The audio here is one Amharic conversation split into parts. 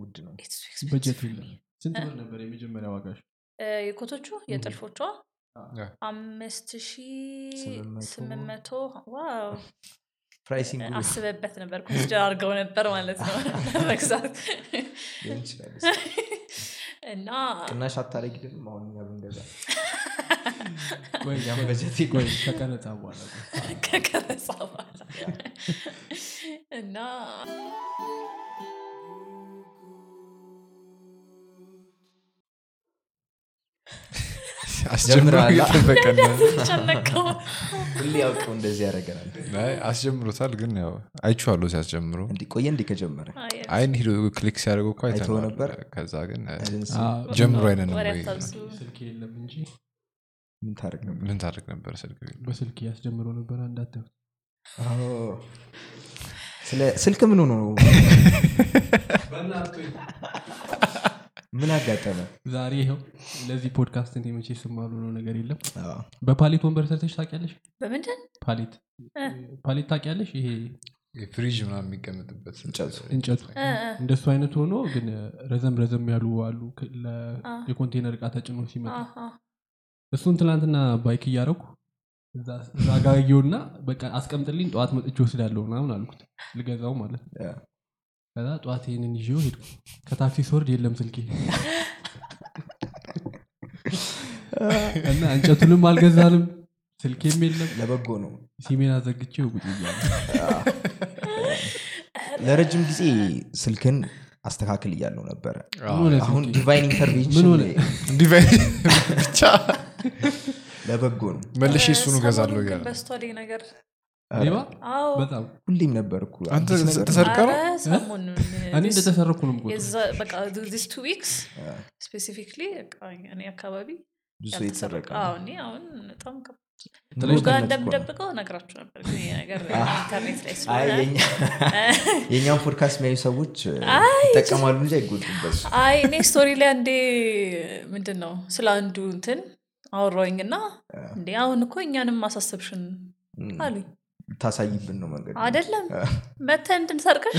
ውድ ነው። It's too expensive በጀት. ስንት? ብር ነበር የመጀመሪያ ዋጋሽ? የኮቶቹ? የጥልፎቿ አምስት ሺ ስምንት መቶ። wow! አስበበት ነበር። consider አድርገው ነበር ማለት ነው። መግዛት። እና ቅናሽ አታረጊልንም አሁን እኛ ብንገዛ። በጀት ቆይ ከቀረጻ በኋላ ከቀረጻ በኋላ። እና ያውቀው እንደዚህ ያደረገናል አይ፣ አስጀምሮታል ግን ያው አይቼዋለሁ ሲያስጀምሩ እንዲ ቆየ እንዲ ከጀመረ። አይ፣ አይን ሂዶ click ሲያደርገው እኮ አይተኸው አይተነዋል። ነበር? ከዛ ግን ጀምሮ እንጂ ምን ታደርግ ነበር? ስልክ? በስልክ ያስጀምረው ነበር ስለ ስልክ ምን ሆኖ ነው ምን አጋጠመ? ዛሬ ይኸው ለዚህ ፖድካስት እንደ መቼ ስማሉ ነው ነገር የለም። በ pallet ወንበር ሰርተሽ ታውቂያለሽ? በምንድን? pallet pallet ታውቂያለሽ? ይሄ ፍሪጅ ምናምን የሚቀመጥበት እንጨቱ። እንደሱ አይነት ሆኖ ግን ረዘም ረዘም ያሉ አሉ። የኮንቴነር እቃ ተጭኖ ሲመጣ እሱን ትናንትና bike እያረኩ እዛ እዛ ጋ አየሁና በቃ አስቀምጥልኝ ጠዋት መጥቼ ወስዳለሁ ምናምን አልኩት። ልገዛው ማለት ነው ከዛ ጠዋት ይህንን ይዤው ሄድኩ። ከታክሲ ስወርድ የለም ስልኬ። እና እንጨቱንም አልገዛንም ስልኬም የለም። ለበጎ ነው። ሲሜን አዘግቼው ቁጭ ለረጅም ጊዜ ስልክን አስተካክል እያለው ነበረ። አሁን? divine ምን intervention ሆነ? divine ብቻ ለበጎ ነው። መልሼ እሱኑ ሰሞኑን ገዛለሁ ግን እያለ በጣም ሁሌም ነበር እኮ አንተ አዲስ ነገር ነው። ተሰርቀ ነው እኔ እንደተሰረኩ ነው two weeks specifically እኔ አካባቢ ብዙ የተሰረቀ አዎ፣ እኔ አሁን በጣም እንደምደብቀው ነግራችሁ ነበር ፖድካስት የሚያዩ ሰዎች አይ፣ ይጠቀማሉ እንጂ አይጎዱበት አይ እኔ story ላይ አንዴ ምንድን ነው ስለ አንዱ እንትን አወራኝ እና እንዴ አሁን እኮ እኛንም ማሳሰብሽን አሉኝ ታሳይብን ነው መንገድ አይደለም። መተ እንድንሰርቀሽ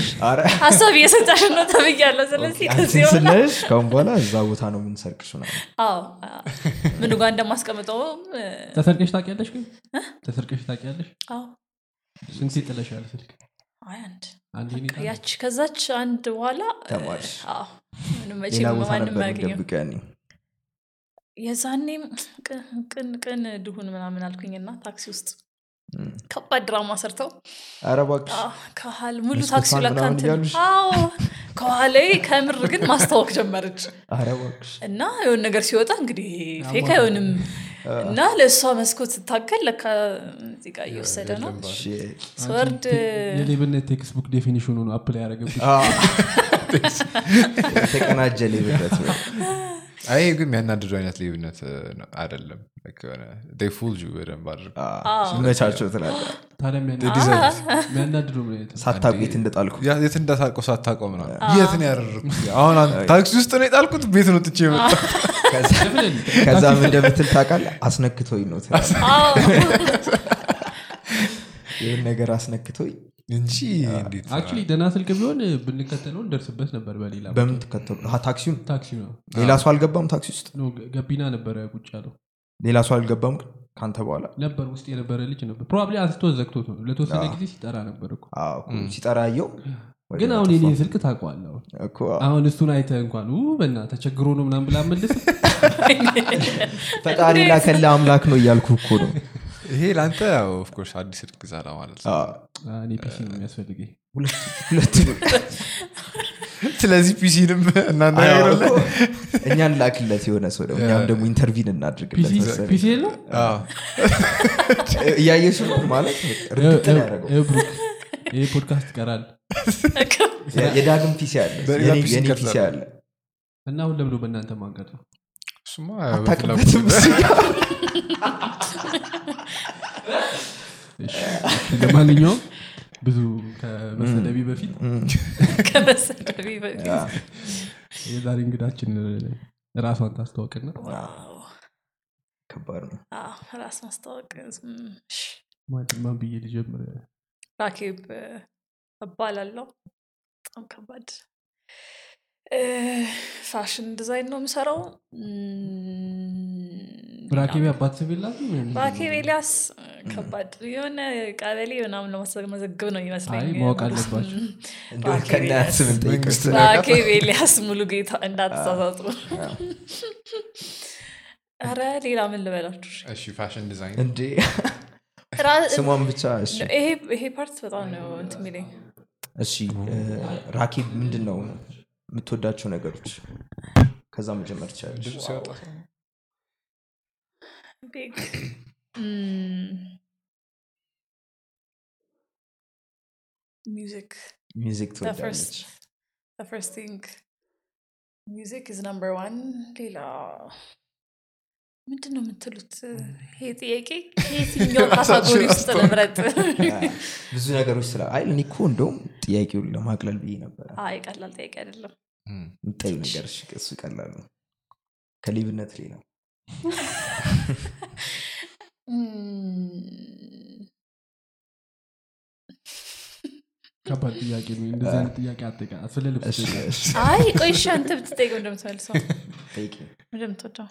ሀሳብ እየሰጣሽን ነው ተብያለሁ። ስለዚህ ከዚህ በኋላ ስናይሽ ካሁን በኋላ እዛ ቦታ ነው የምንሰርቅሽ ምናምን። አዎ አዎ። ምኑ ጋር እንደማስቀምጠውም እ፣ ተሰርቀሽ ታውቂያለሽ ግን? ተሰርቀሽ ታውቂያለሽ? አዎ። ስንቴ ጥለሻል ስልክ? ነው? ያች ከዛች አንድ በኋላ እ፣ ተማርሽ። አዎ። ምንም ሌላ መቼም ቦታ ማንም ነበር አያገኘው ደብቀ ያኔ? የዛኔም ቅን ቅን ቅን ድሁን ምናምን አልኩኝና ታክሲ ውስጥ ከባድ ድራማ ሰርተው ኧረ እባክሽ አዎ፣ ከኋላ ሙሉ ታክሲ ለካ ምናምን እንትን- እያሉሽ? አዎ ከኋላዬ ከምር ግን ማስታወቅ ጀመረች ኧረ እባክሽ እና የሆነ ነገር ሲወጣ እንግዲህ ፌክ አይሆንም እና ለእሷ መስኮት ስታከል ለካ ጋር እየወሰደ ነው. ስወርድ የሌብነት textbook definition ኑ ነው apply ያደረገብሽ አዎ። የተቀናጀ ሌብነት ነው። አይ ግን የሚያናድዱ አይነት ነው- አይደለም። Like የሆነ they fooled you በደንብ አድርገው አዎ። ሲመቻቸው ትላለህ። ታዲያ They deserve it. የሚያናድደው ምን አይነት ነው? ሳታውቅ የት እንደጣልኩ የት እንዳታውቀው ሳታውቀው ምናምን። የት ነው ያደረግኩት አሁን ታክሲ ውስጥ ነው የጣልኩት? ቤት ነው ጥቼ ምን እንደምትል ታውቃለህ? አስነክቶኝ ነው ይህን ነገር አስነክቶኝ እንጂ እንዴት actually ደህና ስልክ ቢሆን ብንከተለው እንደርስበት ነበር በሌላ በምን ትከተሉ ታክሲውን ታክሲ ነው? ሌላ ሰው አልገባም ታክሲ ውስጥ? ገቢና ነበረ ቁጭ ያለው። ሌላ ሰው አልገባም ከአንተ በኋላ? ነበር ውስጥ የነበረ ልጅ ነበር። probably አንስቶ ዘግቶት ነው። ለተወሰነ ጊዜ ሲጠራ ነበር ሲጠራ አየው? ግን አሁን የኔን ስልክ ታውቀዋለህ አሁን? እሱን አይተ እንኳን በና ተቸግሮ ነው ምናም ብላ መልስ ፈጣሪ ላከለ አምላክ ነው እያልኩ እኮ ነው ይሄ ለአንተ ኦፍኮርስ አዲስ ስልክ ግዛላ ማለት ነው። አዎ፣ እኔ ፒሲ ነው የሚያስፈልገኝ። ሁለት- ሁለት ስለዚህ ፒሲንም እኮ እኛን ላክለት የሆነ ሰው ደግሞ እኛም ደግሞ ኢንተርቪን እናድርግለት ነው ማለት? ያደረገው። ብሩክ ይህ ፖድካስት ይቀራል። የዳግም PC አለ የኔ- PC አለ። እና አሁን ለምዶ በእናንተ ማንቀጥ ነው እሱማ አታውቅበትም እሺ። ለማንኛውም ብዙ ከመሰደቢ በፊት ከመሰደቢ በፊት የዛሬ እንግዳችን ራሷን wow። ከባድ ነው አዎ፣ ራስ ማስታወቅ እም፣ እሺ። ማን- ማን ብዬ ልጀምር ራኬብ እባላለሁ በጣም ከባድ fashion design ነው የምሰራው። ብራኬቢ አባት ኤልያስ ከባድ የሆነ ቀበሌ ምናምን ለማስመዘግብ ነው ይመስለኝ ማወቅ አለባቸው ሙሉ ጌታ እንዳትሳሳቱ። ኧረ ሌላ ምን ልበላችሁ? እሺ fashion design። እንዴ? ራ- ስሟን ብቻ እሺ። ይሄ part በጣም ነው እንትን የሚለኝ። እሺ ራኬብ ምንድን ነው የምትወዳቸው ነገሮች? ከዛ መጀመር music music the ትወዳለች? music is number one. ሌላ ምንድን ነው የምትሉት ይሄ ጥያቄ የትኛው category ውስጥ አ፣ ብዙ ነገሮች ስለ አይ እኔ እኮ እንደውም ጥያቄውን ለማቅለል ብዬ ነበረ። አይ ቀላል ጥያቄ አይደለም። የምታዩ ነገር እሺ እሱ ይቀላል ነው። ከሌብነት ሌላ ከባድ ጥያቄ ነው። እንደዚህ አይነት ጥያቄ አጠቃ ስለ ልብስ አይ ቆይ እሺ አንተ ብትጠይቀው እንደምትመልሰው። እንደምትወደው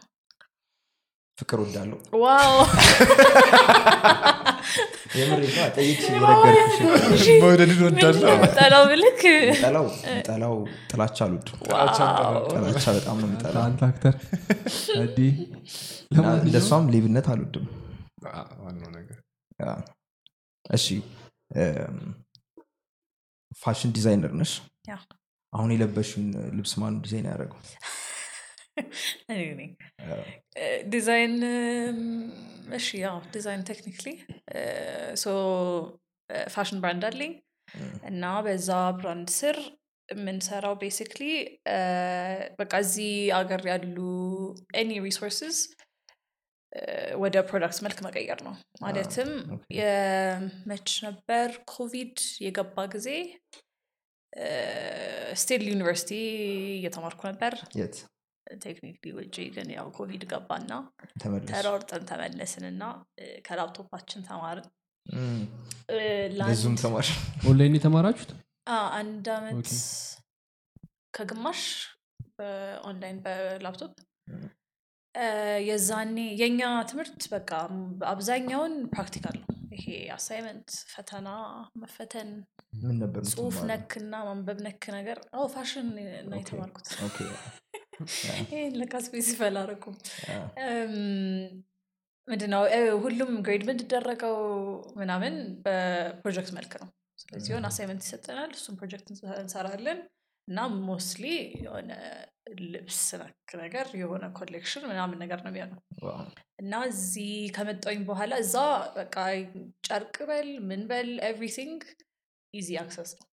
ፍቅር የነገርኩሽ መውደድን ወዳለው ጠላው ብልክ ጠላው ጠላው ጥላቻ አልወድም። ጥላቻ በጣም ነው እንደሷም ሌብነት አልወድም። እሺ fashion designer ነሽ? አሁን የለበሽውን ልብስ ማን ዲዛይን ያደረገው ዲዛይን እሺ ያው design technically so fashion brand አለኝ እና በዛ brand ስር የምንሰራው basically በቃ እዚህ አገር ያሉ any resources ወደ product መልክ መቀየር ነው ማለትም የመች ነበር ኮቪድ የገባ ጊዜ still ዩኒቨርሲቲ እየተማርኩ ነበር technically ውጭ ግን ያው ኮቪድ ገባና ተሯርጠን ተመለስን እና ከላፕቶፓችን ተማርን። በዙም ተማር ኦንላይን የተማራችሁት? አንድ አመት ከግማሽ በ online በ laptop። የዛኔ የኛ ትምህርት በቃ አብዛኛውን practical ነው። ይሄ assignment ፈተና መፈተን ምን ነበር ጽሁፍ የምትማረው? ነክ እና ማንበብ ነክ ነገር። አዎ ፋሽን ነው የተማርኩት። Okay። ይህን ለካ specify አላደረኩም ምንድነው? ሁሉም grade የምንደረገው ምናምን በፕሮጀክት መልክ ነው። ስለዚህ የሆነ assignment ይሰጠናል እሱም ፕሮጀክት እንሰ- እንሰራለን። እና mostly የሆነ ልብስ ነክ ነገር የሆነ collection ምናምን ነገር ነው የሚሆነው። እና እዚህ ከመጣሁኝ በኋላ እዛ በቃ ጨርቅ በል ምን በል everything easy access ነው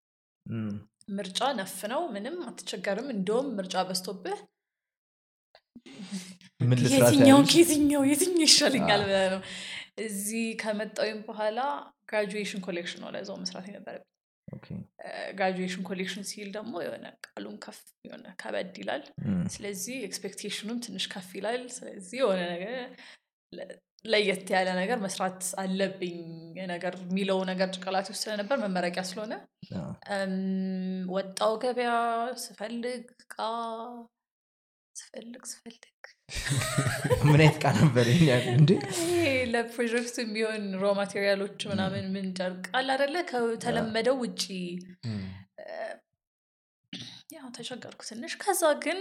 ምርጫ ነፍ ነው ምንም አትቸገርም። እንደውም ምርጫ በዝቶብህ ምን ልስራት የትኛው ይሻለኛል? ብለህ ነው እዚህ ከመጣሁኝ በኋላ graduation collection ነው ለዛው መስራት የነበረብኝ። Graduation collection ሲል ደግሞ የሆነ ቃሉን ከፍ የሆነ ከበድ ይላል። ስለዚህ expectation ኡም ትንሽ ከፍ ይላል። ስለዚህ የሆነ ነገር ለየት ያለ ነገር መስራት አለብኝ ነገር የሚለው ነገር ጭንቅላቴ ውስጥ ስለነበር መመረቂያ ስለሆነ ወጣው ገበያ ስፈልግ እቃ ስፈልግ ስፈልግ ምን አይነት እቃ ነበር ይሄ ለፕሮጀክቱ የሚሆን raw material ኦች ምናምን ምን? ጨርቅ አለ አደለ ከተለመደው ውጪ ያው ተቸገርኩ ትንሽ። ከዛ ግን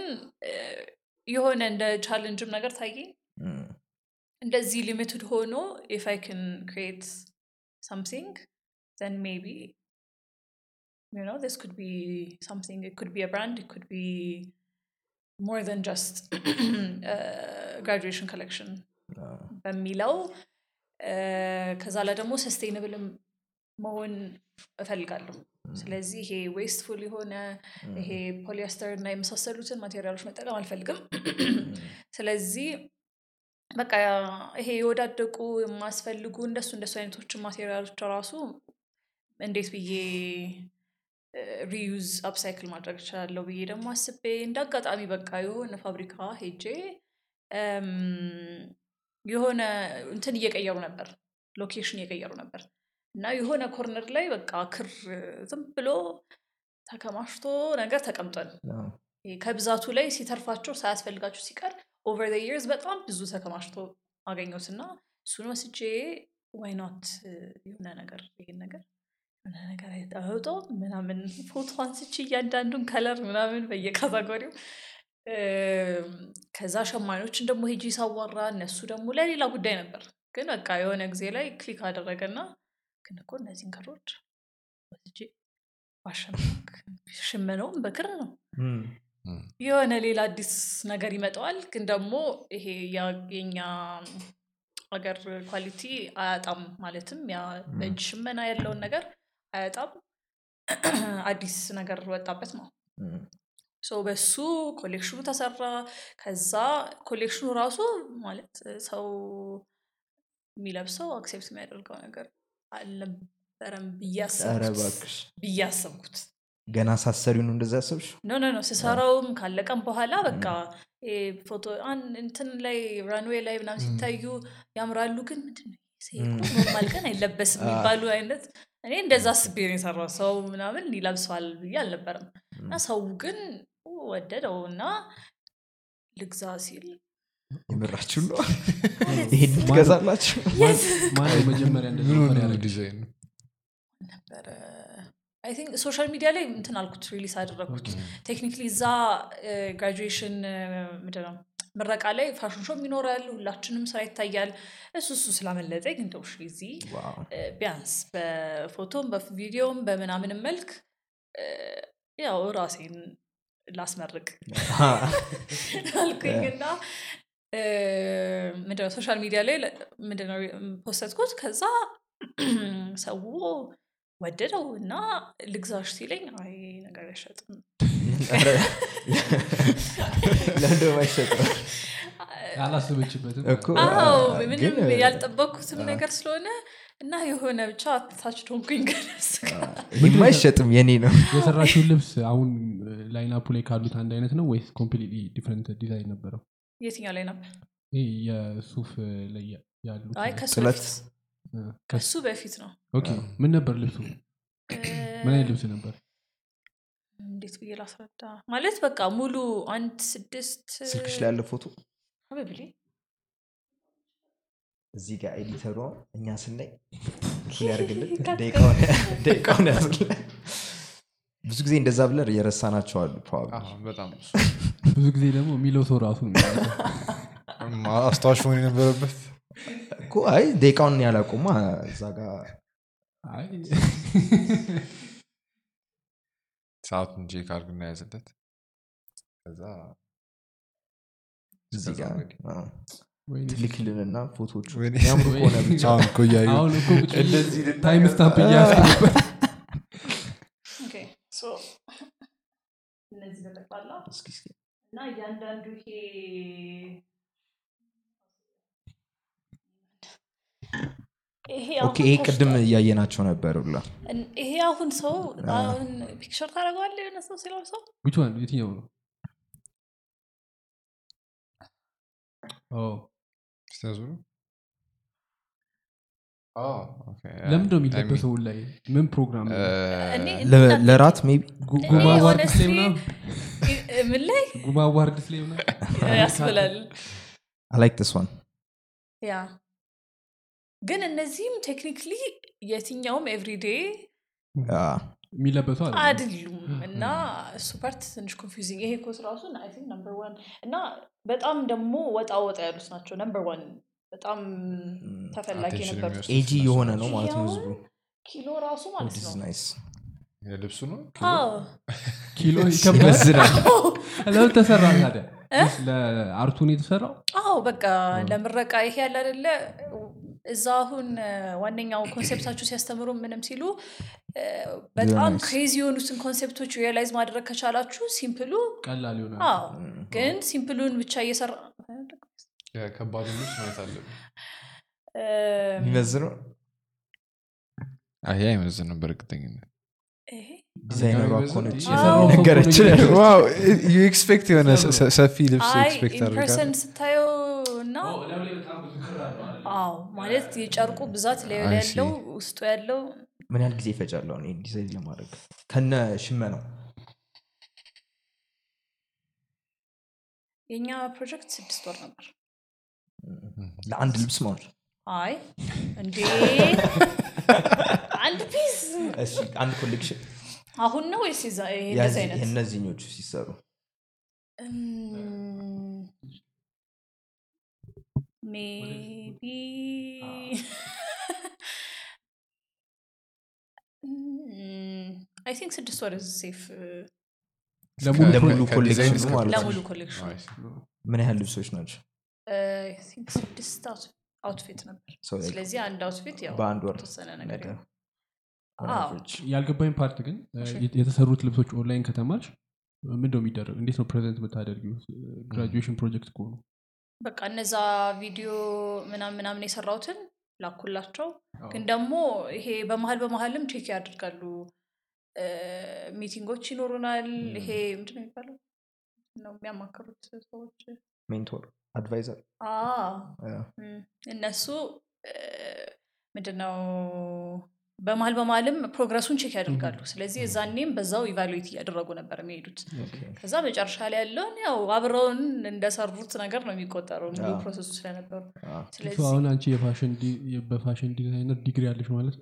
የሆነ እንደ ቻለንጅም ነገር ታየኝ እንደዚህ ሊሚትድ ሆኖ ኢፍ አይ ክን ክሪኤት something then maybe you know this could be something it could be a brand it could be more than just uh, graduation collection አ፣ በሚለው እ፣ ከዛ ላይ ደግሞ ሰስቴይነብልም መሆን እፈልጋለሁ ስለዚህ ይሄ ዌስትፉል የሆነ ይሄ ፖሊስተር እና የመሳሰሉትን ማቴሪያሎች መጠቀም አልፈልግም ስለዚህ በቃ ይሄ የወዳደቁ የማያስፈልጉ እንደሱ እንደሱ አይነቶችን material ኦች ራሱ እንዴት ብዬ reuse upcycle ማድረግ እችላለሁ ብዬ ደግሞ አስቤ እንደ አጋጣሚ በቃ የሆነ ፋብሪካ ሄጄ የሆነ እንትን እየቀየሩ ነበር ሎኬሽን እየቀየሩ ነበር እና የሆነ ኮርነር ላይ በቃ ክር ዝም ብሎ ተከማችቶ ነገር ተቀምጧል። ከብዛቱ ላይ ሲተርፋቸው ሳያስፈልጋቸው ሲቀር ኦቨር የርስ በጣም ብዙ ተከማችቶ አገኘሁት እና እሱን ወስጄ ዋይናት የሆነ ነገር ይሄን ነገር የሆነ ነገር አይጠውጦ ምናምን ፎቶ አንስቼ እያንዳንዱን ከለር ምናምን በየካታጎሪው። እም፣ ከዛ ሸማኔዎችን ደግሞ ሄጄ ሳወራ እነሱ ደግሞ ለሌላ ጉዳይ ነበር። ግን በቃ የሆነ ጊዜ ላይ click አደረገና ግን እኮ እነዚህን ክሮች ወስጄ ሽመነውም በክር ነው የሆነ ሌላ አዲስ ነገር ይወጣዋል። ግን ደግሞ ይሄ የኛ ሀገር quality አያጣም ማለትም ያ በእጅ ሽመና ያለውን ነገር አያጣም። አዲስ ነገር ወጣበት ነው። በሱ collection ኑ ተሰራ። ከዛ collection ኑ ራሱ ማለት ሰው የሚለብሰው accept የሚያደርገው ነገር አልነበረም ብዬ አሰብኩት ገና ስትሰሪው ነው እንደዛ ያሰብሽ no no no ስሰራውም ካለቀም በኋላ በቃ ይሄ ፎቶ እንትን ላይ runway ላይ ምናምን ሲታዩ ያምራሉ። ግን ምንድን ነው ይሄ? ይሄ እኮ normal ቀን አይለበስም የሚባሉ አይነት እኔ እንደዛ አስቤ ነው የሰራሁት ሰው ምናምን ይለብሰዋል ብዬ አልነበረም። እና ሰው ግን ወደደው እና ልግዛ ሲል የምራችሁ ነው? ይሄን ትገዛላችሁ ማነው መጀመሪያ ነበረ I think social media ላይ እንትን አልኩት release አደረግኩት technically እዛ graduation ምንድነው? ምረቃ ላይ fashion show ም ይኖራል የሁላችንም ስራ ይታያል። እሱ እሱ ስላመለጠኝ እንደው እዚህ ቢያንስ በፎቶም በቪዲዮም በምናምንም መልክ ያው ራሴን ላስመርቅ አልኩኝና ምንድነው? social media ላይ ምንድነው? post አደረግኩት። ከዛ ሰው ወደደው እና ልግዛሽ ሲለኝ አይ ነገር አይሸጥም። ኧረ፣ ለምንድን ነው የማይሸጠው? አላሰበችበትም? እኮ አዎ አ- ምንም ግን ያልጠበቅኩትም ነገር ስለሆነ እና የሆነ ብቻ ታች ዶንኩኝ ገደስ ይህማ አይሸጥም የኔ ነው። የሰራሽውን ልብስ አሁን ላይናፑ ላይ ካሉት አንድ አይነት ነው ወይስ ኮምፕሊትሊ ዲፍረንት ዲዛይን ነበረው? የትኛው ላይ ነበር ይህ የሱፍ ላይ ያሉት አይ ከሱ? በፊት ነው። ኦኬ። ምን ነበር ልብሱ? ምን አይነት ልብስ ነበር? እንዴት ብዬ ላስረዳ? ማለት በቃ ሙሉ አንድ ስድስት ስልክሽ ላይ ያለ ፎቶ? አበብሌ እዚህ ጋር ኤዲተሯ እኛ ስናይ ያደርግልን ደቂቃውን- ያዝልን። ብዙ ጊዜ እንደዛ ብለር የረሳናቸው አሉ ብዙ። ጊዜ ደግሞ የሚለው ሰው ራሱ አስታዋሽ መሆን የነበረበት አይ ደቂቃውን ያላቁማ እዛ ጋር አይ፣ ሰዓቱን ቼክ አድርግ እናያዝለት ከዛ እዚህ ጋር እንግዲህ። አዎ። ወይኔ፣ ትልክልንና ወይኔ። ያምሩ ከሆነ ብቻ እንደዚህ ታይም ስታምፕ እያያዝኩ ነበር ኦኬ፣ ሶ እነዚህ በጠቅላላ እስኪ እስኪ እና እያንዳንዱ ይሄ okay ይሄ ቅድም እያየናቸው ነበር ብላ ይሄ አሁን ሰው አሁን picture ታደርገዋለህ የሆነ ሰው ሲለው ሰው? Which one? የትኛው ነው? ለምንድን ነው? የሚለበሰው ላይ ምን ፕሮግራም ለራት ጉማ award honestly ላይ ምን ጉማ awards ላይ ምናምን ያስብላል። አላይክ ስ ዋን ያ ግን እነዚህም ቴክኒክሊ የትኛውም ኤቭሪዴ የሚለበሱ አለ አይደሉም። እና እሱ ፓርት ትንሽ ኮንፊውዚንግ ይሄ ኮስ ራሱ አይ ቲንክ ነምበር ዋን እና በጣም ደግሞ ወጣ ወጣ ያሉት ናቸው። ነምበር ዋን በጣም ተፈላጊ የሚወስዱ ኤጂ የሆነ ነው ማለት ነው ህዝቡ። ኪሎ ራሱ ማለት ነው። የልብሱ ነው? ኪሎ? ይከብዳል። ለምን ተሰራ ታዲያ? ለአርቱን የተሰራው? አዎ በቃ ለምረቃ ይሄ ያለ አይደለ እዛ አሁን ዋነኛው concept ኣችሁ ሲያስተምሩ ምንም ሲሉ በጣም. crazy የሆኑትን concept ኦች realize ማድረግ ከቻላችሁ simple ኡ ቀላል ይሆናል። ግን simple ኡን ብቻ እየሰራ ልብስ ማየት ይሄ አይመዝንም በእርግጠኝነት። ነገረችን እኮ ነው። Wow! You expect የሆነ ሰፊ ልብስ ስታየው እና አዎ ማለት የጨርቁ ብዛት ላይ ያለው. ውስጡ ያለው ምን ያህል ጊዜ ይፈጫል አሁን ዲዛይን ለማድረግ? ከነ ሽመናው የእኛ ፕሮጀክት ስድስት ወር ነበር። ለአንድ ልብስ ማለት አይ እንዴ! አንድ piece! እሺ አንድ collection። አሁን ነው ወይስ የእነዚህኞቹ ሲሰሩ maybe I think ስድስት ወር safe ለሙሉ ለሙሉ ለሙሉ collection Nice. ምን ያህል ልብሶች ናቸው? I think ስድስት outfit ነበር ስለዚህ አንድ outfit ያው በአንድ ወር የተወሰነ ነገር ያልገባኝ part ግን እሺ። የተሰሩት ልብሶች ኦንላይን ከተማች ምንድ ነው የሚደረግ እንዴት ነው present የምታደርጊው? graduation project ከሆኑ በቃ እነዛ ቪዲዮ ምናምን ምናምን የሰራሁትን ላኩላቸው። ግን ደግሞ ይሄ በመሀል በመሀልም check ያደርጋሉ። meeting ኦች ይኖሩናል። ይሄ ምንድን ነው የሚባለው? ነው የሚያማክሩት ሰዎች። Mentor advisor። እነሱ ምንድነው በመሀል በመሀልም progress ኡን check ያደርጋሉ። ስለዚህ እዛኔም በዛው evaluate እያደረጉ ነበር የሚሄዱት። ከዛ መጨረሻ ላይ ያለውን ያው አብረውን እንደሰሩት ነገር ነው አዎ። process ኡ ስለነበሩ። አሁን አንቺ የ fashion de- የ- በ fashion designer ዲግሪ ያለሽ ማለት?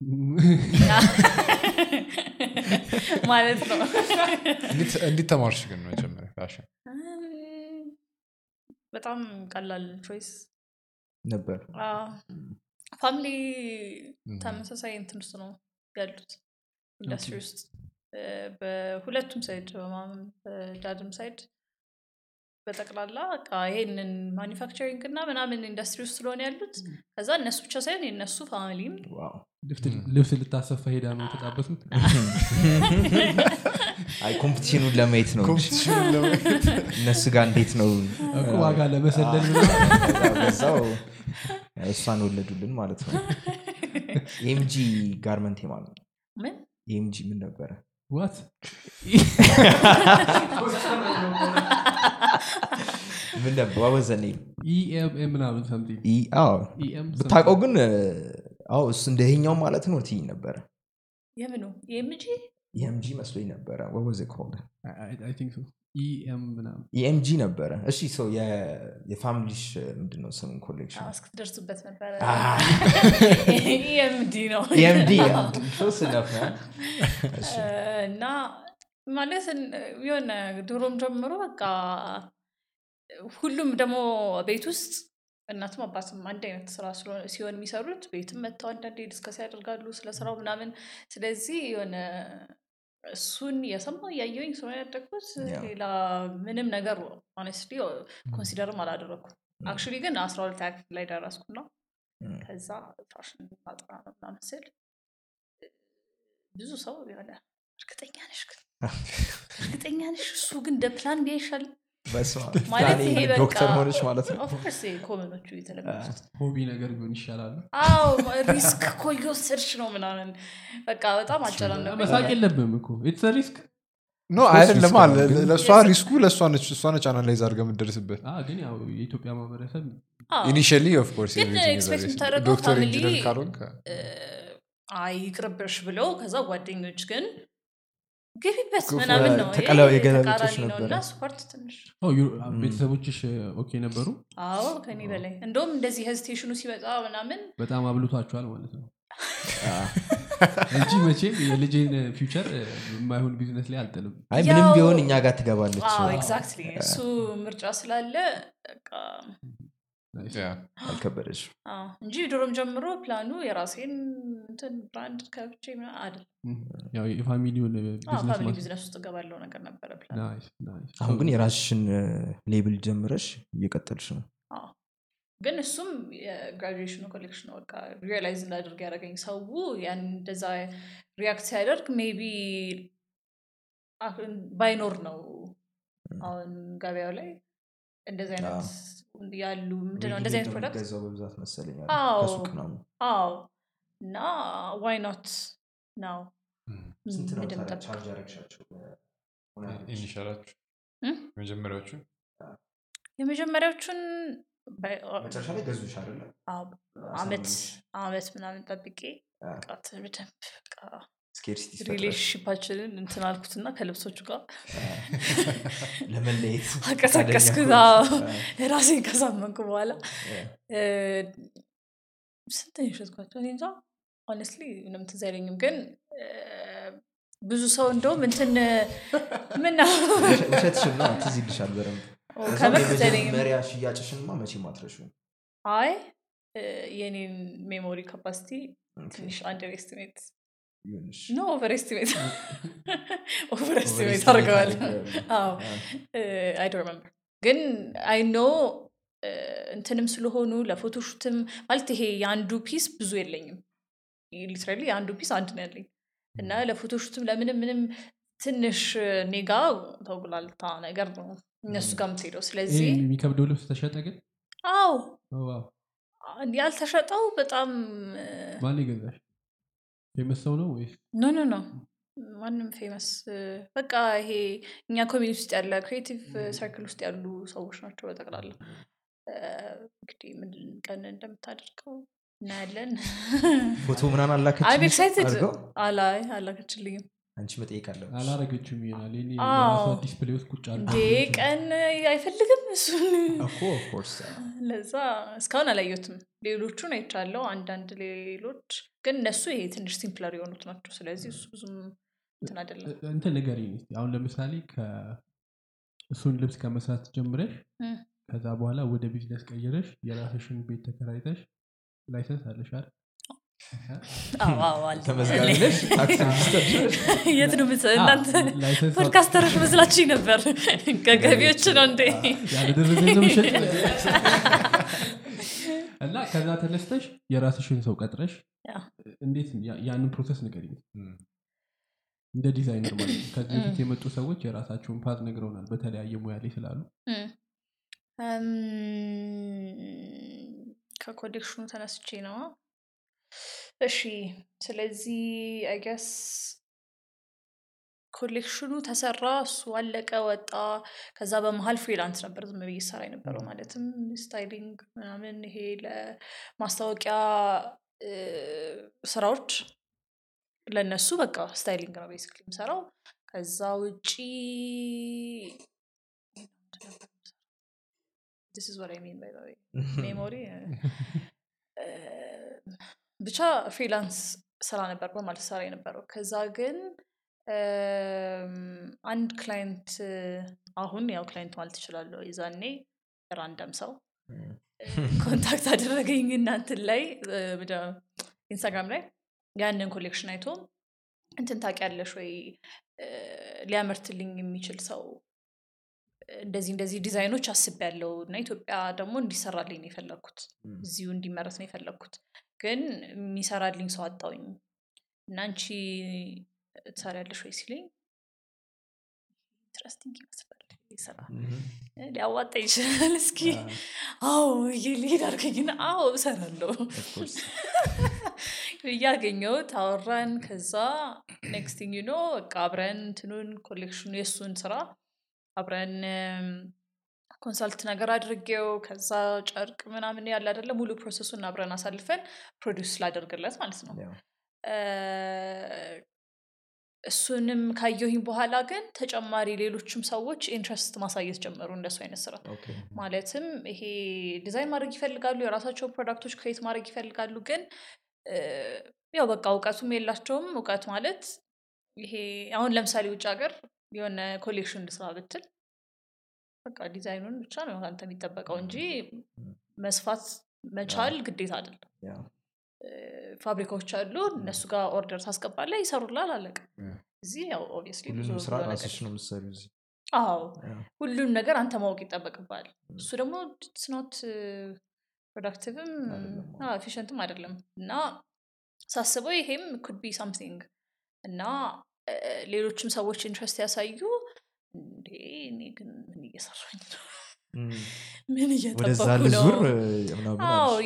ማለት ነው። እንዴት- ተማርሽ ግን መጀመሪያ ፋሽን? በጣም ቀላል choice። ነበር family. ተመሳሳይ እንትን ውስጥ ነው ያሉት። ኢንዱስትሪ ውስጥ በሁለቱም side በ mom በ dad ም side በጠቅላላ በቃ ይሄንን manufacturing እና ምናምን ኢንዱስትሪ ውስጥ ስለሆነ ያሉት። ከዛ እነሱ ብቻ ሳይሆን የእነሱ family ም ልብስ ልታሰፋ ሄዳ ነው የተጣበሱት አይ ኮምፒቲሽኑን ለማየት ነው እነሱ ጋር እንዴት ነው? እኮ ዋጋ ለመሰለል እሷን ወለዱልን ማለት ነው። ኤምጂ ጋርመንት ማለት ነው? ምን? ኤምጂ ምን ነበረ? ዋት? ምን ነበር? ዋወዘኔ ኢኤምኤም ምናምን ሰምቲንግ ኢኤም ብታውቀው ግን አዎ እሱ እንደይኛው ማለት ነው ትይኝ ነበረ። የምኑ? የምጂ ኤምጂ መስሎኝ ነበረ። ወወዘ ኮልድ ኢኤም ምናምን? ኢኤምጂ ነበረ። እሺ ሰው የፋሚሊሽ ምንድነው ስሙን ኮሌክሽን እስክትደርሱበት ነበረ. ኤምዲ ነው። ነፍ እና ማለት የሆነ ድሮም ጀምሮ በቃ ሁሉም ደግሞ ቤት ውስጥ እናትም አባትም አንድ አይነት ስራ ሲሆን የሚሰሩት ቤትም መጥተው አንዳንዴ discuss ያደርጋሉ ስለ ስራው ምናምን። ስለዚህ የሆነ እሱን የሰማው እያየሁኝ ስለሆነ ያደግኩት. ሌላ ምንም ነገር honestly consider ም አላደረኩም። actually ግን አስራ ሁለት ክፍል ላይ ደረስኩ ነው። ከዛ ፋሽን ማጥና ነው ምናምን ስል ብዙ ሰው የሆነ እርግጠኛ ነሽ ግን? እርግጠኛ ነሽ እሱ ግን እንደ plan B ይሻላል ማለት ይሄ በቃ ዶክተር ሆነች ማለት ነው። Of course common ኦቹ የተለመዱት። hobby ነገር ቢሆን ይሻላል። አዎ risk እኮ እየወሰድሽ ነው ምናምን። በቃ በጣም አጨናነቁ መሳቅ የለብም እኮ። It's risk no አይደለም ለእሷ risk ኡ ለእሷ ነች እሷ ነች analyze አድርገ የምትደርስበት። ግን ያው የኢትዮጵያ ማህበረሰብ initially Of course ዶክተር ኢንጂነር ካልሆንክ አይ ይቅርብሽ ብለው ከዛ ጓደኞች ግን ግቢበት ምናምን ነው ተቃራኒ ነው እና ስፖርት ትንሽ ቤተሰቦችሽ ኦኬ ነበሩ? አዎ ከኔ በላይ። እንደውም እንደዚህ ሄዚቴሽኑ ሲመጣ ምናምን በጣም አብልቷቸዋል ማለት ነው። እንጂ መቼም የልጄን ፊውቸር የማይሆን ቢዝነስ ላይ አልጥልም። አይ ምንም ቢሆን እኛ ጋር ትገባለች። ኤግዛክትሊ እሱ ምርጫ ስላለ በቃ አልከበደች አዎ፣ እንጂ ድሮም ጀምሮ ፕላኑ የራሴን እንትን brand ከፍቼ ምናምን አይደል ያው የ family ውን business ውስጥ እገባለው ነገር ነበረ አሁን ግን የራስሽን label ጀምረሽ እየቀጠልሽ ነው? ግን እሱም የ graduation ኡ collection በቃ realize እንዳደርግ ያደረገኝ ሰው ያን እንደዛ react ሲያደርግ maybe ባይኖር ነው። አሁን ገበያው ላይ እንደዚህ አይነት ያሉ ምንድነው እንደዚህ አይነት product በብዛት መሰለኝ ከሱቅ አዎ። እና why not ነው ስንት ነው ምንድን ታዲያ ጠብቅ? ቻርጅ ያደረግሻቸው? initial ኣችሁ? እም? መጀመሪያዎቹ የመጀመሪያዎቹን መጨረሻ ላይ ገዙሽ አመት አመት ምናምን ጠብቄ በደንብ በቃ scarcity relationship ኣችንን እንትን አልኩትና ከልብሶቹ ጋር ለመለየት አቀሳቀስኩ ፈቃደኛ አዎ። ከሆንሽ፣ ራሴን ከሳመንኩ በኋላ። ስንት የሸጥኳቸው? እንጃ። honestly ምንም ትዝ አይለኝም። ግን ብዙ ሰው እንደውም እንትን ምን ነው ውሸ- ውሸትሽን ነው። ትዝ ይልሻል በደንብ? የመጀመሪያ ሽያጭሽንማ መቼም አትረሺውም። አይ የኔን memory capacity ትንሽ underestimate ይሁንሽ። no overestimate overestimate overestimate አድርገዋል። አድርገዋል። አዎ አ፣ I don't remember ግን I know እንትንም ስለሆኑ ለ photoshoot ም ማለት ይሄ የአንዱ piece ብዙ የለኝም። literally የአንዱ piece አንድ ነው ያለኝ። እና ለ photoshoot ም ለምንም ምንም ትንሽ ኔጋ ተጉላልታ ነገር ነው እነሱ ጋር የምትሄደው። ይሄ ስለዚህ የሚከብደው ልብስ ተሸጠ ግን? wow። ያልተሸጠው በጣም ማን የገዛሽ famous ሰው ነው ወይስ? no no no ማንም famous በቃ ይሄ እኛ community ውስጥ ያለ creative circle ውስጥ ያሉ ሰዎች ናቸው በጠቅላላ። እንግዲህ ምን ቀን እንደምታደርገው እናያለን። ፎቶ ምናምን አላከች አላከችልኝም አንቺ መጠየቅ አለብሽ። አላረገችም ይሆናል የራሷ display ውስጥ ቁጭ እንዴ ቀን አይፈልግም እሱን? ለዛ እስካሁን አላየሁትም። ሌሎቹን አይቻለው አንዳንድ ሌሎች ግን እነሱ ይሄ ትንሽ simpler የሆኑት ናቸው። ስለዚህ እሱ ብዙም እንትን አይደለም። እንትን ንገሪኝ እስኪ። አሁን ለምሳሌ እሱን ልብስ ከመስራት ጀምረሽ እ። ከዛ በኋላ ወደ ቢዝነስ ቀይረሽ የራስሽን ቤት ተከራይተሽ license አለሽ አይደል? አዎ አዎ አለ። ተመዝጋቢ ነሽ tax register ነሽ? የት ነው የምት- እናንተ license podcaster ኦች መስላችኝ ነበር ከገቢዎች ነው እንዴ? እና ከዛ ተነስተሽ የራስሽን ሰው ቀጥረሽ እንዴት ያንን process ንገሪኝ ም። እንደ ዲዛይነር ማለት ነው ከዚህ በፊት የመጡ ሰዎች የራሳቸውን path ነግረውናል በተለያየ ሙያ ላይ ስላሉ ከ collection ኡ ተነስቼ ነው እሺ ስለዚህ I guess collection ኡ ተሰራ እሱ አለቀ ወጣ። ከዛ በመሀል freelance ነበር ዝም ብዬ ሰራ የነበረው ማለትም styling ምናምን ይሄ ለማስታወቂያ ስራዎች ለእነሱ በቃ styling ነው basically የምሰራው። ከዛ ውጪ This is what I mean by the way. memory ብቻ freelance ስራ ነበር በማለት ስራ የነበረው። ከዛ ግን አንድ client አሁን ያው client ማለት ትችላለሁ የዛኔ random ሰው contact አደረገኝ እናንትን ላይ Instagram ላይ ያንን collection አይቶ እንትን ታውቂያለሽ ወይ? ሊያመርትልኝ የሚችል ሰው እንደዚህ እንደዚህ ዲዛይኖች አስቤያለሁ እና ኢትዮጵያ ደግሞ እንዲሰራልኝ ነው የፈለግኩት እዚሁ እንዲመረት ነው የፈለግኩት ግን የሚሰራልኝ ሰው አጣውኝ እና አንቺ ትሰሪያለሽ ወይ ሲለኝ? interesting ይመስላል ስራ። ሊያዋጣ ይችላል። እስኪ አዎ ብዬ ልሄድ አድርገኝና አዎ እሰራለሁ። እያገኘሁት አወራን። ከዛ next thing you know በቃ አብረን እንትኑን ኮሌክሽኑ የእሱን ስራ አብረን consult ነገር አድርጌው ከዛ ጨርቅ ምናምን ያለ አይደለ ሙሉ process ኡን አብረን አሳልፈን produce ላደርግለት ማለት ነው። እሱንም ካየሁኝ በኋላ ግን ተጨማሪ ሌሎችም ሰዎች interest ማሳየት ጀመሩ እንደሱ አይነት ስራ። ማለትም ይሄ ዲዛይን ማድረግ ይፈልጋሉ የራሳቸውን product ኦች create ማድረግ ይፈልጋሉ ግን ያው በቃ እውቀቱም የላቸውም። እውቀት ማለት ይሄ አሁን ለምሳሌ ውጭ ሀገር የሆነ collection ልስራ ብትል በቃ ዲዛይኑን ብቻ ነው አንተ የሚጠበቀው እንጂ መስፋት መቻል ግዴታ አይደለም። ፋብሪካዎች አሉ እነሱ ጋር order ታስገባለህ ይሰሩልሃል አለቀ። እዚህ ያው አዎ ያው፣ ሁሉም ነገር አንተ ማወቅ ይጠበቅባል እሱ ደግሞ it's not productive ም efficient ም አይደለም እና ሳስበው ይሄም could be something እና ሌሎችም ሰዎች interest ያሳዩ እኔ ግን ምን እየሰራኝ ነው? ምን? እየጠበኩ ነው?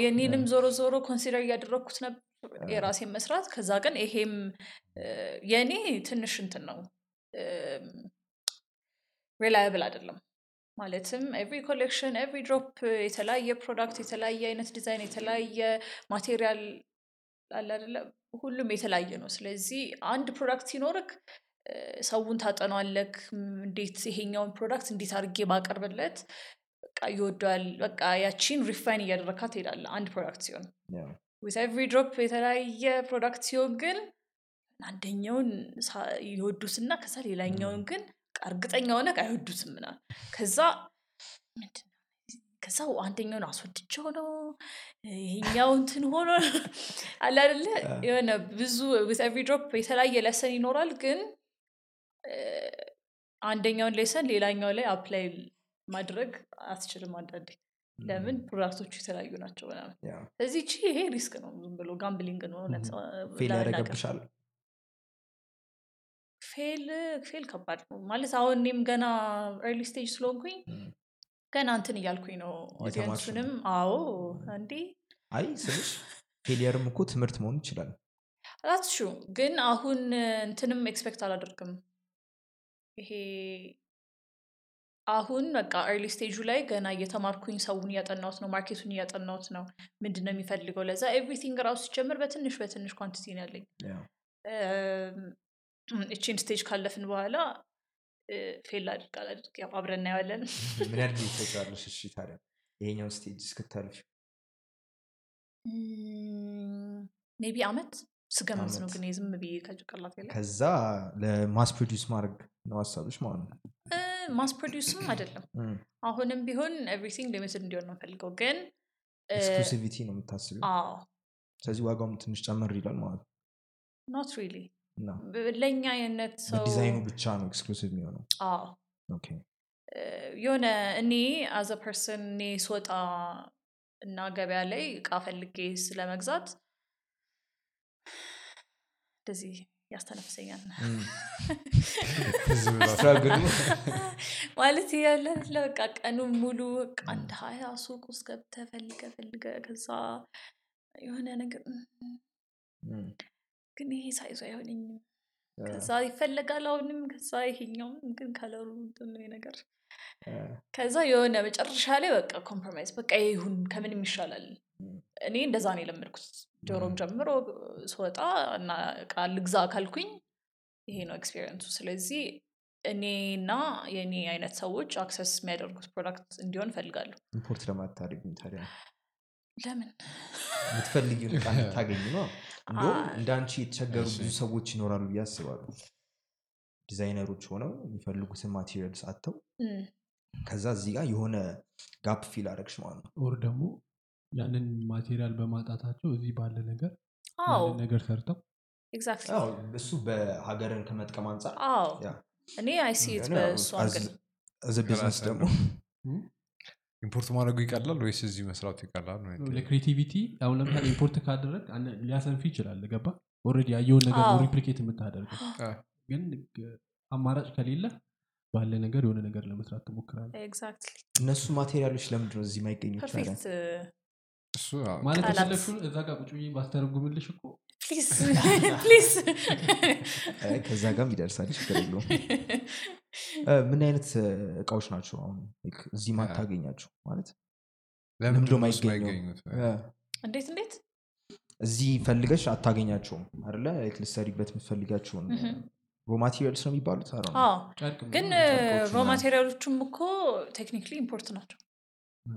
የኔንም ዞሮ ዞሮ consider እያደረግኩት ነበር የራሴን መስራት። ከዛ ግን ይሄም የእኔ ትንሽ እንትን ነው። reliable አይደለም። ማለትም every collection every drop የተለያየ product የተለያየ አይነት ዲዛይን የተለያየ material አለ ሁሉም የተለያየ ነው። ስለዚህ አንድ product ሲኖርህ ሰውን ታጠናዋለህ እንዴት ይሄኛውን product እንዴት አድርጌ ባቀርብለት? በቃ ይወደዋል። በቃ ያቺን refine እያደረካት ትሄዳለ አንድ product ሲሆን። every drop የተለያየ product ሲሆን ግን አንደኛውን ይወዱትና ከዛ ሌላኛውን ግን እርግጠኛ ሆነ አይወዱትም ምናምን። ከዛ ከዛ አንደኛውን አስወድቸው ነው። ይሄኛው እንትን ሆኖ አለ አይደለ? የሆነ ብዙ every drop የተለያየ lesson ይኖራል ግን አንደኛውን lesson ሌላኛው ላይ apply ማድረግ አትችልም አንዳንዴ። ለምን product ኦቹ የተለያዩ ናቸው ምናምን። ስለዚህ ቺ ይሄ risk ነው ዝም ብሎ gambling ነው fail ያደረገብሻል fail fail ከባድ ነው ማለት አሁን እኔም ገና early stage ስለሆንኩኝ ገና እንትን እያልኩኝ ነው። audience ኡንም አዎ እንዴ! አይ ስልሽ failure ም እኮ ትምህርት መሆን ይችላል። ራሱ ግን አሁን እንትንም expect አላደርግም ይሄ አሁን በቃ early stage ኡ ላይ ገና እየተማርኩኝ ሰውን እያጠናሁት ነው market ኡን እያጠናሁት ነው ምንድን ነው የሚፈልገው? ለዛ everything ራሱ ሲጀምር በትንሽ በትንሽ quantity ነው ያለኝ። እቺን stage ካለፍን በኋላ fail አድርግ አላድርግ ያው አብረን እናየዋለን። ምን ያህል ጊዜ ትፈጃለሽ እሺ ታዲያ ይሄኛውን stage እስክታልፍ maybe አመት? ስገምት ነው ግን ዝም ብዬ ከጭንቅላት ከዛ ለ mass produce ማድረግ ነው ሀሳብሽ ማለት ነው? mass produce ም አይደለም። አሁንም ቢሆን everything limited እንዲሆን ነው ፈልገው ግን exclusivity ነው የምታስቢው? ስለዚህ ዋጋውም ትንሽ ጨመር ይላል ማለት ነው? not really ለእኛ አይነት ሰው በዲዛይኑ ብቻ ነው exclusive የሚሆነው? የሆነ እኔ as a person እኔ ስወጣ እና ገበያ ላይ እቃ ፈልጌ ስለመግዛት እንደዚህ ያስተነፍሰኛል። ማለት ያለ በቃ ቀኑን ሙሉ አንድ ሀያ ሱቅ ውስጥ ገብተህ ፈልገ ፈልገ ከዛ የሆነ ነገር "እም፣ ም። ግን ይሄ size ኡ አይሆነኝም። ከዛ ይፈለጋል አሁንም ከዛ ይሄኛውም ግን ከለሩ ነገር። ከዛ የሆነ መጨረሻ ላይ በቃ compromise በቃ ይሁን ከምንም ይሻላል። እኔ እንደዛ ነው የለመድኩት ጆሮም ም። ጀምሮ ስወጣ እና እቃ ልግዛ ካልኩኝ ይሄ ነው experience ኡ ስለዚህ እኔና የእኔ አይነት ሰዎች access የሚያደርጉት product እንዲሆን እፈልጋለሁ። import ለማታደርግም ታዲያ? ለምን? የምትፈልጊውን እቃ እንድታገኝ ነው? እንደውም አይ። እንደ አንቺ የተቸገሩ ብዙ ሰዎች ይኖራሉ ብዬ አስባለሁ። ዲዛይነሮች ሆነው የሚፈልጉትን materials አጥተው ከዛ እዚህ ጋር የሆነ gap fill አደረግሽ ማለት ነው። or ደግሞ ያንን ማቴሪያል በማጣታቸው እዚህ ባለ ነገር አዎ ያንን ነገር ሰርተው exactly አዎ፣ እሱ በሀገርን ከመጥቀም አንጻር አዎ yeah። እኔ ያው በእሱ angle as a business ከራስህ ደግሞ? import ማድረጉ ይቀላል ወይስ እዚህ መስራቱ ይቀላል? ለ creativity አሁን ለምሳሌ import ካደረግክ ሊያሰንፍ ይችላል። ገባ? already ያየውን ነገር replicate የምታደርገው። ግን አማራጭ ከሌለ ባለ ነገር የሆነ ነገር ለመስራት ትሞክራለ exactly እነሱ material ኦች ለምንድን ነው እዚህ የማይገኙት? ታዲያ? perfect ማለት የፈለግሽውን እዛ ጋር ቁጭ ብዬ ባስተረጉምልሽ እኮ please please አይ፣ ከዛ ጋርም ይደርሳል ችግር የለውም። እ፣ ምን አይነት እቃዎች ናቸው አሁን እዚህ ማታገኛቸው ማለት? እ፣ እንዴት እንዴት? እዚህ ፈልገሽ አታገኛቸውም like ልትሰሪበት የምትፈልጋቸውን raw materials ነው የሚባሉት? ግን ምናምን ጨርቆች raw ምናምን። material ኦቹም እኮ technically import ናቸው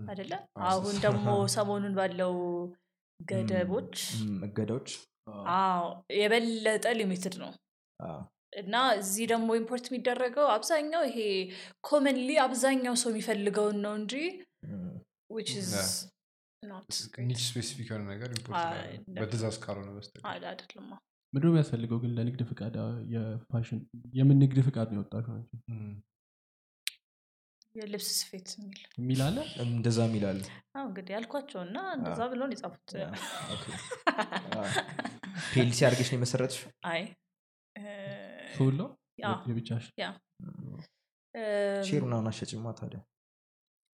አይደለ? አሁን ደግሞ ሰሞኑን ባለው ገደቦች እገዳዎች አዎ የበለጠ limited ነው። አዎ፣ እና እዚህ ደግሞ import የሚደረገው አብዛኛው ይሄ commonly አብዛኛው ሰው የሚፈልገውን ነው እንጂ niche specific የሆነ ነገር በትእዛዝ ካልሆነ በስተቀር ምንድነው የሚያስፈልገው ግን ለንግድ ፍቃድ? የፋሽን የምን ንግድ ፍቃድ ነው የወጣችሁ ናቸው የልብስ ስፌት የሚል የሚል አለ? እንደዛ የሚላል አዎ እንግዲህ ያልኳቸው እና እንደዛ ብለው ነው የጻፉት። PLC አድርገሽ ነው የመሰረትሽ? አይ ያ የብቻሽ? share ምናምን አሸጭማ ታዲያ?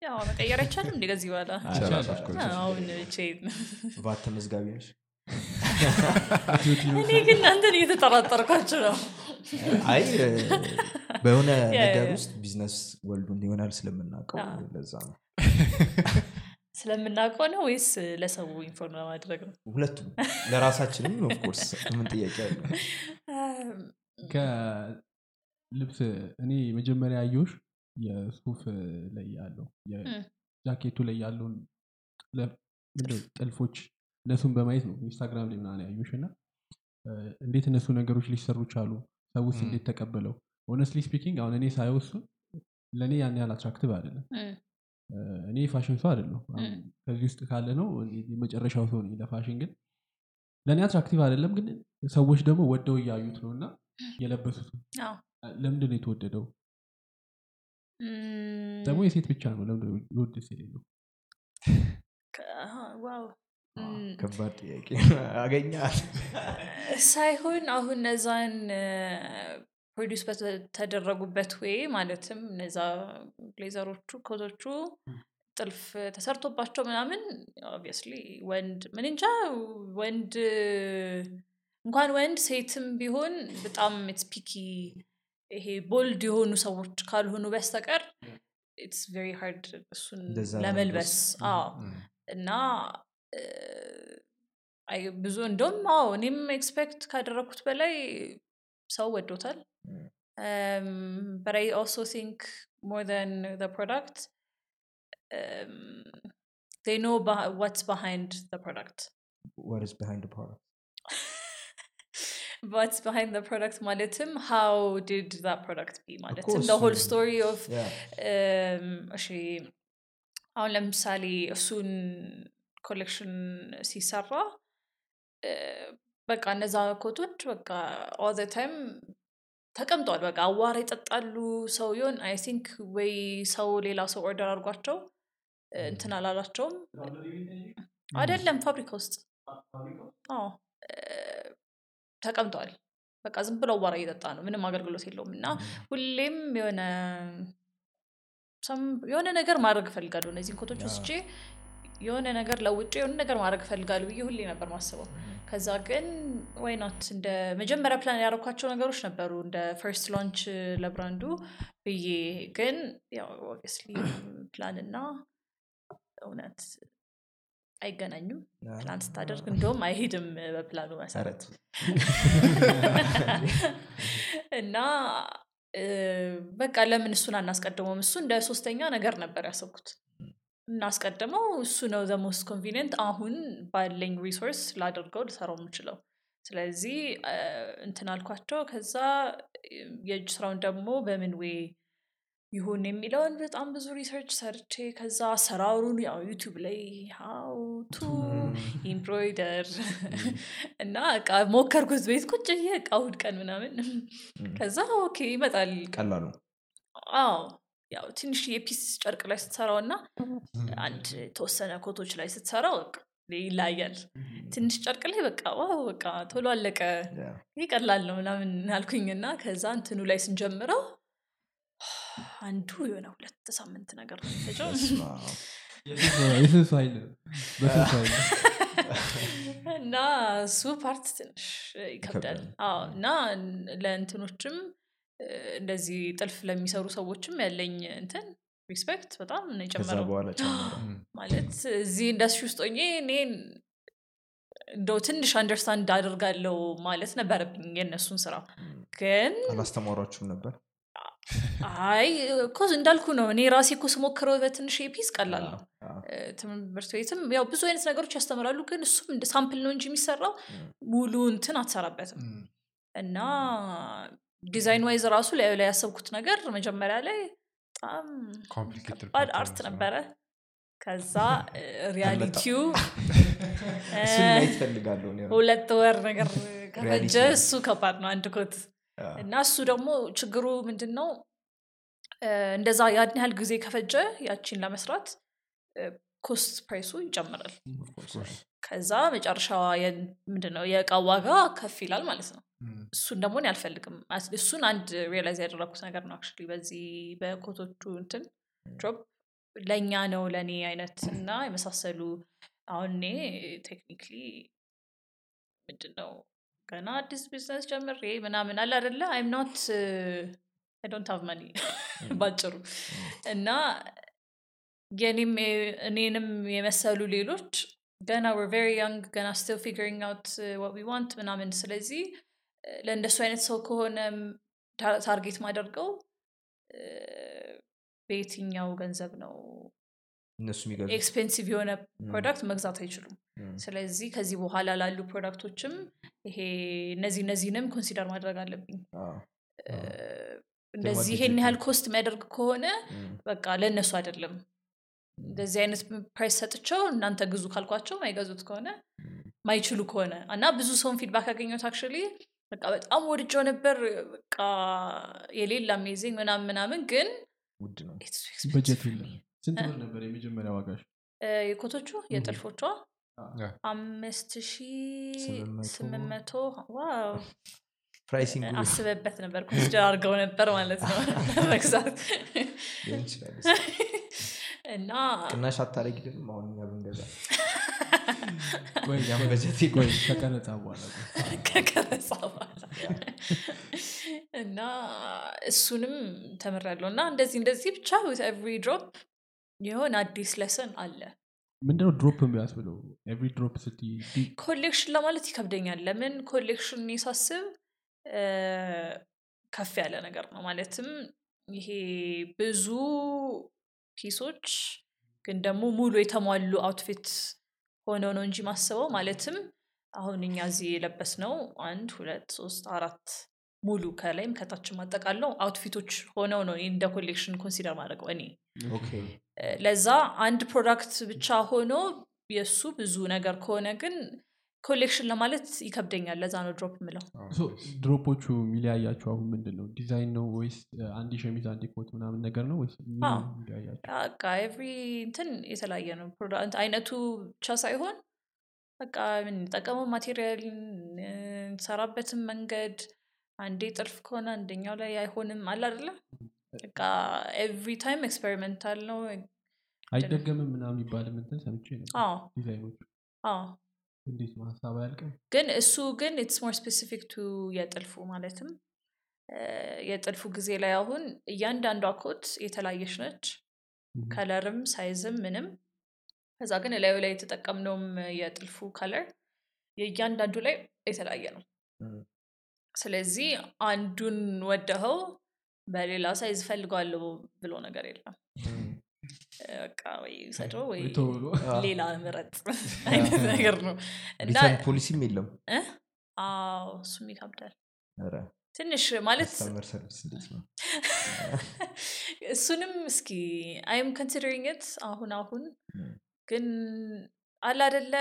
ያው መቀየር አይቻልም እንደ ከዚህ በኋላ? ቫት ተመዝጋቢ ነሽ? እኔ ግን እናንተን እየተጠራጠርኳችሁ ነው አይ በሆነ ነገር ውስጥ business world ኡን ይሆናል ስለምናውቀው ለዛ ነው። ስለምናውቀው ነው ወይስ ለሰው inform ለማድረግ ነው? ሁለቱም ለራሳችንም of course ምን ጥያቄ አለ ከልብስ እኔ መጀመሪያ ያየሁሽ የሱፍ ላይ ያለው ጃኬቱ ላይ ያለውን ጥልፎች እነሱን በማየት ነው ኢንስታግራም ላይ ምናምን ያዩሽ እና እንዴት እነሱ ነገሮች ሊሰሩ ቻሉ ም። እንዴት ተቀበለው? honestly speaking አሁን እኔ ሳየው እሱን ለእኔ ያን ያህል attractive አይደለም። እኔ የፋሽን ሰው እም። ከዚህ ውስጥ ካለ ነው የመጨረሻው ሰው ነኝ ለፋሽን ግን ለእኔ attractive አይደለም ግን ሰዎች ደግሞ ወደው እያዩት ነው እና የለበሱት ለምንድን ነው የተወደደው? ደግሞ የሴት ብቻ ነው ለምንድን ነው የወደስ የሌለው ከባድ ጥያቄ አገኛል ሳይሆን አሁን እነዛን ፕሮዲስ በተደረጉበት ወይ ማለትም እነዛ ብሌዘሮቹ ኮቶቹ ጥልፍ ተሰርቶባቸው ምናምን ኦብቪየስሊ ወንድ ምን እንጃ ወንድ እንኳን ወንድ ሴትም ቢሆን በጣም ስፒኪ ይሄ bold የሆኑ ሰዎች ካልሆኑ በስተቀር it's very hard እሱን ለመልበስ። እና ብዙ እንደውም አዎ እኔም ኤክስፔክት ካደረግኩት በላይ ሰው ወዶታል but I also think more than the product um, they know beh- what's behind the product what is behind the product what's behind the product ማለትም how did that product be ማለትም course, the whole mm. story of yeah እም፣ እሺ አሁን ለምሳሌ እሱን ኮሌክሽን ሲሰራ በቃ እነዛ ኮቶች በቃ all time ተቀምጠዋል። በቃ አዋራ ይጠጣሉ። ሰው ይሆን I think ወይ ሰው ሌላ ሰው order አድርጓቸው እንትን አላላቸውም። አይደለም ፋብሪካ ውስጥ አዎ። ተቀምጠዋል። በቃ ዝም ብሎ አዋራ እየጠጣ ነው። ምንም አገልግሎት የለውም። እና ሁሌም የሆነ የሆነ ነገር ማድረግ እፈልጋለሁ። እነዚህን ኮቶች ወስጄ የሆነ ነገር ለውጭ የሆነ ነገር ማድረግ እፈልጋለሁ ብዬ ሁሌ ነበር ማስበው ከዛ ግን ወይናት እንደ መጀመሪያ ፕላን ያደረኳቸው ነገሮች ነበሩ እንደ first launch ለብራንዱ ብዬ ግን ፕላን እና እውነት አይገናኙም. ፕላን ስታደርግ እንደውም አይሄድም በፕላኑ መሰረት። እና በቃ ለምን እሱን አናስቀድመውም? እሱ እንደ ሶስተኛ ነገር ነበር ያሰብኩት እናስቀድመው እሱ ነው the most convenient አሁን ባለኝ resource ላደርገው ልሰራው የምችለው። ስለዚህ እንትን አልኳቸው ከዛ የእጅ ስራውን ደግሞ በምን way ይሁን የሚለውን በጣም ብዙ research ሰርቼ ከዛ አሰራሩን ያው ዩቲዩብ ላይ how to embroider እና እቃ ሞከርኩት ቤት ቁጭ እቃ እሑድ ቀን ምናምን። ከዛ okay ይመጣል። ቀላሉ? አዎ ያው ትንሽ የ piece ጨርቅ ላይ ስትሰራው እና አንድ የተወሰነ ኮቶች ላይ ስትሰራው በቃ ይለያያል። ትንሽ ጨርቅ ላይ በቃ wow በቃ ቶሎ አለቀ። Yeah. ይህ ቀላል ነው ምናምን አልኩኝና ከዛ እንትኑ ላይ ስንጀምረው አንዱ የሆነ ሁለት ሳምንት ነገር ነው እና እሱ part ትንሽ ይከብዳል። እና ለእንትኖችም እንደዚህ ጥልፍ ለሚሰሩ ሰዎችም ያለኝ እንትን respect በጣም የጨመረው። ማለት እዚህ ኢንዱስትሪ ውስጥ ሆኜ እኔ እንደው ትንሽ understand አደርጋለሁ ማለት ነበረብኝ የእነሱን ስራ። ግን አላስተማሯችሁም ነበር? አይ እኮ እንዳልኩ ነው እኔ ራሴ እኮ ስሞክረው በትንሽ piece ቀላል ነው። ትምህርት ቤትም ያው ብዙ አይነት ነገሮች ያስተምራሉ ግን እሱም እንደ sample ነው እንጂ የሚሰራው ሙሉ እንትን አትሰራበትም። እና design wise ራሱ ላይ ላይ ያሰብኩት ነገር መጀመሪያ ላይ በጣም ከባድ art ነበረ። ከዛ reality ው ሁለት ወር ነገር ከፈጀ እሱ ከባድ ነው አንድ ኮት። እና እሱ ደግሞ ችግሩ ምንድን ነው እንደዛ ያን ያህል ጊዜ ከፈጀ ያቺን ለመስራት cost price ኡ ይጨምራል. ከዛ መጨረሻዋ ምንድን ነው የእቃ ዋጋ ከፍ ይላል ማለት ነው. እሱን ደግሞ እኔ አልፈልግም። እሱን አንድ realize ያደረኩት ነገር ነው actually በዚህ በኮቶቹ እንትን drop ለእኛ ነው ለእኔ አይነት እና የመሳሰሉ አሁን እኔ technically ምንድን ነው ገና አዲስ ቢዝነስ ጀምሬ ምናምን አለ አደለ I'm not don't have money ባጭሩ እና የኔም እኔንም የመሰሉ ሌሎች ገና we're very young ገና still figuring out what we want ምናምን ስለዚህ ለእንደሱ አይነት ሰው ከሆነ target ማደርገው በየትኛው ገንዘብ ነው? እነሱ expensive የሆነ product መግዛት አይችሉም። ስለዚህ ከዚህ በኋላ ላሉ product ኦችም ይሄ እነዚህ እነዚህንም consider ማድረግ አለብኝ። እንደዚህ ይሄን ያህል cost የሚያደርግ ከሆነ በቃ ለእነሱ አይደለም። እንደዚህ አይነት price ሰጥቸው እናንተ ግዙ ካልኳቸው ማይገዙት ከሆነ ማይችሉ ከሆነ እና ብዙ ሰውን feedback ያገኘት actually በቃ በጣም ወድጀው ነበር። በቃ የሌላ amazing ምናምን ምናምን ግን ውድ ነው። በጀት ስንት ብር ነበር የመጀመሪያ ዋጋሽ? የኮቶቹ? የጥልፎቿ? አምስት ሺ ስምንት መቶ? Wow! አስበበት ነበር። consider አድርገው ነበር ማለት ነው። መግዛት። እና ቅናሽ አታረጊልንም አሁን እኛ ብንገዛ በጀት ቆይ ከቀረጻ በኋላ ከቀረጻ በኋላ እና እሱንም ተምሬያለሁ። እና እንደዚህ እንደዚህ ብቻ every drop የሆነ አዲስ lesson አለ። ምንድነው drop የሚያስብለው? Every drop ስቲ Collection ለማለት ይከብደኛል። ለምን collection ሳስብ ከፍ ያለ ነገር ነው። ማለትም ይሄ ብዙ piece ኦች ግን ደግሞ ሙሉ የተሟሉ outfit ሆነው ነው እንጂ ማስበው ማለትም አሁን እኛ እዚህ የለበስነው አንድ ሁለት ሶስት አራት ሙሉ ከላይም ከታችም አጠቃለው outfit ኦች ሆነው ነው እንደ collection consider ማድረገው እኔ። ለዛ አንድ product ብቻ ሆኖ የእሱ ብዙ ነገር ከሆነ ግን collection ለማለት ይከብደኛል። ለዛ ነው drop ምለው drop ኦቹ የሚለያያቸው አሁን ምንድን ነው? ዲዛይን ነው ወይስ አንድ ሸሚዝ አንድ ኮት ምናምን ነገር ነው ወይስ Every እንትን የተለያየ ነው። product አይነቱ ብቻ ሳይሆን በቃ የምንጠቀመው material የሰራንበትን መንገድ አንዴ ጥልፍ ከሆነ አንደኛው ላይ አይሆንም አለ አደለ በቃ every time experimental ነው። አይደገምም ምናምን የሚባል ምንትን ሰምቼ ነው አዎ። ዲዛይኖቹ። አዎ እንዴት ነው ሀሳብ አያልቅም ግን እሱ ግን it's more specific to የጥልፉ ማለትም የጥልፉ ጊዜ ላይ አሁን እያንዳንዷ ኮት የተለያየች ነች. color ም size ም ምንም ከዛ ግን ላዩ ላይ የተጠቀምነውም የጥልፉ color የእያንዳንዱ ላይ የተለያየ ነው። ስለዚህ አንዱን ወደኸው በሌላ size ፈልገዋለሁ ብሎ ነገር የለም በቃ ወይ ሌላ ምረጥ አይነት ነገር ነው። እና ፖሊሲም የለም እ? አዎ እሱም ይከብዳል። ትንሽ ማለት እሱንም እስኪ I'm considering it አሁን አሁን ግን አለ አደለ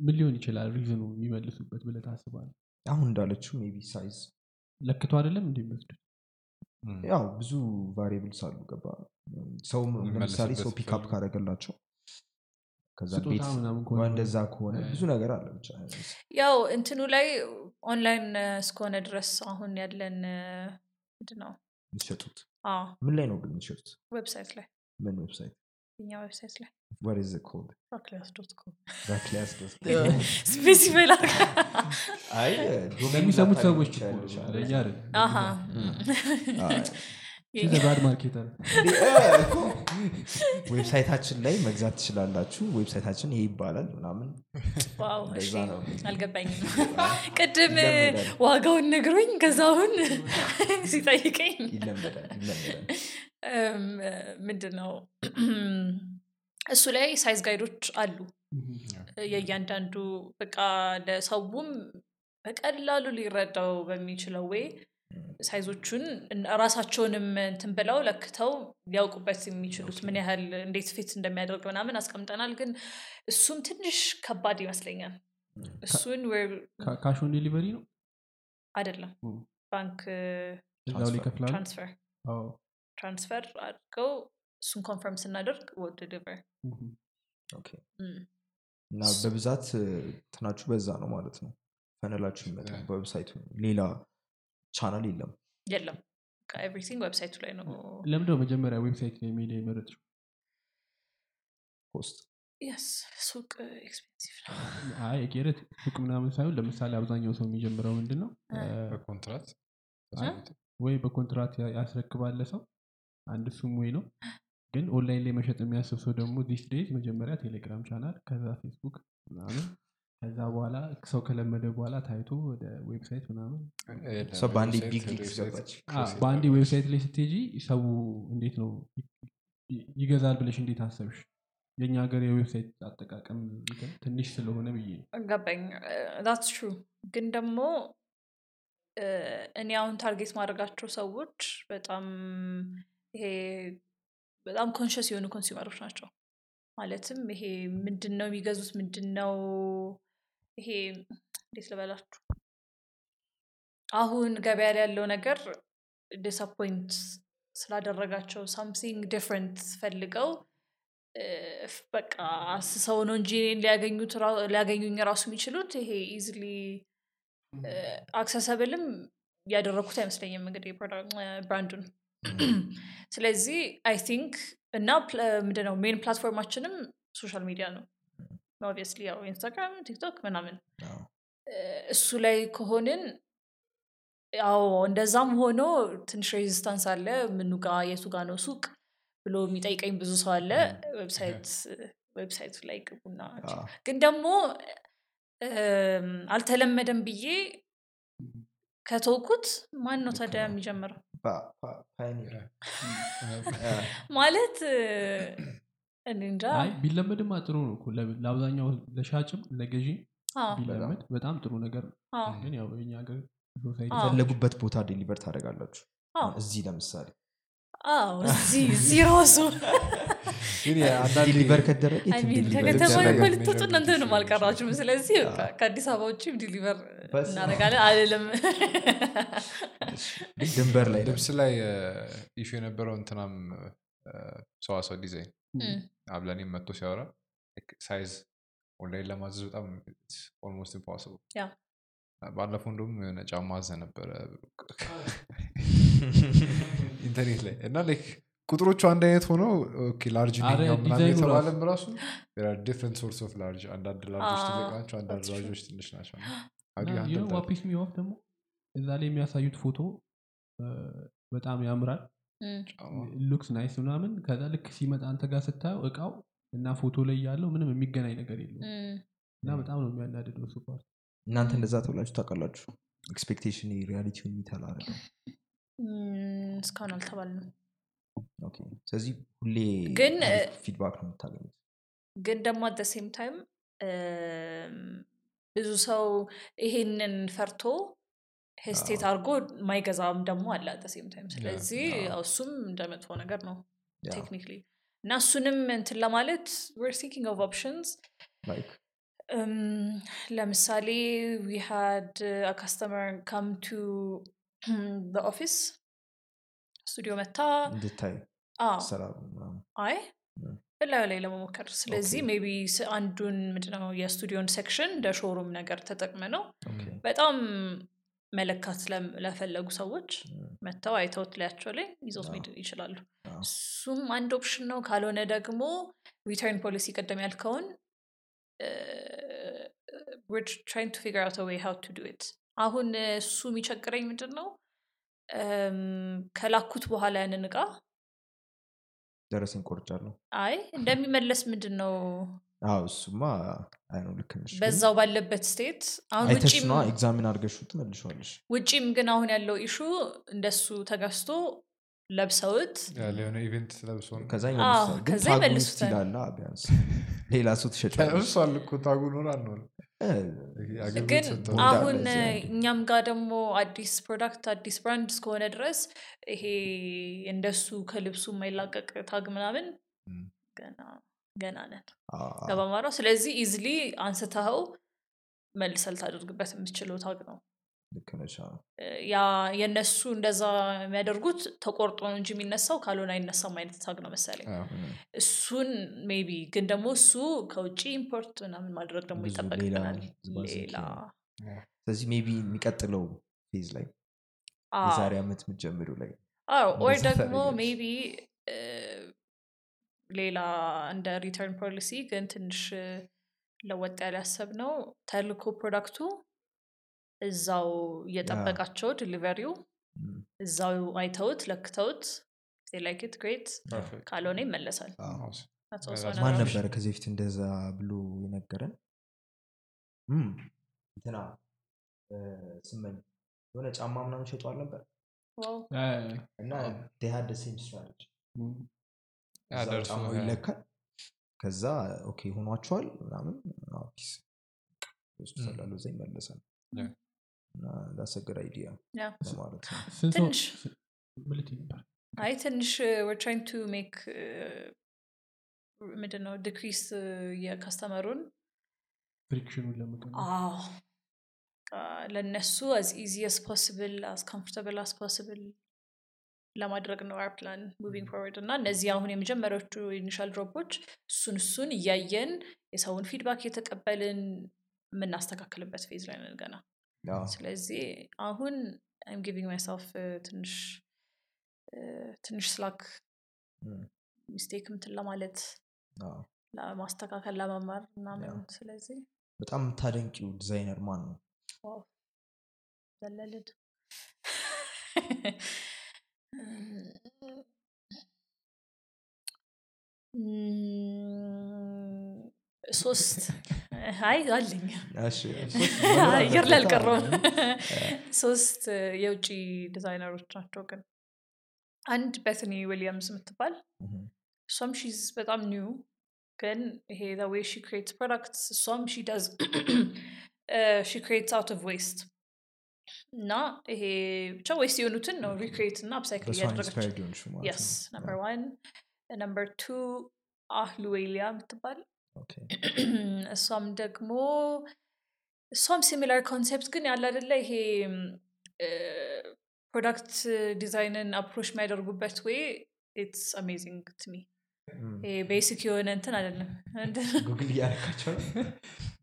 ምን ሊሆን ይችላል reason ኡ የሚመልሱበት ብለህ ታስባለህ? አሁን እንዳለችው maybe size ለክቶ አይደለም እንደሚወስዱት ያው ብዙ variables አሉ ገባ። ሰው ለምሳሌ ሰው pick up ካደረገላቸው እንደዛ ከሆነ ብዙ ነገር አለ ብቻ ያው እንትኑ ላይ ኦንላይን እስከሆነ ድረስ አሁን ያለን ምንድን ነው ምን ላይ ነው ግን የሚሸጡት? Website ላይ። ምን website እኛ website ላይ specify ለሚሰሙት ሰዎች ለእኛ website ኣችን ላይ መግዛት ትችላላችሁ website ኣችን ይሄ ይባላል ምናምን አልገባኝም ቅድም ዋጋውን ነግሮኝ ከዛሁን ሲጠይቀኝ ምንድን ነው እሱ ላይ size guide ኦች አሉ። የእያንዳንዱ በቃ ለሰውም በቀላሉ ሊረዳው በሚችለው ወይ size ኦቹን ራሳቸውንም እንትን ብለው ለክተው ሊያውቁበት የሚችሉት ምን ያህል እንዴት fit እንደሚያደርግ ምናምን አስቀምጠናል። ግን እሱም ትንሽ ከባድ ይመስለኛል። እሱን Cash on delivery ነው? አይደለም። ባንክ ትራንስፈር ትራንስፈር አድርገው እሱን ኮንፈርም ስናደርግ ወደ ድቨር Mhm. ኦኬ። እና በብዛት ትናችሁ በዛ ነው ማለት ነው። ፈነላችሁ ይመጣል Yeah. በዌብሳይቱ ሌላ ቻናል የለም። የለም። ኤቭሪቲንግ ዌብሳይቱ ላይ ነው። ለምንድነው መጀመሪያ ዌብሳይት ላይ ሜዲያ የመረጥሽው? ፖስት። ሱቅ ኤክስፔንሲቭ ነው። አይ ጌረት ሱቅ ምናምን ሳይሆን ለምሳሌ አብዛኛው ሰው የሚጀምረው ምንድን ነው? በኮንትራት? ወይ በኮንትራት ያስረክባለ ሰው አንድ እሱም ወይ ነው ግን ኦንላይን ላይ መሸጥ የሚያስብ ሰው ደግሞ ዲስ ዴይዝ መጀመሪያ ቴሌግራም ቻናል ከዛ ፌስቡክ ምናምን ከዛ በኋላ ሰው ከለመደ በኋላ ታይቶ ወደ ዌብሳይት ምናምን በአንዴ ዌብሳይት፣ ቢግ ሊግስ ዌብሳይት ገባች። አ፣ ክሮስ በአንዴ ይባላል። ዌብሳይት ላይ ስትሄጂ ሰው እንዴት ነው ይገዛል ብለሽ እንዴት አሰብሽ የእኛ ሀገር የ website አጠቃቀም ትንሽ ስለሆነ ብዬ ነው። ገባኝ that's true ግን ደግሞ እኔ አሁን target ማድረጋቸው ሰዎች በጣም ይሄ በጣም conscious የሆኑ consumer ኦች ናቸው። ማለትም ይሄ ምንድን ነው የሚገዙት? ምንድን ነው ይሄ እንዴት ልበላችሁ? አሁን ገበያ ላይ ያለው ነገር disappoint ስላደረጋቸው something different ፈልገው በቃ አስሰው ነው እንጂ ሊያገኙኝ ራሱ የሚችሉት ይሄ easily accessible ም ያደረግኩት አይመስለኝም። እንግዲህ brand ኡን ስለዚህ I think እና ምንድነው main platform ኣችንም social media ነው። Obviously ያው ኢንስታግራም ቲክቶክ ምናምን። እሱ ላይ ከሆንን ያው እንደዛም ሆኖ ትንሽ resistance አለ። ምኑ ጋ የቱ ጋ ነው ሱቅ ብሎ የሚጠይቀኝ ብዙ ሰው አለ። website ላይ ግቡና ግን ደግሞ አልተለመደም ብዬ ከተውኩት ማን ነው ታዲያ የሚጀምረው ማለት እንጃ አይ ቢለመድማ ጥሩ ነው ለአብዛኛው ለሻጭም ለገዢ አዎ፣ ቢለመድ በጣም ጥሩ ነገር ነው። አዎ፣ ግን ያው የኛ ሀገር የፈለጉበት ቦታ deliver ታደርጋላችሁ። አዎ፣ እዚህ ለምሳሌ እዚህ እዚህ ራሱ deliver ከተደረገ አይ የትም mean deliver ከከተማ ይደረጋል። እኮ ልትወጡ ይችላል። አልቀራችሁም ስለዚህ ከአዲስ አበባ ውጭም deliver እናደርጋለን። አልልም። ግን ድንበር ላይ ልብስ ላይ issue ኡ የነበረው እንትናም ሰዋሰው ዲዛይን እም፣ አብለኔም መጥቶ ሲያወራ ሳይዝ ኦንላይን ለማዘዝ በጣም almost impossible። ባለፈው እንደውም የሆነ ጫማ አዘ ነበረ ኢንተርኔት ላይ እና like ቁጥሮቹ አንድ አይነት ሆነው large የተባለም ራሱ different sorts of large አንዳንድ large ኦች ትልቅ ናቸው አንዳንድ. large ኦች ትንሽ ናቸው? what pisses me off ደግሞ እዛ ላይ የሚያሳዩት ፎቶ በጣም ያምራል looks nice ምናምን ከዛ ልክ ሲመጣ አንተ ጋር ስታየው እቃው እና ፎቶ ላይ ያለው ምንም የሚገናኝ ነገር የለውም እም። እና በጣም ነው የሚያናድደው እሱ part እናንተ እንደዛ ተብላችሁ ታውቃላችሁ expectation reality ውን የሚተላ አይደለም እም፣ እስካሁን አልተባልንም። ስለዚህ ሁሌ ግን፣ feedback ነው የምታገኙት? ግን ደግሞ at same time ብዙ ሰው ይሄንን ፈርቶ hesitate አድርጎ ማይገዛም ደግሞ አለ at same time። ስለዚህ እሱም እንደ መጥፎ ነገር ነው technically። እና እሱንም እንትን ለማለት we're thinking of options ለምሳሌ we had come to office studio መጥታ እንድታይ አይ. እላዩ ላይ ለመሞከር ስለዚህ. maybe አንዱን ምንድነው የስቱዲዮን section እንደ showroom ነገር ተጠቅመ ነው በጣም መለካት ለፈለጉ ሰዎች. መጥተው አይተውት ላያቸው ላይ ይዞት መሄድ ይችላሉ እሱም አንድ option ነው ካልሆነ ደግሞ return policy ቀደም ያልከውን trying to figure out way how to do it አሁን እሱ የሚቸግረኝ ምንድን ነው ከላኩት በኋላ ያንን እቃ ደረሰኝ ቆርጫለሁ። አይ እንደሚመለስ ምንድን ነው አዎ እሱማ ልክ ነሽ። በዛው ባለበት state አሁን examine ትመልሸዋለሽ ግን አሁን ያለው issue ኡ እንደሱ ተገዝቶ ለብሰውት ያለ የሆነ event ለብሶ ነው። ከዛ ይመልሱታል። ቢያንስ ሌላ ሰው ትሸጫለሽ። እሷል እኮ tag ኡ ኖር አልኖር እ፣ ግን አሁን እኛም ጋር ደግሞ አዲስ product አዲስ brand እስከሆነ ድረስ ይሄ እንደሱ ከልብሱ የማይላቀቅ tag ምናምን ገና ገና ነን። ገባማራው ስለዚህ easily አንስተኸው መልሰል ታደርግበት የምትችለው tag ነው ልክ ነሽ ያ የእነሱ እንደዛ የሚያደርጉት ተቆርጦ ነው እንጂ የሚነሳው ካልሆነ አይነሳም አይነት tag ነው መሰለኝ። እሱን maybe ግን ደግሞ እሱ ከውጭ import ምናምን ማድረግ ደግሞ ይጠበቅብናል ሌላ ስለዚህ maybe የሚቀጥለው phase ላይ የዛሬ ዓመት የምትጀምሪው ላይ or ደግሞ maybe ሌላ እንደ return policy ግን ትንሽ ለወጥ ያለ ያሰብ ነው ተልኮ product ኡ እዛው እየጠበቃቸው delivery ው እዛው አይተውት ለክተውት like it great. ካልሆነ ይመለሳል። ማን. ነበረ ከዚህ በፊት እንደዛ ብሎ የነገረን? እንትና ስመኝ የሆነ ጫማ ምናምን ሸጧል ነበር Wow. እና same strategy ጫማው ይለካል። ከዛ okay ሆኗቸዋል ምናምን ፒስ። ስላለው እዛ ይመለሳል idea. ማለት ነው። ሰው ትንሽ አይ ትንሽ we're trying to make ምንድነው decrease friction ኡን አዎ። በቃ ለእነሱ as easy as possible as comfortable as possible ለማድረግ ነው our plan moving forward እና እነዚህ አሁን የመጀመሪያዎቹ initial drop ኦች እሱን እሱን እያየን የሰውን feedback እየተቀበልን የምናስተካክልበት phase ላይ ነን ገና ስለዚህ አሁን I'm giving myself ትንሽ ትንሽ slack mistake ምትን ለማለት ለማስተካከል ለመማር ምናምን ስለዚህ በጣም የምታደንቂው ዲዛይነር ማን ነው ዘለልን ሶስት አይ አለኝ። አየር ላይ አልቀረውም። ሶስት የውጭ ዲዛይነሮች ናቸው ግን። አንድ ቤትኒ ዊሊያምስ የምትባል እሷም she's በጣም new ግን ይሄ way she creates products እሷም she does she creates out of waste እና ይሄ ብቻ waste የሆኑትን ነው recreate እና upcycle እያደረገች number one number two አህሉዌሊያ የምትባል okay። እሷም ደግሞ እሷም similar concept ግን ያለ አደለ ይሄ product design ን approach የሚያደርጉበት way it's amazing to me basic የሆነ እንትን አይደለም። ጉግል እያደረካቸው?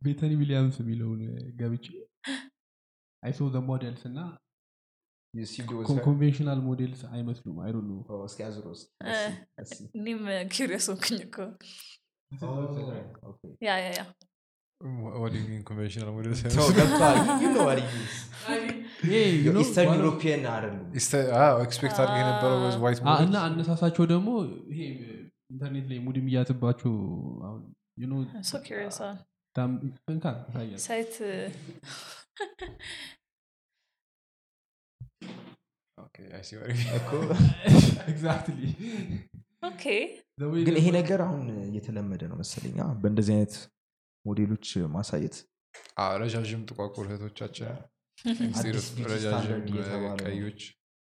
ቤተኒ ዊሊያምስ የሚለውን ገብቼ I saw the models እና conventional models አይመስሉም። Oh, እስኪ። እኔም curious ሆንኩኝ እኮ Oh, okay. ያ ያ ያ What do you mean conventional model So, ሳይሆን? ገብቶሃል? You know what it means. የ Eastern European አይደሉም Is- አዎ፣ expect አድርገህ የነበረው was white እና models? አነሳሳቸው ደግሞ ይሄ ኢንተርኔት ላይ ሙድ የሚያዝባቸው አሁን you know so curious በጣም እንካ ታያለህ። site Okay, I see what you mean. እኮ Exactly. okay The way ግን ይሄ ነገር አሁን እየተለመደ ነው መሰለኝ አ፣ በእንደዚህ አይነት ሞዴሎች ማሳየት አዎ፣ ረዣዥም ጥቋቁር እህቶቻችን instead አዲስ of beauty ረዣዥም standard እየተባለ ነው። ቀዮች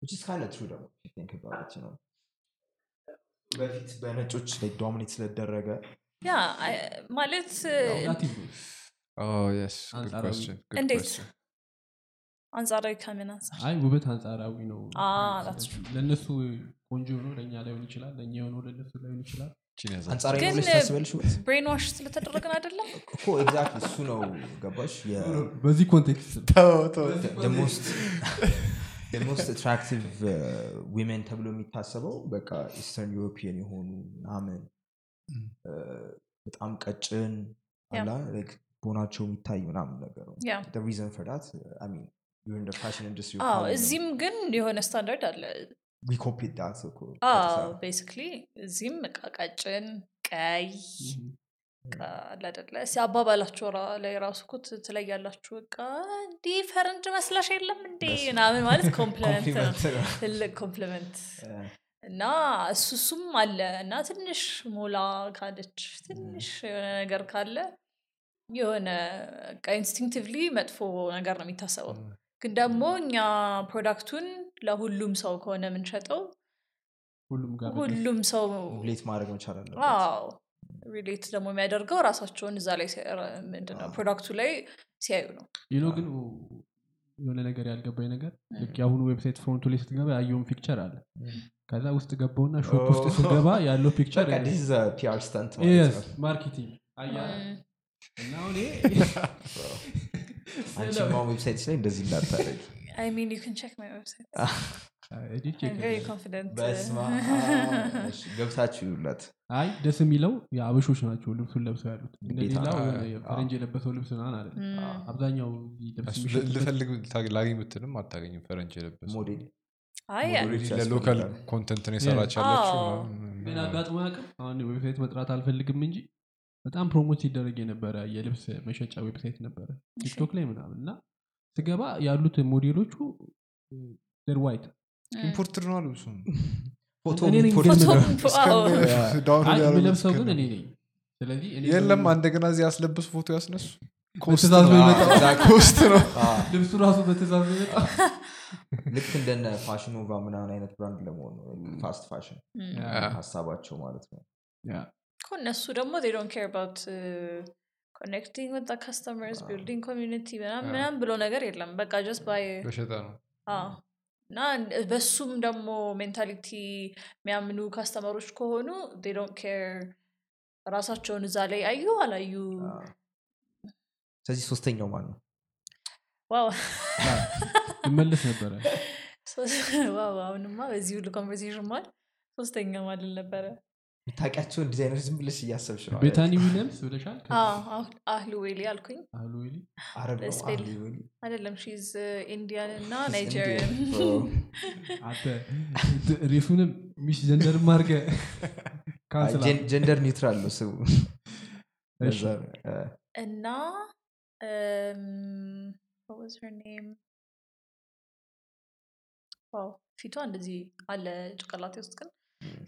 which is kind of true ደግሞ if you think about it, you know. በፊት በነጮች ላይ dominate ስለደረገ ያ ማለት Oh, እንዴት? አንጻራዊ ከምን አንጻር ውበት አንጻራዊ ነው that's true. ለእነሱ ቆንጆ የሆነው ለእኛ ላይሆን ይችላል ለእኛ የሆነው ለእነሱ ላይሆን ይችላል። ግን-? brainwash ስለተደረግን አይደለም? እኮ exact እሱ ነው። ገባሽ? በዚህ context attractive women ተብሎ የሚታሰበው በቃ Eastern European የሆኑ ምናምን. እ፣ በጣም ቀጭን Yeah. አላ bone ናቸው የሚታይ ምናምን ነገር ነው። reason for that እዚህም ግን የሆነ ስታንዳርድ አለ አዎ basically እዚህም እቃ ቀጭን ቀይ አይደለ? ሲያባባላችሁ ራ- ላይ ራሱ እኮ ትለያላችሁ። በቃ እንዲህ ፈረንጅ መስላሽ የለም እንዴ? ምናምን ማለት compliment ነው። ትልቅ compliment እና እሱ እሱም አለ እና ትንሽ ሞላ ካለች ትንሽ የሆነ ነገር ካለ የሆነ instinctively መጥፎ ነገር ነው የሚታሰበው። Mm. ግን ደግሞ እኛ product ኡን ለሁሉም ሰው ከሆነ የምንሸጠው ሁሉም ጋር ሁሉም ሰው relate ማድረግ መቻል አለበት አዎ relate ደግሞ የሚያደርገው ራሳቸውን እዛ ላይ ምንድነው product ኡ ላይ ሲያዩ ነው you know ግን የሆነ ነገር ያልገባኝ ነገር ልክ የአሁኑ website front ኡ ላይ ስትገባ ያየውን picture አለ ከዛ ውስጥ ገባውና shop ውስጥ. ስገባ ያለው picture marketing አያ. እና አንቺማ website ላይ እንደዚህ እንዳታደርግ I mean, you can check my website. edit I'm very confident. በስመ አብ። እሺ፣ ገብታችሁ ይውላት። አይ ደስ የሚለው የአበሾች ናቸው ልብሱን ለብሰው ያሉት። ፈረንጅ የለበሰው ልብስ ምናምን አለ. አብዛኛው ልፈልግ ላገኝ ብትልም አታገኝም ፈረንጅ የለበሰ ሞዴል? አይ ሞዴሎች ለ local content ነው የሰራች ያለችው አጋጥሞ ያውቅም አሁን website መጥራት አልፈልግም እንጂ በጣም promote ሲደረግ የነበረ የልብስ መሸጫ website ነበረ ቲክቶክ ላይ ምናምን እና ስገባ ያሉት ሞዴሎቹ they're white imported ነው ልብሱ import ግን እኔ ነኝ። የለም እንደገና እዚህ ያስለብስ ፎቶ ያስነሱ? በትእዛዝ ነው። የመጣው። cost ነው። አዎ። ልብሱ ራሱ በትእዛዝ የመጣው። ልክ እንደነ Fashion Nova ምናምን አይነት brand ለመሆን ነው። fast fashion ሀሳባቸው ማለት ነው እነሱ ደግሞ they don't care about uh, connecting with the customers building community አዎ። ምናምን ብሎ ነገር የለም። በቃ just by በሸታ ነው። እና በሱም ደግሞ mentality የሚያምኑ customer ኦች ከሆኑ they don't care ራሳቸውን እዛ ላይ አዩ አላዩ? ስለዚህ ሶስተኛው ማን ነው wow ይመለስ ነበረ። wow! አሁንማ በዚህ ሁሉ conversation ማል ሶስተኛ ማልል ነበረ የምታውቂያቸውን ዲዛይነር ዝም ብለሽ እያሰብሽ ነው ቤታኒ ዊሊያምስ ብለሻል? አህሉ ዌሊ አልኩኝ። አይደለም she's Indian እና. አንተ race ኡንም misgender ም አድርገ cancel gen- gender neutral ነው ስሙ። እና what was her name? wow ፊቷ እንደዚህ አለ ጭንቅላቴ ውስጥ ግን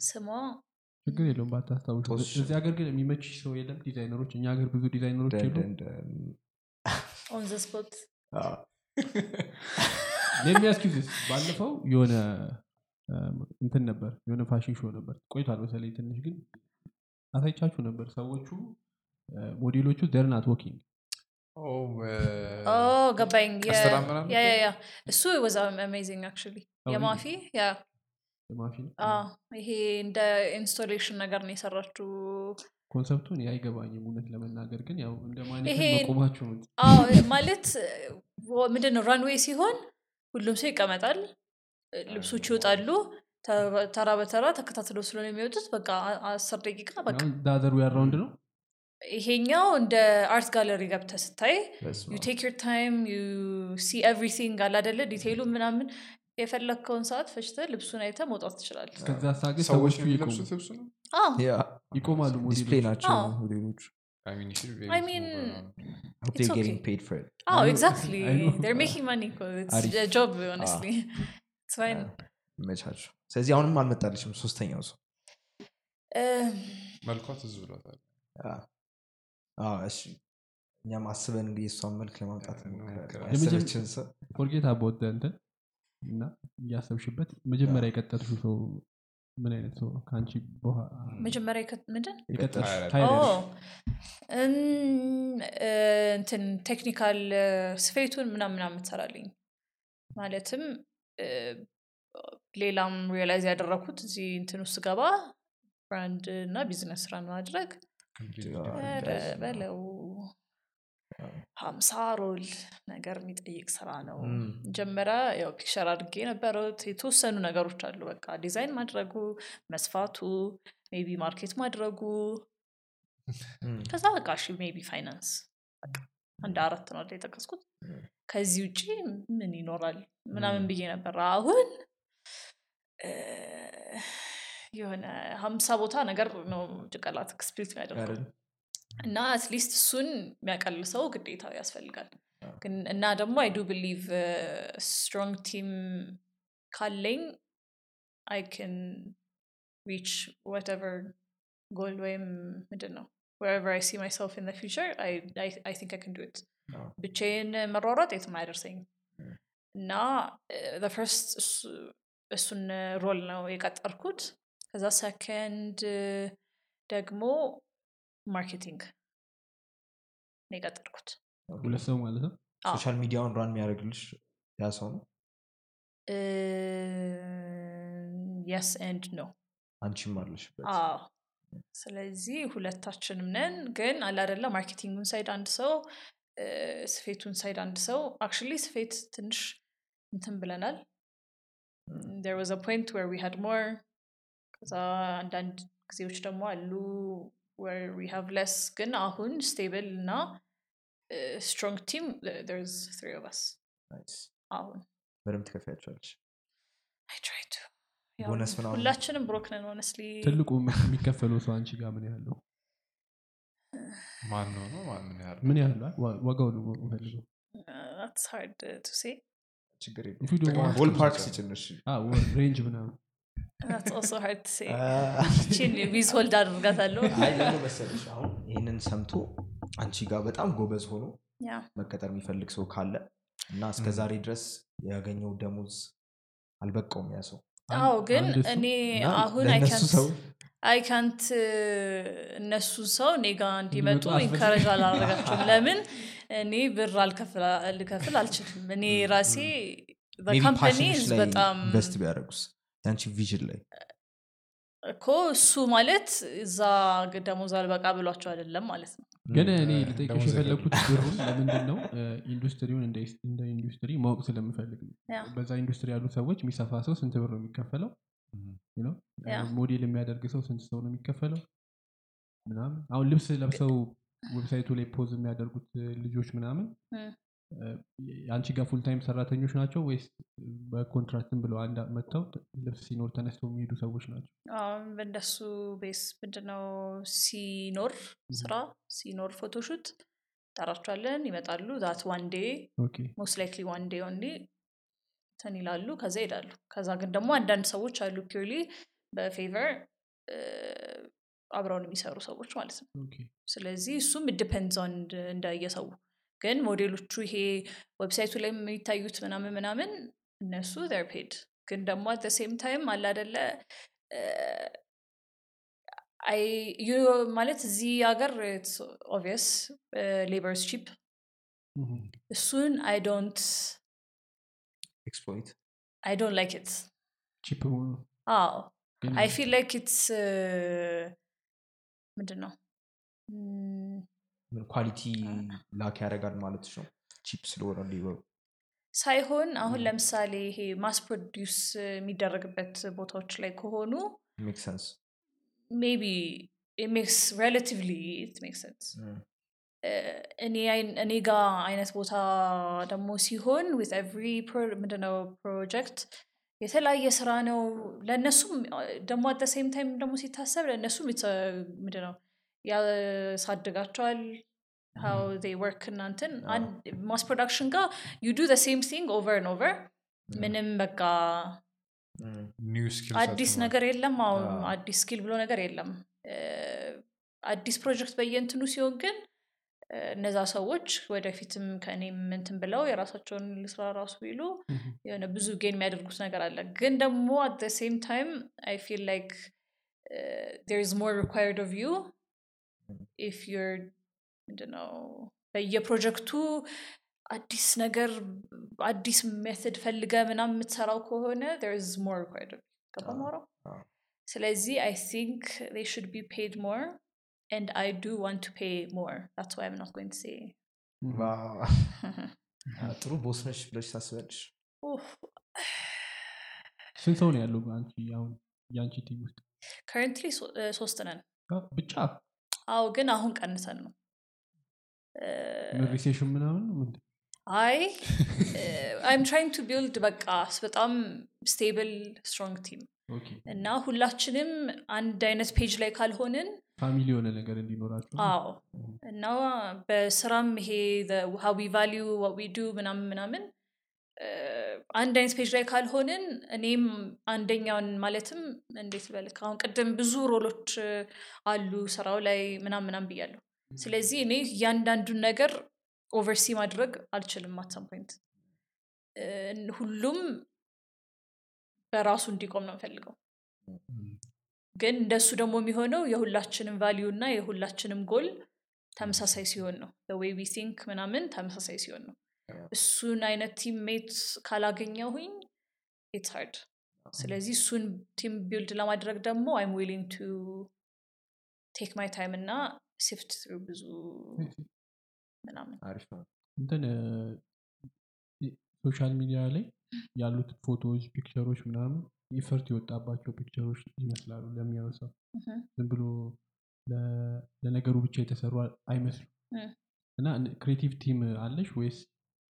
ስሟ ችግር የለውም ባታስታውሽ። ቶሽ። እዚህ ሀገር ግን የሚመች ሰው የለም። ዲዛይነሮች እኛ ሀገር ብዙ ዲዛይነሮች ለሚያስኪዝስ ባለፈው የሆነ እንትን ነበር የሆነ fashion show ነበር። ቆይቷል በተለይ ትንሽ ግን አሳይቻችሁ ነበር ሰዎቹ እ፣ ሞዴሎቹ they're not walking oh ገባኝ። እሱ amazing actually Oh, የማፊ አዎ፣ ይሄ እንደ installation ነገር ነው የሰራችው። concept ኡን አይገባኝም እውነት ለመናገር ግን ያው እንደ አዎ ማለት ምንድን ነው runway ሲሆን ሁሉም ሰው ይቀመጣል። ልብሶች ይወጣሉ ተራ- ተራ በተራ ተከታትለው ስለሆነ የሚወጡት በቃ አስር ደቂቃ በቃ the other way around ነው? ይሄኛው እንደ art gallery ገብተ ስታይ you take your time you see everything አለ አደለ detail ኡ ምናምን የፈለግከውን ሰዓት ፈጭተ ልብሱን አይተ መውጣት ትችላለህ። እስከዛ ሳ ግን ሰዎች የሚለብሱት ልብሱ ነው? ይቆማሉ display ናቸው ሞዴሎቹ። ስለዚህ አሁንም አልመጣልሽም ሶስተኛው ሰው? Um, መልኳ ትዝ ብሏታል። እኛም አስበን እንግዲህ እሷን መልክ ለማምጣት forget about እንትን እና እያሰብሽበት መጀመሪያ የቀጠልሽው ሰው ምን አይነት ሰው ነው? ከአንቺ መጀመሪያ ምንድን? እንትን technical ስፌቱን ምናምን ምናምን ትሰራልኝ ማለትም ሌላም realize ያደረኩት እዚህ እንትን ውስጥ ገባ brand እና ቢዝነስ ስራን ማድረግ. በለው ሀምሳ role ነገር የሚጠይቅ ስራ ነው። መጀመሪያ ያው picture አድርጌ የነበረው የተወሰኑ ነገሮች አሉ። በቃ ዲዛይን ማድረጉ መስፋቱ maybe market ማድረጉ ከዛ በቃ እሺ maybe finance አንድ አራት ነው የጠቀስኩት? ከዚህ ውጭ ምን ይኖራል ምናምን ብዬ ነበር። አሁን የሆነ ሀምሳ ቦታ ነገር ነው ጭንቅላት split የሚያደርገው። አይደል? እና at least እሱን የሚያቀል ሰው ግዴታ ያስፈልጋል ግን እና ደግሞ I do believe strong team ካለኝ I can reach whatever goal ወይም ምንድን ነው wherever I see myself in the future, I, I, I think I can do it. አዎ። ብቻዬን መሯሯጥ የትም አያደርሰኝም. እና the first እሱ- እሱን role ነው የቀጠርኩት ከዛ ሰከንድ ደግሞ marketing ነው የቀጠርኩት ሁለት ሰው ማለት ነው? social media ውን run የሚያደርግልሽ ያ ሰው ነው? yes and ነው አንቺም አለሽበት ስለዚህ ሁለታችንም ነን። ግን አላደለ marketing ኡን side አንድ ሰው ስፌቱን side አንድ ሰው። actually ስፌት ትንሽ እንትን ብለናል። there was a point where we had more ከዛ አንዳንድ ጊዜዎች ደግሞ አሉ where we have less ግን አሁን stable እና strong team there's three of us. nice። አሁን በደንብ ትከፍያቸዋለች? ሁላችንም broke ነን honestly ትልቁ የሚከፈለው ሰው አንቺ ጋር ምን ያለው ማን ነው? ምን ያህል ምን ያህል ዋ- ዋጋው ነው ፈልገው range ምናምን that's also hard to say. አ- ቺን withhold አድርጋታለሁ መሰለሽ አሁን ይህንን ሰምቶ አንቺ ጋር በጣም ጎበዝ ሆኖ መቀጠር የሚፈልግ ሰው ካለ እና እስከ ዛሬ ድረስ ያገኘው ደሞዝ አልበቃውም ያ ሰው። አዎ ግን እኔ አሁን ለእነሱ ሰው አይ ካንት እነሱ ሰው እኔ ጋ እንዲመጡ encourage አላረጋቸውም ለምን? እኔ ብር አልከፍል ልከፍል አልችልም። እኔ ራሴ maybe company passion ሽ ላይ በጣም invest ቢያደርጉስ የአንቺ vision ላይ? እኮ እሱ ማለት እዛ ደሞዝ አልበቃ ብሏቸው አይደለም ማለት ነው። ግን እኔ ልጠይቅሽ የፈለግኩት ብሩን ለምንድን ነው ኢንዱስትሪውን እንደ ኢንዱስትሪ ማወቅ ስለምፈልግ ነው። በዛ ኢንዱስትሪ ያሉ ሰዎች የሚሰፋ ሰው ስንት ብር ነው የሚከፈለው? ሞዴል የሚያደርግ ሰው ስንት ሰው ነው የሚከፈለው? ምናምን አሁን ልብስ ለብሰው website ኡ ላይ pose የሚያደርጉት ልጆች ምናምን የአንቺ ጋር full time ሰራተኞች ናቸው ወይስ በ contract ን ብለው አንድ መጥተው ልብስ ሲኖር ተነስተው የሚሄዱ ሰዎች ናቸው? በእንደሱ base ምንድነው? ሲኖር ስራ ሲኖር photoshoot ጠራቸዋለን ይመጣሉ። that one day okay። most likely one day only እንትን ይላሉ ከዛ ይሄዳሉ። ከዛ ግን ደግሞ አንዳንድ ሰዎች አሉ purely በ favor አብረውን የሚሰሩ ሰዎች ማለት ነው። ስለዚህ እሱም depends on እንደየሰው ግን ሞዴሎቹ ይሄ website ኡ ላይ የሚታዩት ምናምን ምናምን እነሱ are paid ግን ደግሞ at same time አለ አደለ I u- ማለት እዚህ ሀገር obvious labor's cheap ምሁም። እሱን I don't exploit I don't like it cheap ሆኖ አዎ። ግን I feel like it's ምንድን ነው ም፣ ምን quality lack ያደርጋል ማለት ነው? cheap ስለሆነ labor ኡ ሳይሆን አሁን ለምሳሌ ይሄ mass produce የሚደረግበት ቦታዎች ላይ ከሆኑ make sense maybe makes relatively it make sense። እኔ ጋ አይነት ቦታ ደግሞ ሲሆን with every ምንድነው ፕሮጀክት የተለያየ ስራ ነው። ለእነሱም ደግሞ at same time ደግሞ ሲታሰብ ለእነሱም ምንድነው ያሳድጋቸዋል how they work እናንትን mass production ጋር you do same thing over and over ምንም በቃ አዲስ ነገር የለም። አዎ። አዲስ skill ብሎ ነገር የለም። አዲስ ፕሮጀክት በየእንትኑ ሲሆን ግን እነዛ ሰዎች ወደፊትም ከእኔም እንትን ብለው የራሳቸውን ስራ ራሱ ቢሉ የሆነ ብዙ gain የሚያደርጉት ነገር አለ። ግን ደግሞ at same time I feel like there more required of you if you're ምንድነው በየፕሮጀክቱ አዲስ ነገር አዲስ method ፈልገ ምናምን የምትሰራው ከሆነ there is more required of ገባ አዎ፣ ማውራው አዎ። ስለዚህ I think they should be paid more and I do want to pay more. That's why I'm not going to say እምህም። ጥሩ boss ነሽ ብለሽ ታስበልሽ Oof. ስንት ሰው ነው ያለው አንቺ አሁን የአንቺ team ውስጥ? Currently ሶ- እ፣ ሶስት ነን። አ፣ ብቻ አዎ ግን አሁን ቀንሰን ነው። recession ምናምን ምንድን? አይ I'm trying to build በቃ በጣም stable strong team። እና ሁላችንም አንድ አይነት page ላይ ካልሆንን family የሆነ ነገር እንዲኖራቸው አዎ። እና በስራም ይሄ how we value do ምናምን ምናምን አንድ አይነት page ላይ ካልሆንን እኔም አንደኛውን ማለትም እንዴት ልበልክ አሁን ቅድም ብዙ role ኦች አሉ ስራው ላይ ምናምን ምናምን ብያለሁ። ስለዚህ እኔ እያንዳንዱን ነገር oversee ማድረግ አልችልም at some point ሁሉም በራሱ እንዲቆም ነው የምፈልገው። ግን እንደሱ ደግሞ የሚሆነው የሁላችንም value እና የሁላችንም ጎል ተመሳሳይ ሲሆን ነው። way we think ምናምን ተመሳሳይ ሲሆን ነው እሱን አይነት teammate ካላገኘሁኝ it's hard ስለዚህ እሱን team build ለማድረግ ደግሞ I'm willing to take my time እና sift through ብዙ ምናምን አሪፍ ነው። እንትን social media ላይ ያሉት ፎቶዎች picture ኦች ምናምን effort የወጣባቸው picture ኦች ይመስላሉ ለሚያዩ ሰው። ዝም ብሎ ለነገሩ ብቻ የተሰሩ አይመስሉም። እና creative team አለሽ ወይስ